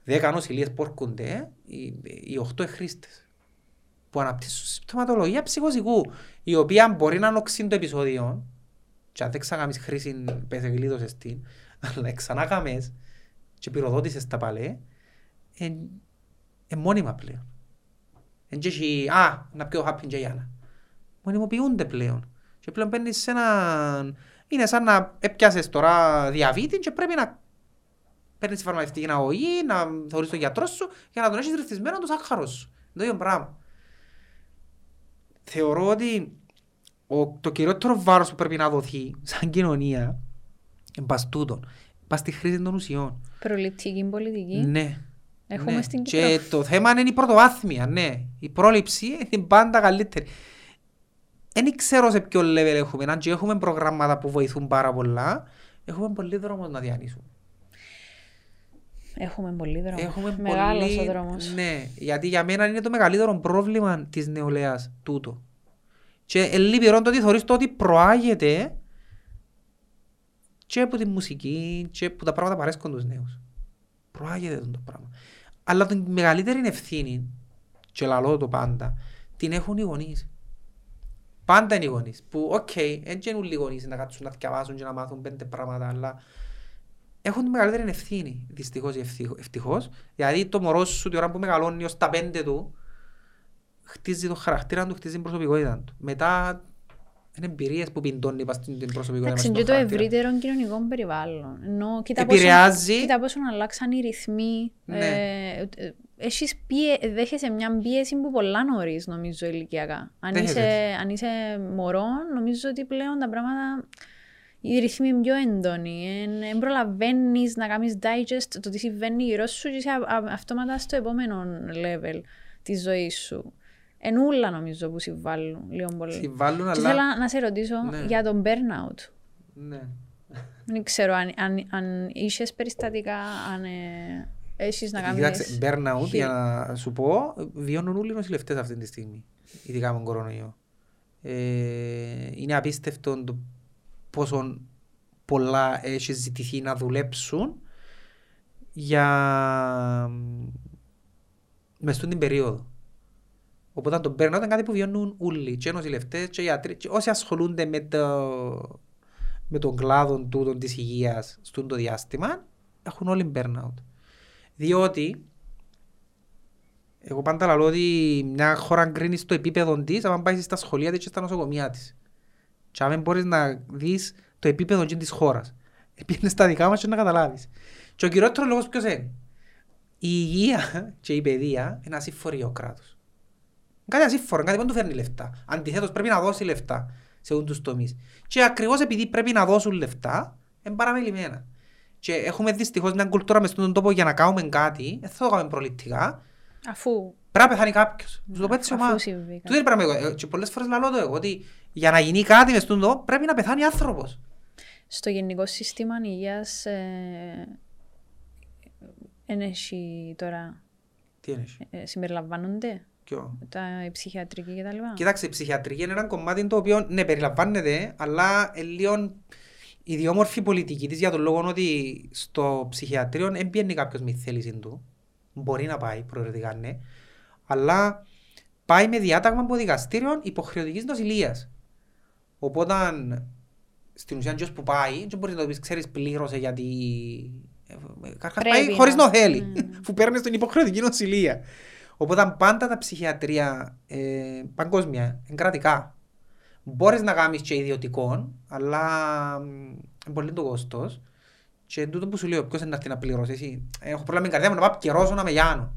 10 νοσηλίες που έρχονται, οι, οι 8 χρήστες που αναπτύσσουν συμπτωματολογία ψυχοσικού, η οποία μπορεί να νοξύνει το επεισόδιο, και αν δεν ξανακάμεις χρήση πέσε γλίτωσες την, αλλά ξανά κάμες και πυροδότησες τα παλέ, είναι μόνιμα πλέον. Εν και έχει, α, να πιω happy και Γιάννα. Μονιμοποιούνται πλέον. Και πλέον παίρνεις σε έναν... είναι σαν να έπιασες τώρα διαβήτη και πρέπει να παίρνεις τη φαρμακευτική αγωγή, να θεωρείς τον γιατρό σου για να τον έχεις ρυθμισμένο το σάκχαρο σου. Το ίδιο πράγμα. Θεωρώ ότι ο, το κυριότερο βάρος που πρέπει να δοθεί σαν κοινωνία πας τούτον, πας στη χρήση των ουσιών. Προληπτική πολιτική. Ναι. Έχουμε ναι. στην Και Κύπρο. το θέμα είναι η πρωτοβάθμια, ναι. Η πρόληψη είναι πάντα καλύτερη. Δεν ξέρω σε ποιο level έχουμε. Αν και έχουμε προγράμματα που βοηθούν πάρα πολλά, έχουμε πολύ δρόμο να διανύσουμε. Έχουμε πολύ δρόμο. Έχουμε Μεγάλος πολύ... ο δρόμος. Ναι, γιατί για μένα είναι το μεγαλύτερο πρόβλημα της νεολαίας τούτο. Και ε, λυπηρό το ότι θεωρείς το ότι προάγεται και από τη μουσική και από τα πράγματα που αρέσκουν τους νέους. Προάγεται αυτό το πράγμα. Αλλά την μεγαλύτερη ευθύνη, και λαλώ το πάντα, την έχουν οι γονείς. Πάντα είναι οι γονείς. Που, οκ, δεν γίνουν οι γονείς να κάτσουν να διαβάσουν και να μάθουν πέντε πράγματα, αλλά έχουν τη μεγαλύτερη ευθύνη, δυστυχώς ή ευτυχώς- ευτυχώς. Γιατί το μωρό σου, την ώρα που μεγαλώνει ως τα πέντε του, χτίζει το χαρακτήρα του, χτίζει την προσωπικότητα του. Μετά είναι εμπειρίες που πιντώνει πας στην την προσωπικότητα Εντάξει, μες και στον το χαρακτήρα. ευρύτερο κοινωνικό περιβάλλον. Ενώ κοίτα Επηρεάζει. Πόσο, κοίτα πόσο αλλάξαν οι ρυθμοί. Ναι. Ε, ε, έχεις πίε, δέχεσαι μια πίεση που πολλά νωρίς νομίζω ηλικιακά. Αν Δέχεσαι. είσαι, αν είσαι μωρό, νομίζω ότι πλέον τα πράγματα οι ρυθμοί είναι πιο έντονοι. Δεν προλαβαίνεις να κάνεις digest το τι συμβαίνει γύρω σου και είσαι α- α- αυτόματα στο επόμενο level της ζωής σου. Ενούλα νομίζω που συμβάλλουν λίγο πολύ. Συμβάλλουν, Και αλλά... θέλω να σε ρωτήσω Ναι. για τον burnout. Ναι. Δεν ξέρω αν, αν, αν είσαι περιστατικά, αν ε, έχεις να κάνεις... Κοιτάξτε, burnout, χει- για να σου πω, βιώνουν όλοι οι νοσηλευτές αυτή τη στιγμή, ειδικά με τον κορονοϊό. Ε, είναι απίστευτο το πόσο πολλά έχει ζητηθεί να δουλέψουν για μες στην περίοδο. Οπότε το burnout είναι κάτι που βιώνουν όλοι, και οι νοσηλευτές και οι γιατροί, και όσοι ασχολούνται με, το, με τον κλάδο τούτον της υγείας στον το διάστημα, έχουν όλοι burnout. Διότι εγώ πάντα λέω ότι μια χώρα κρίνει στο επίπεδο της αν πάει στα σχολεία της και στα νοσοκομεία της. Και αν μπορείς να δεις το επίπεδο της χώρας. Επίσης στα δικά μας και να καταλάβεις. Και ο κυριότερος λόγος ποιος είναι; Η υγεία και η παιδεία είναι ασύμφορη για ο κράτος. Κάτι ασύμφορο, κάτι που δεν του φέρνει λεφτά. Αντιθέτως πρέπει να δώσει λεφτά σε όλους τους τομείς. Και ακριβώς επειδή πρέπει να δώσουν λεφτά, είναι παραμελημένα. Και έχουμε δυστυχώς μια κουλτούρα μες στον τόπο για να κάνουμε κάτι, δεν θα το κάνουμε προληπτικά, Αφού, πρέπει να πεθάνει κάποιος. Σου το πω έτσι αφού ομά. συμβεί. Τούτο είναι πράγμα εγώ. Ε, Και πολλές φορές λαλώ το εγώ, ότι για να γίνει κάτι μες στον τόπο πρέπει να πεθάνει άνθρωπος. Στο γενικό σύστημα υγείας ε, εν έχει τώρα Τι είναι. ε, συμπεριλαμβάνονται Ποιο; τα οι ψυχιατρικοί κτλ. Κοιτάξτε, η ψυχιατρική είναι ένα κομμάτι το οποίο ναι, περιλαμβάνεται, αλλά ε, λίγο ιδιόμορφη πολιτική της για τον λόγο ότι στο ψυχιατρίο δεν πιένει κάποιος με τη θέληση του. Μπορεί να πάει προαιρετικά, ναι. Αλλά πάει με διάταγμα από δικαστήριο υποχρεωτικής νοσηλείας. Οπότε στην ουσία ποιος που πάει, δεν μπορείς να το πεις, ξέρεις, πλήρωσε γιατί... ε, ε, Καρχάς Πρέπει πάει να. χωρίς να θέλει, Ναι. που παίρνεις στην υποχρεωτική νοσηλεία. Οπότε πάντα τα ψυχιατρία ε, παγκόσμια, εγκρατικά. Μπορείς να κάνεις και ιδιωτικό, αλλά μ, είναι πολύ το κόστος. Και εν τούτο που σου λέω, ποιος είναι να έρθει να πληρώσει εσύ. Έχω πρόβλημα με την καρδιά μου να πάω καιρώσω να με γιάνω.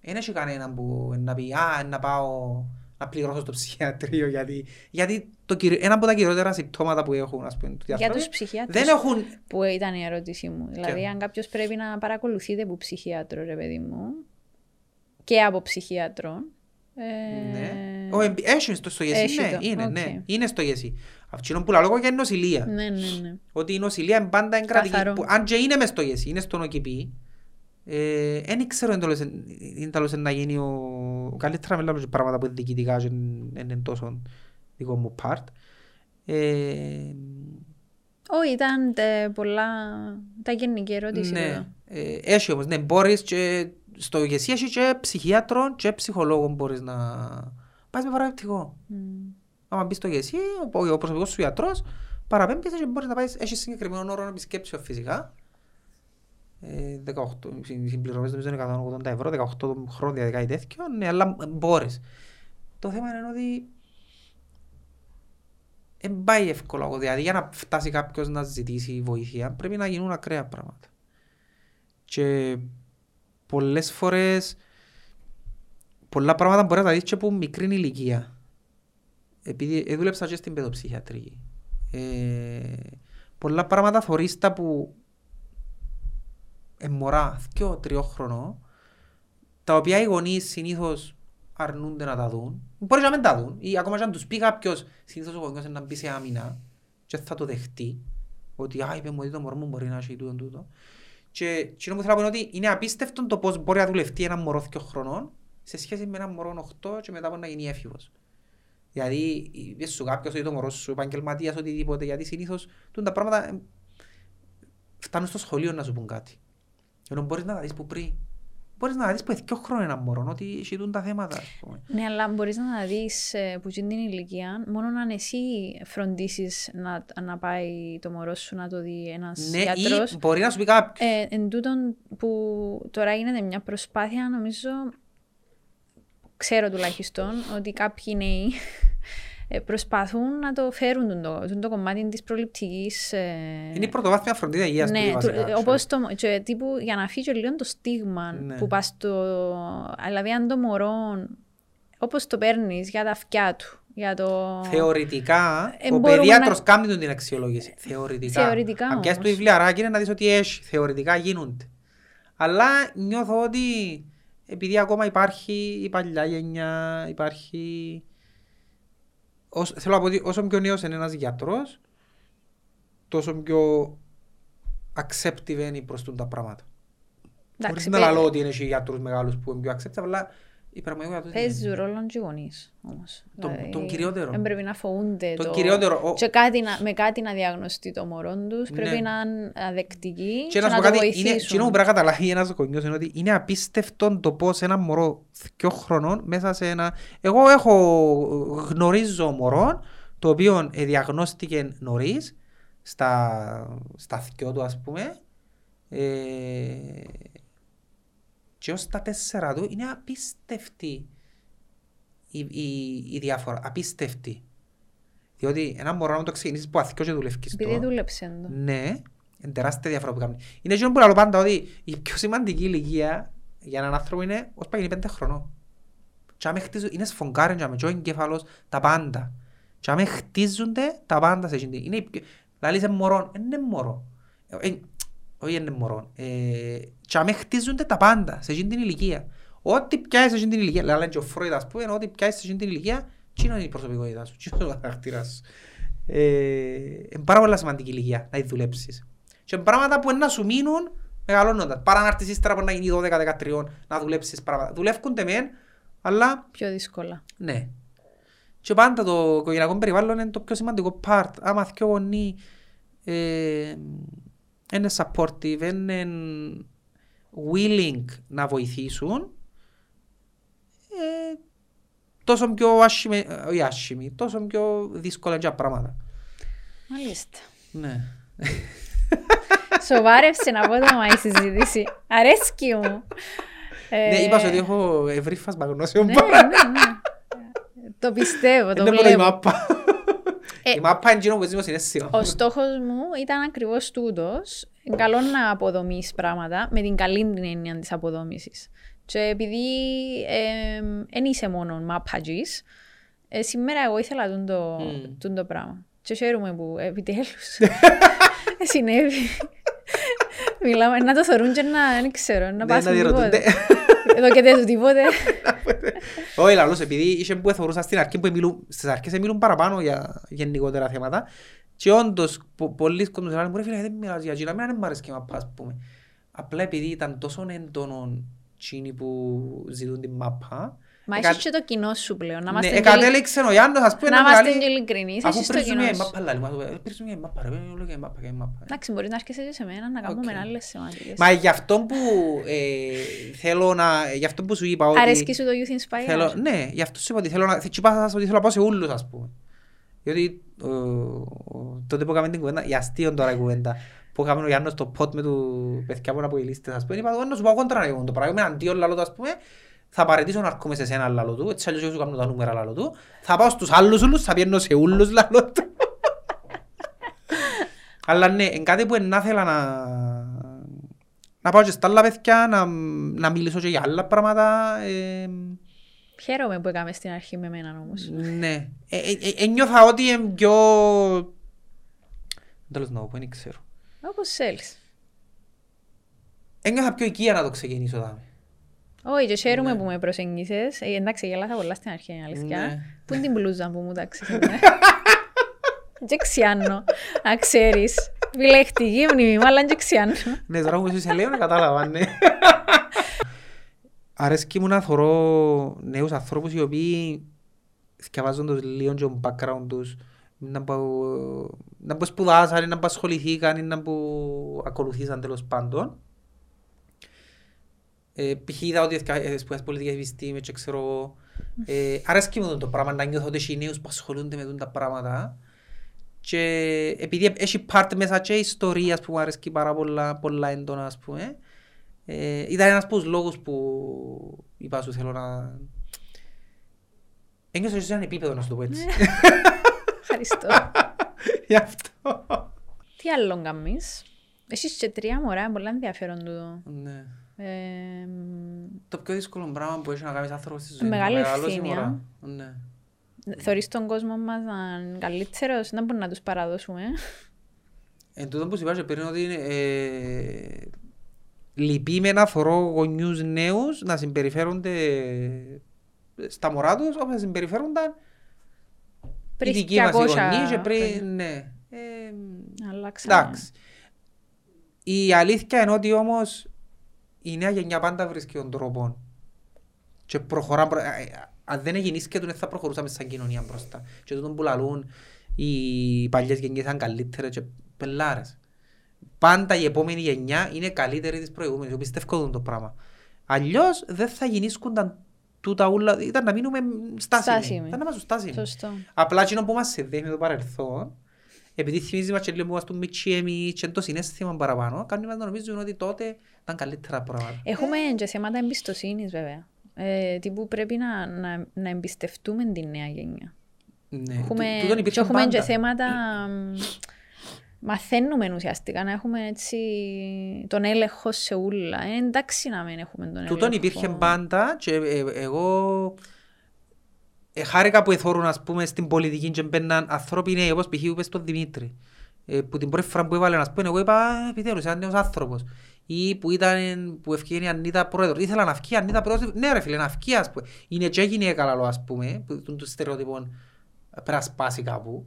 Δεν έχει κανέναν που να πει, α, να πάω να πληρώσω στο ψυχιατρίο, γιατί, γιατί το, κυριο- ένα από τα κυριότερα συμπτώματα που έχουν, ας πούμε, του Για διάφορου, τους ψυχιάτρους δεν έχουν που ήταν η ερώτησή μου. Δηλαδή, Ποια; αν κάποιος πρέπει να παρακολουθείται από ψυχίατρο, ρε παιδί μου, και από ψυχίατρο. Ε, Ναι. Όχι, εμπι- έχει στο, στο γεσί, Έχει ναι, το, είναι, οκ. ναι, είναι στο γεσί. Αυτό που λέω εγώ για νοσηλεία. ναι, ναι, ναι. Ότι η νοσηλεία είναι πάντα εγκρατική. Καθαρό. Που, αν και είναι μες στο γεσί, είναι στον ΟΚΙΠΗ, ε, δεν ξέρω αν τέλος εν- είναι τέλος να γίνει ο... Καλύτερα μιλάμε για πράγματα που είναι διοικητικά και δεν είναι τόσο δικό μου part. Ε, Όχι, ήταν τε, πολλά. τα γενική ερώτηση. ναι, εδώ. ε, έχει όμως, ναι, μπορείς και στο γεσί έχει και ψυχίατρο και ψυχολόγο μπορείς να πας με παραπτυχό. Μμ. Άμα μπεις στο γεσί, ο, ο προσωπικός σου ιατρός παραπέμπεις και μπορείς να πάεις, έχεις συγκεκριμένο όρο επισκέψεων φυσικά. Ε, 18, οι συμπληρωμές νομίζω είναι 180 ευρώ, 18 χρόνια κάτι τέτοιο, ναι, αλλά μπορείς. Το θέμα είναι ότι δεν πάει εύκολα. Δηλαδή για να φτάσει κάποιος να ζητήσει βοήθεια πρέπει να γίνουν ακραία πράγματα. Και πολλές φορές πολλά πράγματα μπορεί να τα δεις και από μικρή ηλικία. Επειδή ε, δούλεψα και στην παιδοψυχιατρική. Ε, πολλά πράγματα θωρείς τα που εμμορά, δυο, τριό χρονό, τα οποία οι γονείς συνήθως αρνούνται να τα δουν. Μπορεί να μην τα δουν. Ή ακόμα και αν τους πει κάποιος, συνήθως ο γονιός να μπει σε άμυνα και θα το δεχτεί. Ότι α, είπε μου ότι το μωρό μου μπορεί να έχει τούτο τούτο. Και εκείνο που θέλω να πω είναι ότι είναι απίστευτο το πώς μπορεί να δουλευτεί ένα μωρό δύο χρονών σε σχέση με ένα μωρό 8 και μετά μπορεί να γίνει έφηβος. Δηλαδή, είπες σου κάποιος ότι το μωρό σου επαγγελματίας οτιδήποτε, γιατί συνήθως τα πράγματα φτάνουν στο σχολείο να σου πούν κάτι. Ενώ μπορείς να τα δεις που πριν. Μπορείς να δεις που έχει και χρόνο ένα μωρό, ότι σχεδούν τα θέματα. Ας πούμε. Ναι, αλλά μπορείς να δεις ε, που είναι την ηλικία, μόνο αν εσύ φροντίσεις να, να πάει το μωρό σου να το δει ένας ναι, γιατρός. Ή μπορεί να σου πει κάποιος. Ε, εν τούτον που τώρα γίνεται μια προσπάθεια, νομίζω, ξέρω τουλάχιστον, ότι κάποιοι νέοι ε, προσπαθούν να το φέρουν το, το, το κομμάτι της προληπτικής... Ε... Είναι η πρωτοβάθμια φροντίδα υγείας ναι, του, όπως το, και, τύπου, για να φύγει λίγο το στίγμα ναι. που πας στο... Δηλαδή αν το μωρό, όπως το παίρνεις για τα αυτιά του, για το... Θεωρητικά, ε, ο παιδίατρος να... κάνει την αξιολόγηση. Θεωρητικά. Θεωρητικά Αν πιάσεις το βιβλιαράκι είναι να δεις ότι έχει. Θεωρητικά γίνονται. Αλλά νιώθω ότι επειδή ακόμα υπάρχει η παλιά γενιά, υπάρχει θέλω να πω ότι όσο πιο νέος είναι ένας γιατρός, τόσο πιο acceptive είναι προς τα πράγματα. Χωρίς να λέω ότι είναι και γιατρούς μεγάλους που είναι πιο acceptive, αλλά η πραγματικότητα Παίζει ρόλο και οι γονείς όμως. Τον, δηλαδή, τον κυριότερο. Δεν πρέπει να φοβούνται τον το... κυριότερο. Ο... Και κάτι να, με κάτι να διαγνωστεί το μωρό τους. Ναι. Πρέπει να είναι αδεκτικοί και, και να, να το βοηθήσουν. Είναι, και που πρέπει να καταλάβει ένας γονιός είναι ότι είναι απίστευτο το πώς ένα μωρό δυο χρονών μέσα σε ένα... Εγώ έχω γνωρίζω μωρό το οποίο διαγνώστηκε νωρίς στα, στα δυο του ας πούμε ε, και ως τα τέσσερα του είναι απίστευτη η, η, η διάφορα. Απίστευτη. Διότι ένα μωρό να το ξεκινήσεις που αθηκό και δουλεύκεις το. Επειδή δούλεψε το. Ναι, είναι τεράστια διαφορά που κάνει. Είναι εκείνο που λέω πάντα ότι η πιο σημαντική ηλικία για έναν άνθρωπο είναι ως πάει πέντε χρονών. Και άμα χτίζουν, είναι σφογκάρεν και άμα ο εγκέφαλος, τα πάντα. Και άμα χτίζονται τα πάντα σε εκείνη. Είναι, δηλαδή σε μωρό, είναι μωρό. Ε, όχι είναι μωρό. Ε, και άμα χτίζονται τα πάντα σε εκείνη την ηλικία. Ό,τι πιάσεις σε εκείνη την ηλικία, λένε και ο Φρόιτ ας πούμε, ό,τι πιάσεις σε εκείνη την ηλικία, τι είναι η προσωπικότητά σου, τι είναι ο χαρακτήρας σου. Ε, είναι πάρα πολλά σημαντική ηλικία να δουλέψεις. Και πράγματα που να σου μείνουν μεγαλώνοντας. Παρά να έρθεις ύστερα που να γίνει 12-13 να δουλέψεις πράγματα. Δουλεύκονται μεν, αλλά... Πιο δύσκολα. Ναι. Και πάντα το οικογενειακό περιβάλλον είναι το πιο σημαντικό part. Άμα και γονεί ε, είναι supportive, είναι willing να βοηθήσουν, ε, τόσο πιο άσχημη, όχι άσχημη, τόσο πιο δύσκολα για πράγματα. Μάλιστα. Ναι. Σοβάρευσε να πω το η συζήτηση. Αρέσκει μου. Ναι, είπα ότι έχω ευρύ φάσμα γνώσεων. Ναι, ναι, ναι. Το πιστεύω, το βλέπω. Είναι η μάπα. Ε, η μάπα είναι εκείνο που ζούμε συνέστημα. Ο στόχος μου ήταν ακριβώς τούτος. Καλό να αποδομείς πράγματα με την καλή την έννοια της αποδόμησης. Και επειδή δεν ε, είσαι μόνο μαπατζής, ε, σήμερα εγώ ήθελα τον το, mm. το πράγμα. Και χαίρομαι που επιτέλους συνέβη. Μιλάμε, να το θεωρούν και να, δεν ξέρω, να πάσουν τίποτε. Εδώ και δεν τίποτε. Όχι, λαλός, επειδή είχε που θεωρούσας στην αρχή που μιλούν, στις αρχές μιλούν παραπάνω για γενικότερα θέματα και όντως πολλοί κόσμοι λένε μου ρε φίλε δεν μιλάς για γύρα, μην μ' αρέσει και μαπά ας πούμε. Απλά επειδή ήταν τόσο έντονο εκείνοι που ζητούν την μαπά Μα έχεις και το κοινό σου πλέον. Να ναι, εκατέληξε ο Γιάννος ας πούμε να είμαστε και ειλικρινείς. Αφού πρίζουν μια μαπά λάλη, πρίζουν μια μαπά, ρε, όλο και μαπά και μαπά. Εντάξει, μπορεί να έρχεσαι και σε μένα να κάνουμε άλλες σημαντικές. Μα γι' αυτό που θέλω να, γι' αυτό που σου είπα ότι... Αρέσκει σου το Youth Inspire; Ναι, γι' αυτό σου είπα ότι θέλω να, ότι θέλω να πάω σε ούλους ας πούμε. Γιατί τότε που έκαμε την κουβέντα, η αστείον τώρα η κουβέντα, που έκαμε ο Γιάννος το πότ με του παιδιά που είναι από οι λίστες, ας πούμε, είπα, να σου πω κόντρα να το πράγμα, είμαι αντίον λαλό ας πούμε, θα παρετήσω να έρχομαι σε ένα λαλό του, έτσι αλλιώς σου κάνω τα νούμερα λαλό του, θα πάω στους άλλους ούλους, θα πιένω σε ούλους λαλό του. Αλλά ναι, είναι κάτι που να ήθελα να... Να πάω και στα άλλα παιδιά, να, να μιλήσω και για άλλα πράγματα. Ε, Χαίρομαι που έκαμε στην αρχή με εμένα όμως. ναι. Ε, ε, ε, ένιωθα ότι είναι πιο... Τέλος να πω, δεν ξέρω. Όπως θέλεις. Ένιωθα πιο οικία να το ξεκινήσω. δάμε. Όχι, και χαίρομαι που με προσεγγίσες. Ε, εντάξει, γελάθα πολλά στην αρχή, είναι αλήθεια. Ναι. Πού είναι την μπλούζα που μου τάξεις εμένα. Δεν ξιάνω, να ξέρεις. Επιλεκτική μνήμη μου, αλλά δεν ξιάνω. Ναι, τώρα που σε λέω, κατάλαβα, ναι. Αρέσκει μου να θωρώ νέους ανθρώπους οι οποίοι θυκευάζοντας λίγο και το background τους να που, να που σπουδάσαν, ή να που ασχοληθήκαν, ή να που ακολουθήσαν τέλος πάντων. Ε, π.χ. είδα ότι θυκευάζεις πολιτικές επιστήμες και ξέρω εγώ. ε, αρέσκει μου το πράγμα να νιώθω ότι έχει νέους που ασχολούνται με τούτα τα πράγματα. Και επειδή έχει part μέσα και ιστορίας που μου αρέσκει πάρα πολλά, πολλά έντονα, ας πούμε, ε, ήταν ένας από τους λόγους που είπα σου θέλω να... Ένιωσα ότι σε ένα επίπεδο να σου το πω έτσι. Ευχαριστώ. Γι' αυτό. Τι άλλο κάνεις; Έχεις και τρία μωρά, πολλά ενδιαφέρον τούτο. Ναι. Ε, Το πιο δύσκολο πράγμα που έχει να κάνεις άνθρωπος στη ζωή. Μεγάλη να μεγαλώσει ευθύνη, μωρά. α. Ναι. Θεωρείς τον κόσμο μας να είναι καλύτερος, να μπορούμε να τους παραδώσουμε. Εν τούτο που σου είπα και πριν ότι είναι, ε, λυπεί να θωρώ γονιούς νέους να συμπεριφέρονται στα μωρά τους όπως συμπεριφέρονταν οι Πριν δικοί μας οι 200 γονείς και χρόνια. πριν, ναι. Ε, Αλλάξαμε. εντάξει. Η αλήθεια είναι ότι όμως η νέα γενιά πάντα βρίσκει τον τρόπο και προχωρά, προ- ε, ε, αν δεν γεννήσκεται δεν θα προχωρούσαμε σαν κοινωνία μπροστά. Και τούτον που λαλούν οι παλιές γενιές ήταν καλύτερες και πελάρες. Πάντα η επόμενη γενιά είναι καλύτερη της προηγούμενης. Εγώ πιστεύω αυτό το πράγμα. Αλλιώς δεν θα γεννήσκονταν τούτα ούλα, ήταν να μείνουμε στάσιμοι. Στάσιμοι. Ήταν να είμαστε στάσιμοι. Σωστό. Απλά εκείνο που μας συνδέει με το παρελθόν, επειδή θυμίζει μας και λίγο που είμαστε μητσί εμείς και το συνέστημα παραπάνω, κάνει μας να νομίζουν ότι τότε ήταν καλύτερα πράγματα. Έχουμε και θέματα εμπιστοσύνης βέβαια. Ε, τι που πρέπει να, να, να εμπιστευτούμε τη νέα γενιά. Ναι. Έχουμε, Τού- τούτον και υπήρχε έχουμε και πάντα. θέματα μ, μαθαίνουμε ουσιαστικά να έχουμε έτσι τον έλεγχο σε ούλα. Ε, εντάξει να μην έχουμε τον έλεγχο. Τούτον υπήρχε πάντα και ε, εγώ ε, χάρηκα που εθώρουν ας πούμε στην πολιτική και μπαίναν ανθρώποι νέοι όπως π.χ. είπες τον Δημήτρη ε, που την πρώτη φορά που έβαλε να πούμε εγώ είπα «Α, επιτέλους ένα νέος άνθρωπος ή που ήταν που ευκαιρία η Ανίτα πρόεδρος ήθελα να βγει η Ανίτα πρόεδρος ναι ρε φίλε να βγει ας πούμε είναι και γυναίκα καλό ας πούμε που τον του στερεότυπων πρέπει να σπάσει κάπου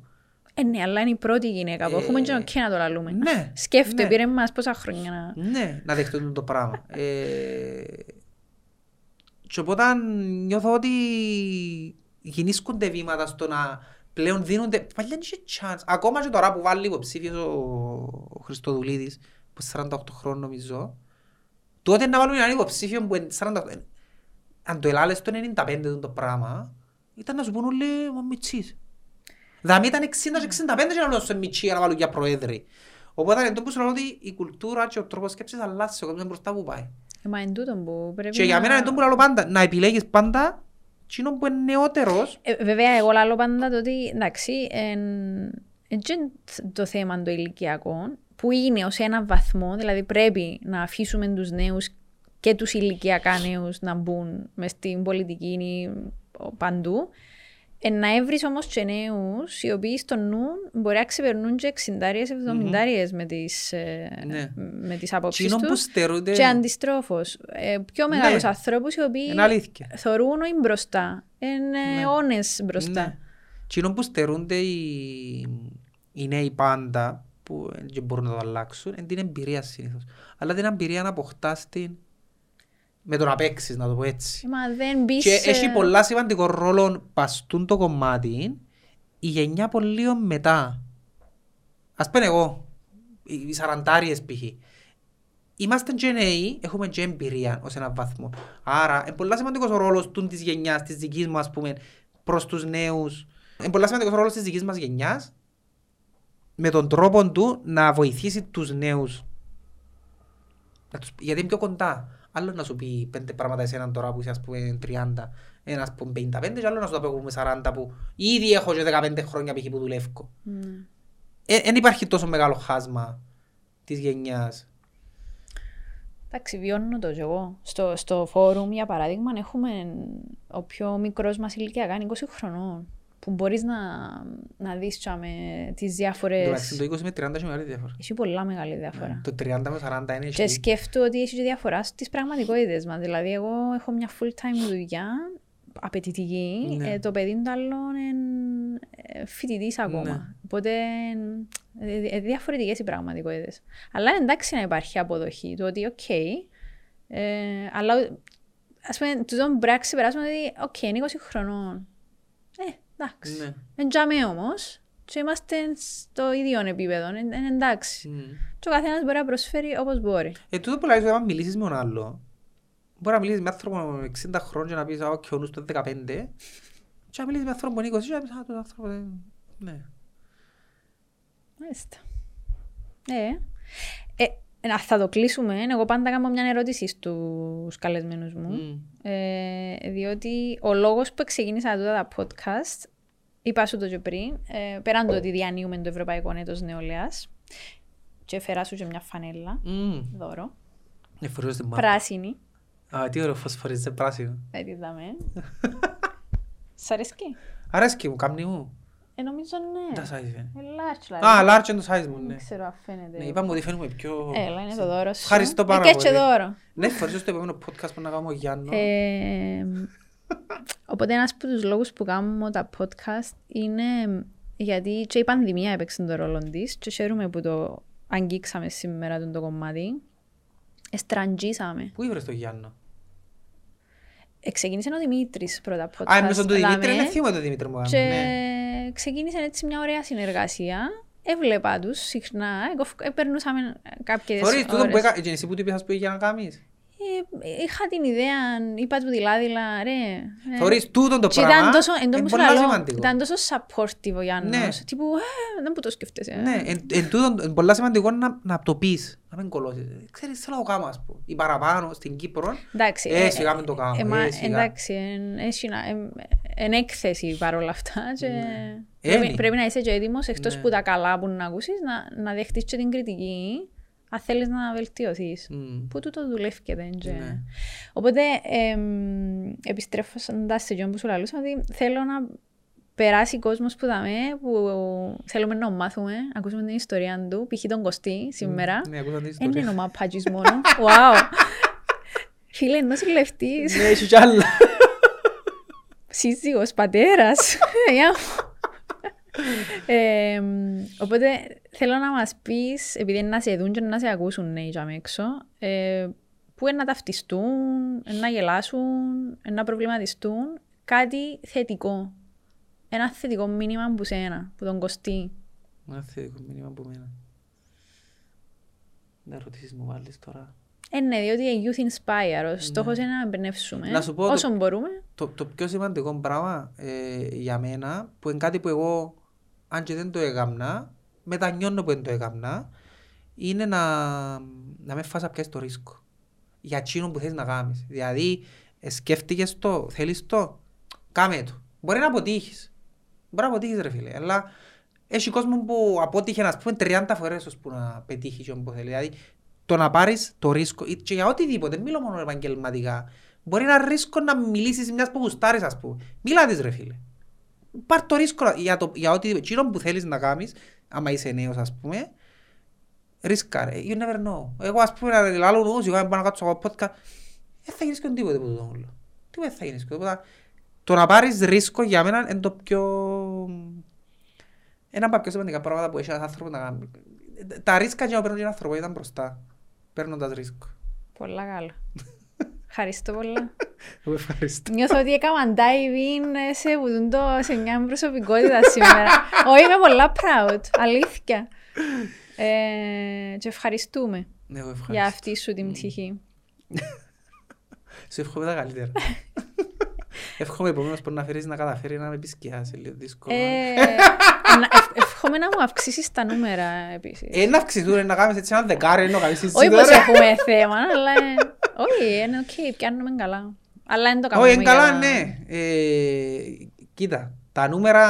Ε, ναι, αλλά είναι η πρώτη γυναίκα που Ε, έχουμε και οκ να το λαλούμε. ναι, Σκέφτε, ναι. πήρε μας πόσα χρόνια να... Ναι, να δεχτούν το πράγμα. Ε, και οπότε νιώθω ότι γεννήσκονται βήματα στο να πλέον δίνονται... Παλιά δεν είχε chance. Ακόμα και τώρα που βάλει υποψήφιος ο, ο Χριστοδουλίδης, που είναι 48 χρόνων νομίζω, τότε να βάλουμε έναν υποψήφιο που είναι 48... ε, Αν το ελάλες το 95 του το πράγμα, ήταν να σου πούν όλοι ο Μιτσής. Δηλαδή ήταν 60 και 65 και να λέω Μιτσί για να βάλουν για προέδροι. Οπότε είναι το που σου λέω ότι η κουλτούρα και ο τρόπος σκέψης αλλάζει ο κόσμος μπροστά που πάει. Ε, μα εν τούτον που πρέπει Και για να- μένα είναι το που λέω πάντα, να επιλέγεις πάντα εκείνον που είναι νεότερος. Ε, βέβαια, εγώ λέω πάντα το ότι εντάξει, εν, εν και το θέμα το ηλικιακό, που είναι ως ένα βαθμό, δηλαδή πρέπει να αφήσουμε τους νέους και τους ηλικιακά νέους να μπουν μες στην πολιτική ή παντού. Ε, να έβρεις όμως και νέους οι οποίοι στο νου μπορεί να ξεπερνούν και 60-70 με τις, ε, Ναι. με τις απόψεις Εκείνον που τους στερούνται... και αντιστρόφως. Ε, πιο μεγάλους Ναι. ανθρώπους οι οποίοι Είναι αλήθεια. θωρούν όχι μπροστά. Είναι Ναι. αιώνες μπροστά. Ναι. Εκείνον που στερούνται οι, οι νέοι πάντα, που δεν μπορούν να το αλλάξουν, είναι την εμπειρία συνήθως. Αλλά την εμπειρία να αποκτάς την με το να παίξεις, να το πω έτσι. Ε, Μα δεν μπεις... Και ε, έχει πολλά σημαντικό ρόλο παστούν το κομμάτι η γενιά πολύ μετά. Ας πούμε εγώ, οι οι σαραντάριες π.χ. Είμαστε και νέοι, έχουμε και εμπειρία ως έναν βαθμό. Άρα, είναι πολλά σημαντικός ο ρόλος του της γενιάς, της δικής μου ας πούμε, προς τους νέους. Είναι πολλά σημαντικός ο ρόλος της δικής μας γενιάς με τον τρόπο του να βοηθήσει τους νέους. Να τους, γιατί είναι πιο κοντά. Άλλο να σου πει πέντε πράγματα εσέναν τώρα που είσαι ας πούμε 30, ένας που 55 και άλλο να σου τα πω εγώ με 40 που ήδη έχω και 15 χρόνια π.χ. που δουλεύω. ναι. Δεν υπάρχει τόσο μεγάλο χάσμα της γενιάς. Εντάξει, βιώνω το κι εγώ. Στο, στο φόρουμ, για παράδειγμα, έχουμε ο πιο μικρός μας ηλικιακά είναι 20 χρονών. Που μπορείς να, να δεις με τις διάφορες... Εντάξει, το 20 με 30 έχει μεγάλη διαφορά. Έχει πολλά μεγάλη διαφορά. Ναι, Το 30 με 40 είναι Και εκεί. σκέφτομαι ότι έχει και διαφορά στις πραγματικότητες μας. Δηλαδή, εγώ έχω μια full-time δουλειά, απαιτητική, Ναι. ε, το παιδί του άλλον είναι φοιτητής ακόμα. Ναι. Οπότε, ε, ε, διαφορετικές οι πραγματικότητες. Αλλά εντάξει να υπάρχει αποδοχή του ότι, οκ, ε, αλλά ας πούμε, τούτο μπορεί να ξεπεράσουμε ότι, οκ, είναι 20 χρονών. Ε, εντάξει. Ναι. Εντζάμε όμως και είμαστε στο ίδιο επίπεδο, είναι είναι εντάξει. Μμ. Και ο καθένας μπορεί να προσφέρει όπως μπορεί. Ε, τούτο που λέει, όταν μιλήσεις με τον άλλο, μπορεί να μιλήσεις με άνθρωπο με 60 χρόνια και να πεις, «Α, «OK, ο νους του είναι 15», και να μιλήσεις με άνθρωπο με 20 και να πεις, «Α, τούτο άνθρωπο δεν-» Ναι. Μάλιστα. Ε, ε, να θα το κλείσουμε. Εγώ πάντα κάνω μια ερώτηση στους καλεσμένους μου. Μμ. Ε, διότι ο λόγος που ξεκίνησα τούτα τα podcast, είπα σου το και πριν, ε, πέραν το ότι διανύουμε το Ευρωπαϊκό Έτος Νεολαίας, και φέρα σου και μια φανέλα, Μμ. δώρο, Ε, φορείς την μάπα. πράσινη, Α, τι ωραίο φωσφορίζεται πράσινο. δεν τη δάμε. Σ' αρέσκει; Αρέσκει μου, κάμνη μου. Ε, νομίζω Τα ναι. size φαίνεται. Ε, large, δηλαδή. Α, large είναι το size μου, ναι. Δεν ξέρω αν φαίνεται. Ναι, είπαμε ότι φαίνουμε πιο... Έλα, είναι το δώρο σου. Ευχαριστώ Ε, πάρα και έτσι πολύ. δώρο. Ναι, φορείς στο επόμενο podcast που να κάνουμε ο Γιάννο. Ε, οπότε ένας από τους λόγους που κάνουμε τα podcast είναι γιατί και η πανδημία έπαιξε τον ρόλο της και χαίρομαι που το αγγίξαμε σήμερα τον το κομμάτι. Εστραντζήσαμε. Πού ήβρες το Γιάννο; Ξεκίνησε ο Δημήτρης πρώτα podcast. Α, εμείς τον Δημήτρη, δάμε, είναι θύμα το Δημήτρη μου. Και ναι. Ξεκίνησε έτσι μια ωραία συνεργασία. Έβλεπα τους συχνά, εγώ φ- ε, περνούσαμε κάποιες Θωρείς, τούτο που ώρες. έκα... και εσύ που του είπες ας πούμε για να κάνεις. Ε, είχα την ιδέα, είπα του δειλά-δειλά, ρε. ε, Θωρείς, τούτο το Και πράγμα ήταν τόσο, εν είναι τω που σου πολλά λαλώ, σημαντικό. ήταν τόσο supportive ο Γιάννος. Ναι. Τύπου, ε, δεν που το σκέφτεσαι. Ναι, εν, εν τούτο είναι πολλά σημαντικό να, να το πεις, να μην κολλώσεις. Ξέρεις, θέλω να το κάνω, ας πούμε. Ή παραπάνω στην Κύπρο, Εντάξει, Ε, σιγά μην το κάνω, ε, μα- ε, σιγά. εντάξει, εν, έχει να- εν- εν έκθεση παρόλα αυτά. Και Ένι. πρέπει, πρέπει να είσαι και έτοιμος, εκτός Ναι. που τα καλά που να ακούσεις, να, να δεχτείς και την κριτική, αν θέλεις να βελτιωθείς. Μμ. Που τούτο δουλεύκεται. Και... Ναι. Οπότε, εμ, επιστρέφοντας σε εκείνο που σου λαλούσα, ότι θέλω να περάσει κόσμος που δαμε, που θέλουμε να μάθουμε, να ακούσουμε την ιστορία του, π.χ. τον Κωστή σήμερα. Ναι, ακούσα την Δεν ιστορία. είναι ο μαπάτζης μόνο. Wow. Φίλε, είναι νοσηλευτής, Ναι, έχει κι άλλα. σύζυγος, πατέρας. Γεια μου. Ε, οπότε θέλω να μας πεις, επειδή είναι να σε δουν και να σε ακούσουν νέοι για έξω, ε, που είναι να ταυτιστούν, είναι να γελάσουν, είναι να προβληματιστούν, κάτι θετικό. Ένα θετικό μήνυμα που σένα, που τον Κωστή. Ένα θετικό μήνυμα από μένα. Να ρωτήσεις μου βάλεις τώρα. Ε, ναι, διότι η youth inspire, ο στόχος είναι να εμπνεύσουμε Να σου πω το- όσο μπορούμε. Το, το πιο σημαντικό πράγμα ε, για μένα, που είναι κάτι που εγώ, αν και δεν το έκαμνα, μετανιώνω που δεν το έκαμνα, είναι να, να με φας να πιάσεις το ρίσκο. Για εκείνο που θέλεις να κάνεις. Δηλαδή, ε, σκέφτηκες το, θέλεις το, κάμε το. Μπορεί να αποτύχεις. Μπορεί να αποτύχεις ρε φίλε, αλλά έχει κόσμο που αποτύχε να πούμε 30 φορές ώσπου να πετύχει και που θέλει. Δηλαδή, το να πάρεις το ρίσκο, ή- και για οτιδήποτε, δεν μιλώ μόνο επαγγελματικά, μπορεί να ρίσκο να μιλήσεις μιας που γουστάρεις ας πούμε. Μιλά της ρε φίλε. Πάρ το ρίσκο για, το, για οτιδήποτε, εκείνο που θέλεις να κάνεις, άμα είσαι νέος ας πούμε, ρίσκαρε, you never know. Εγώ ας πούμε, να λάλλω νους, εγώ να πάω να κάτσω από podcast, δεν θα γίνεις και τίποτε από το όλο. Τίποτε θα γίνεις και τίποτα. Το να πάρεις ρίσκο για μένα είναι το πιο... Ένα από τα πιο σημαντικά πράγματα που έχει ένας άνθρωπος να κάνει. Τα ρίσκα και να παίρνουν και έναν άνθρωπο ήταν μπροστά. Παίρνοντας ρίσκο. Πολλά καλά. Ευχαριστώ πολλά. Εγώ ευχαριστώ. Νιώθω ότι έκαναν diving σε, βουδούν το, σε μια προσωπικότητα σήμερα. Όχι, είμαι πολλά proud. Αλήθεια. Ε, και ευχαριστούμε Εγώ ευχαριστώ. για αυτή σου την πτυχή. Σου εύχομαι τα καλύτερα. Εύχομαι επομένως που να φέρεις να καταφέρεις να με επισκιάσει λίγο δύσκολο. Ε, να- ευ- Εύχομαι να μου αυξήσεις τα νούμερα επίσης. Ε, να αυξηθούν, να κάνεις έτσι ένα δεκάρι, να κάνεις Όχι συζήτηση, πως ρε. έχουμε θέμα, αλλά ε, όχι, είναι οκ, πιάνουμε καλά. Αλλά δεν το κάνουμε Όχι, είναι καλά, για- ναι. Ε, Κοίτα, τα νούμερα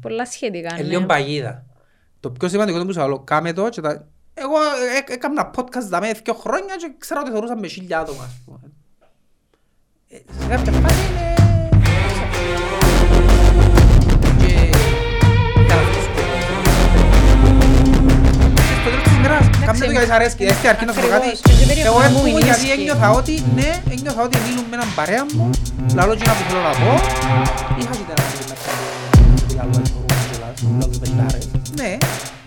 Πολλά σχετικά, είναι λίγο ναι. παγίδα. Το πιο σημαντικό είναι που σου λέω, κάμε το και τα... Εγώ ε, ε, έκανα podcast δαμέ δύο χρόνια και ξέρω ότι θεωρούσαν με χίλια άτομα, ας πούμε. Ε, Σε κάποια φάση είναι... κάμε το για τις αρέσκει. Έστε αρκεί να σου πω κάτι. Ακριβώς. Και δεν Εγώ περιεχόμενο έρχομαι μου γιατί ενίσχυε. ένιωθα ότι, ναι, ένιωθα ότι μιλούν με έναν παρέα μου, λαλό και που θέλω να πω. Είχα και ένα λίγο μέσα από άλλο θεωρούμε κιόλας, λαλό πεντάρες. Ναι,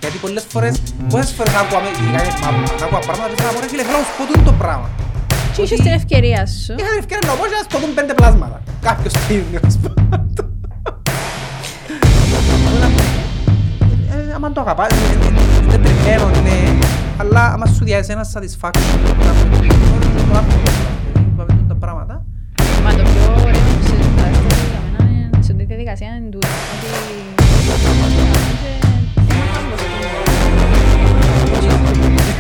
γιατί πολλές φορές, πόσες φορές άκουαμε, ειδικά είναι μάπα, άκουα πράγματα και θέλω να πω, ρε φίλε, θέλω να σου πω τούτο το πράγμα. Και είχες την ευκαιρία σου. Είχα την ευκαιρία να πω και να σου πω τούτο πέντε πλάσματα. Κάποιος τίμιος πάντων. Ε, άμα το αγαπάς, ε, ε, ε, δεν τριμμένο, ναι, αλλά άμα σου διάζει ένα satisfaction, να πούμε, το άτομο, είπαμε τούτα τα πράγματα. Μα το πιο ωραίο που συζητάς για μένα είναι σε αυτή τη διαδικασία είναι τούτο. Ότι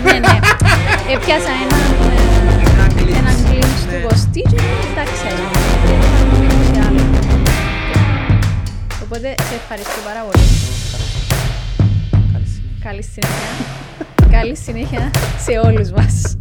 Ναι, ναι. Έπιασα έναν ε, Ένα glimpse. έναν glimpse Ναι. του Κωστή και εντάξει, ας πούμε, δεν θα μιλήσω σε άλλο. Οπότε σε ευχαριστώ πάρα πολύ. Καλή συνέχεια. Καλή συνέχεια. Καλή συνέχεια σε όλους μας.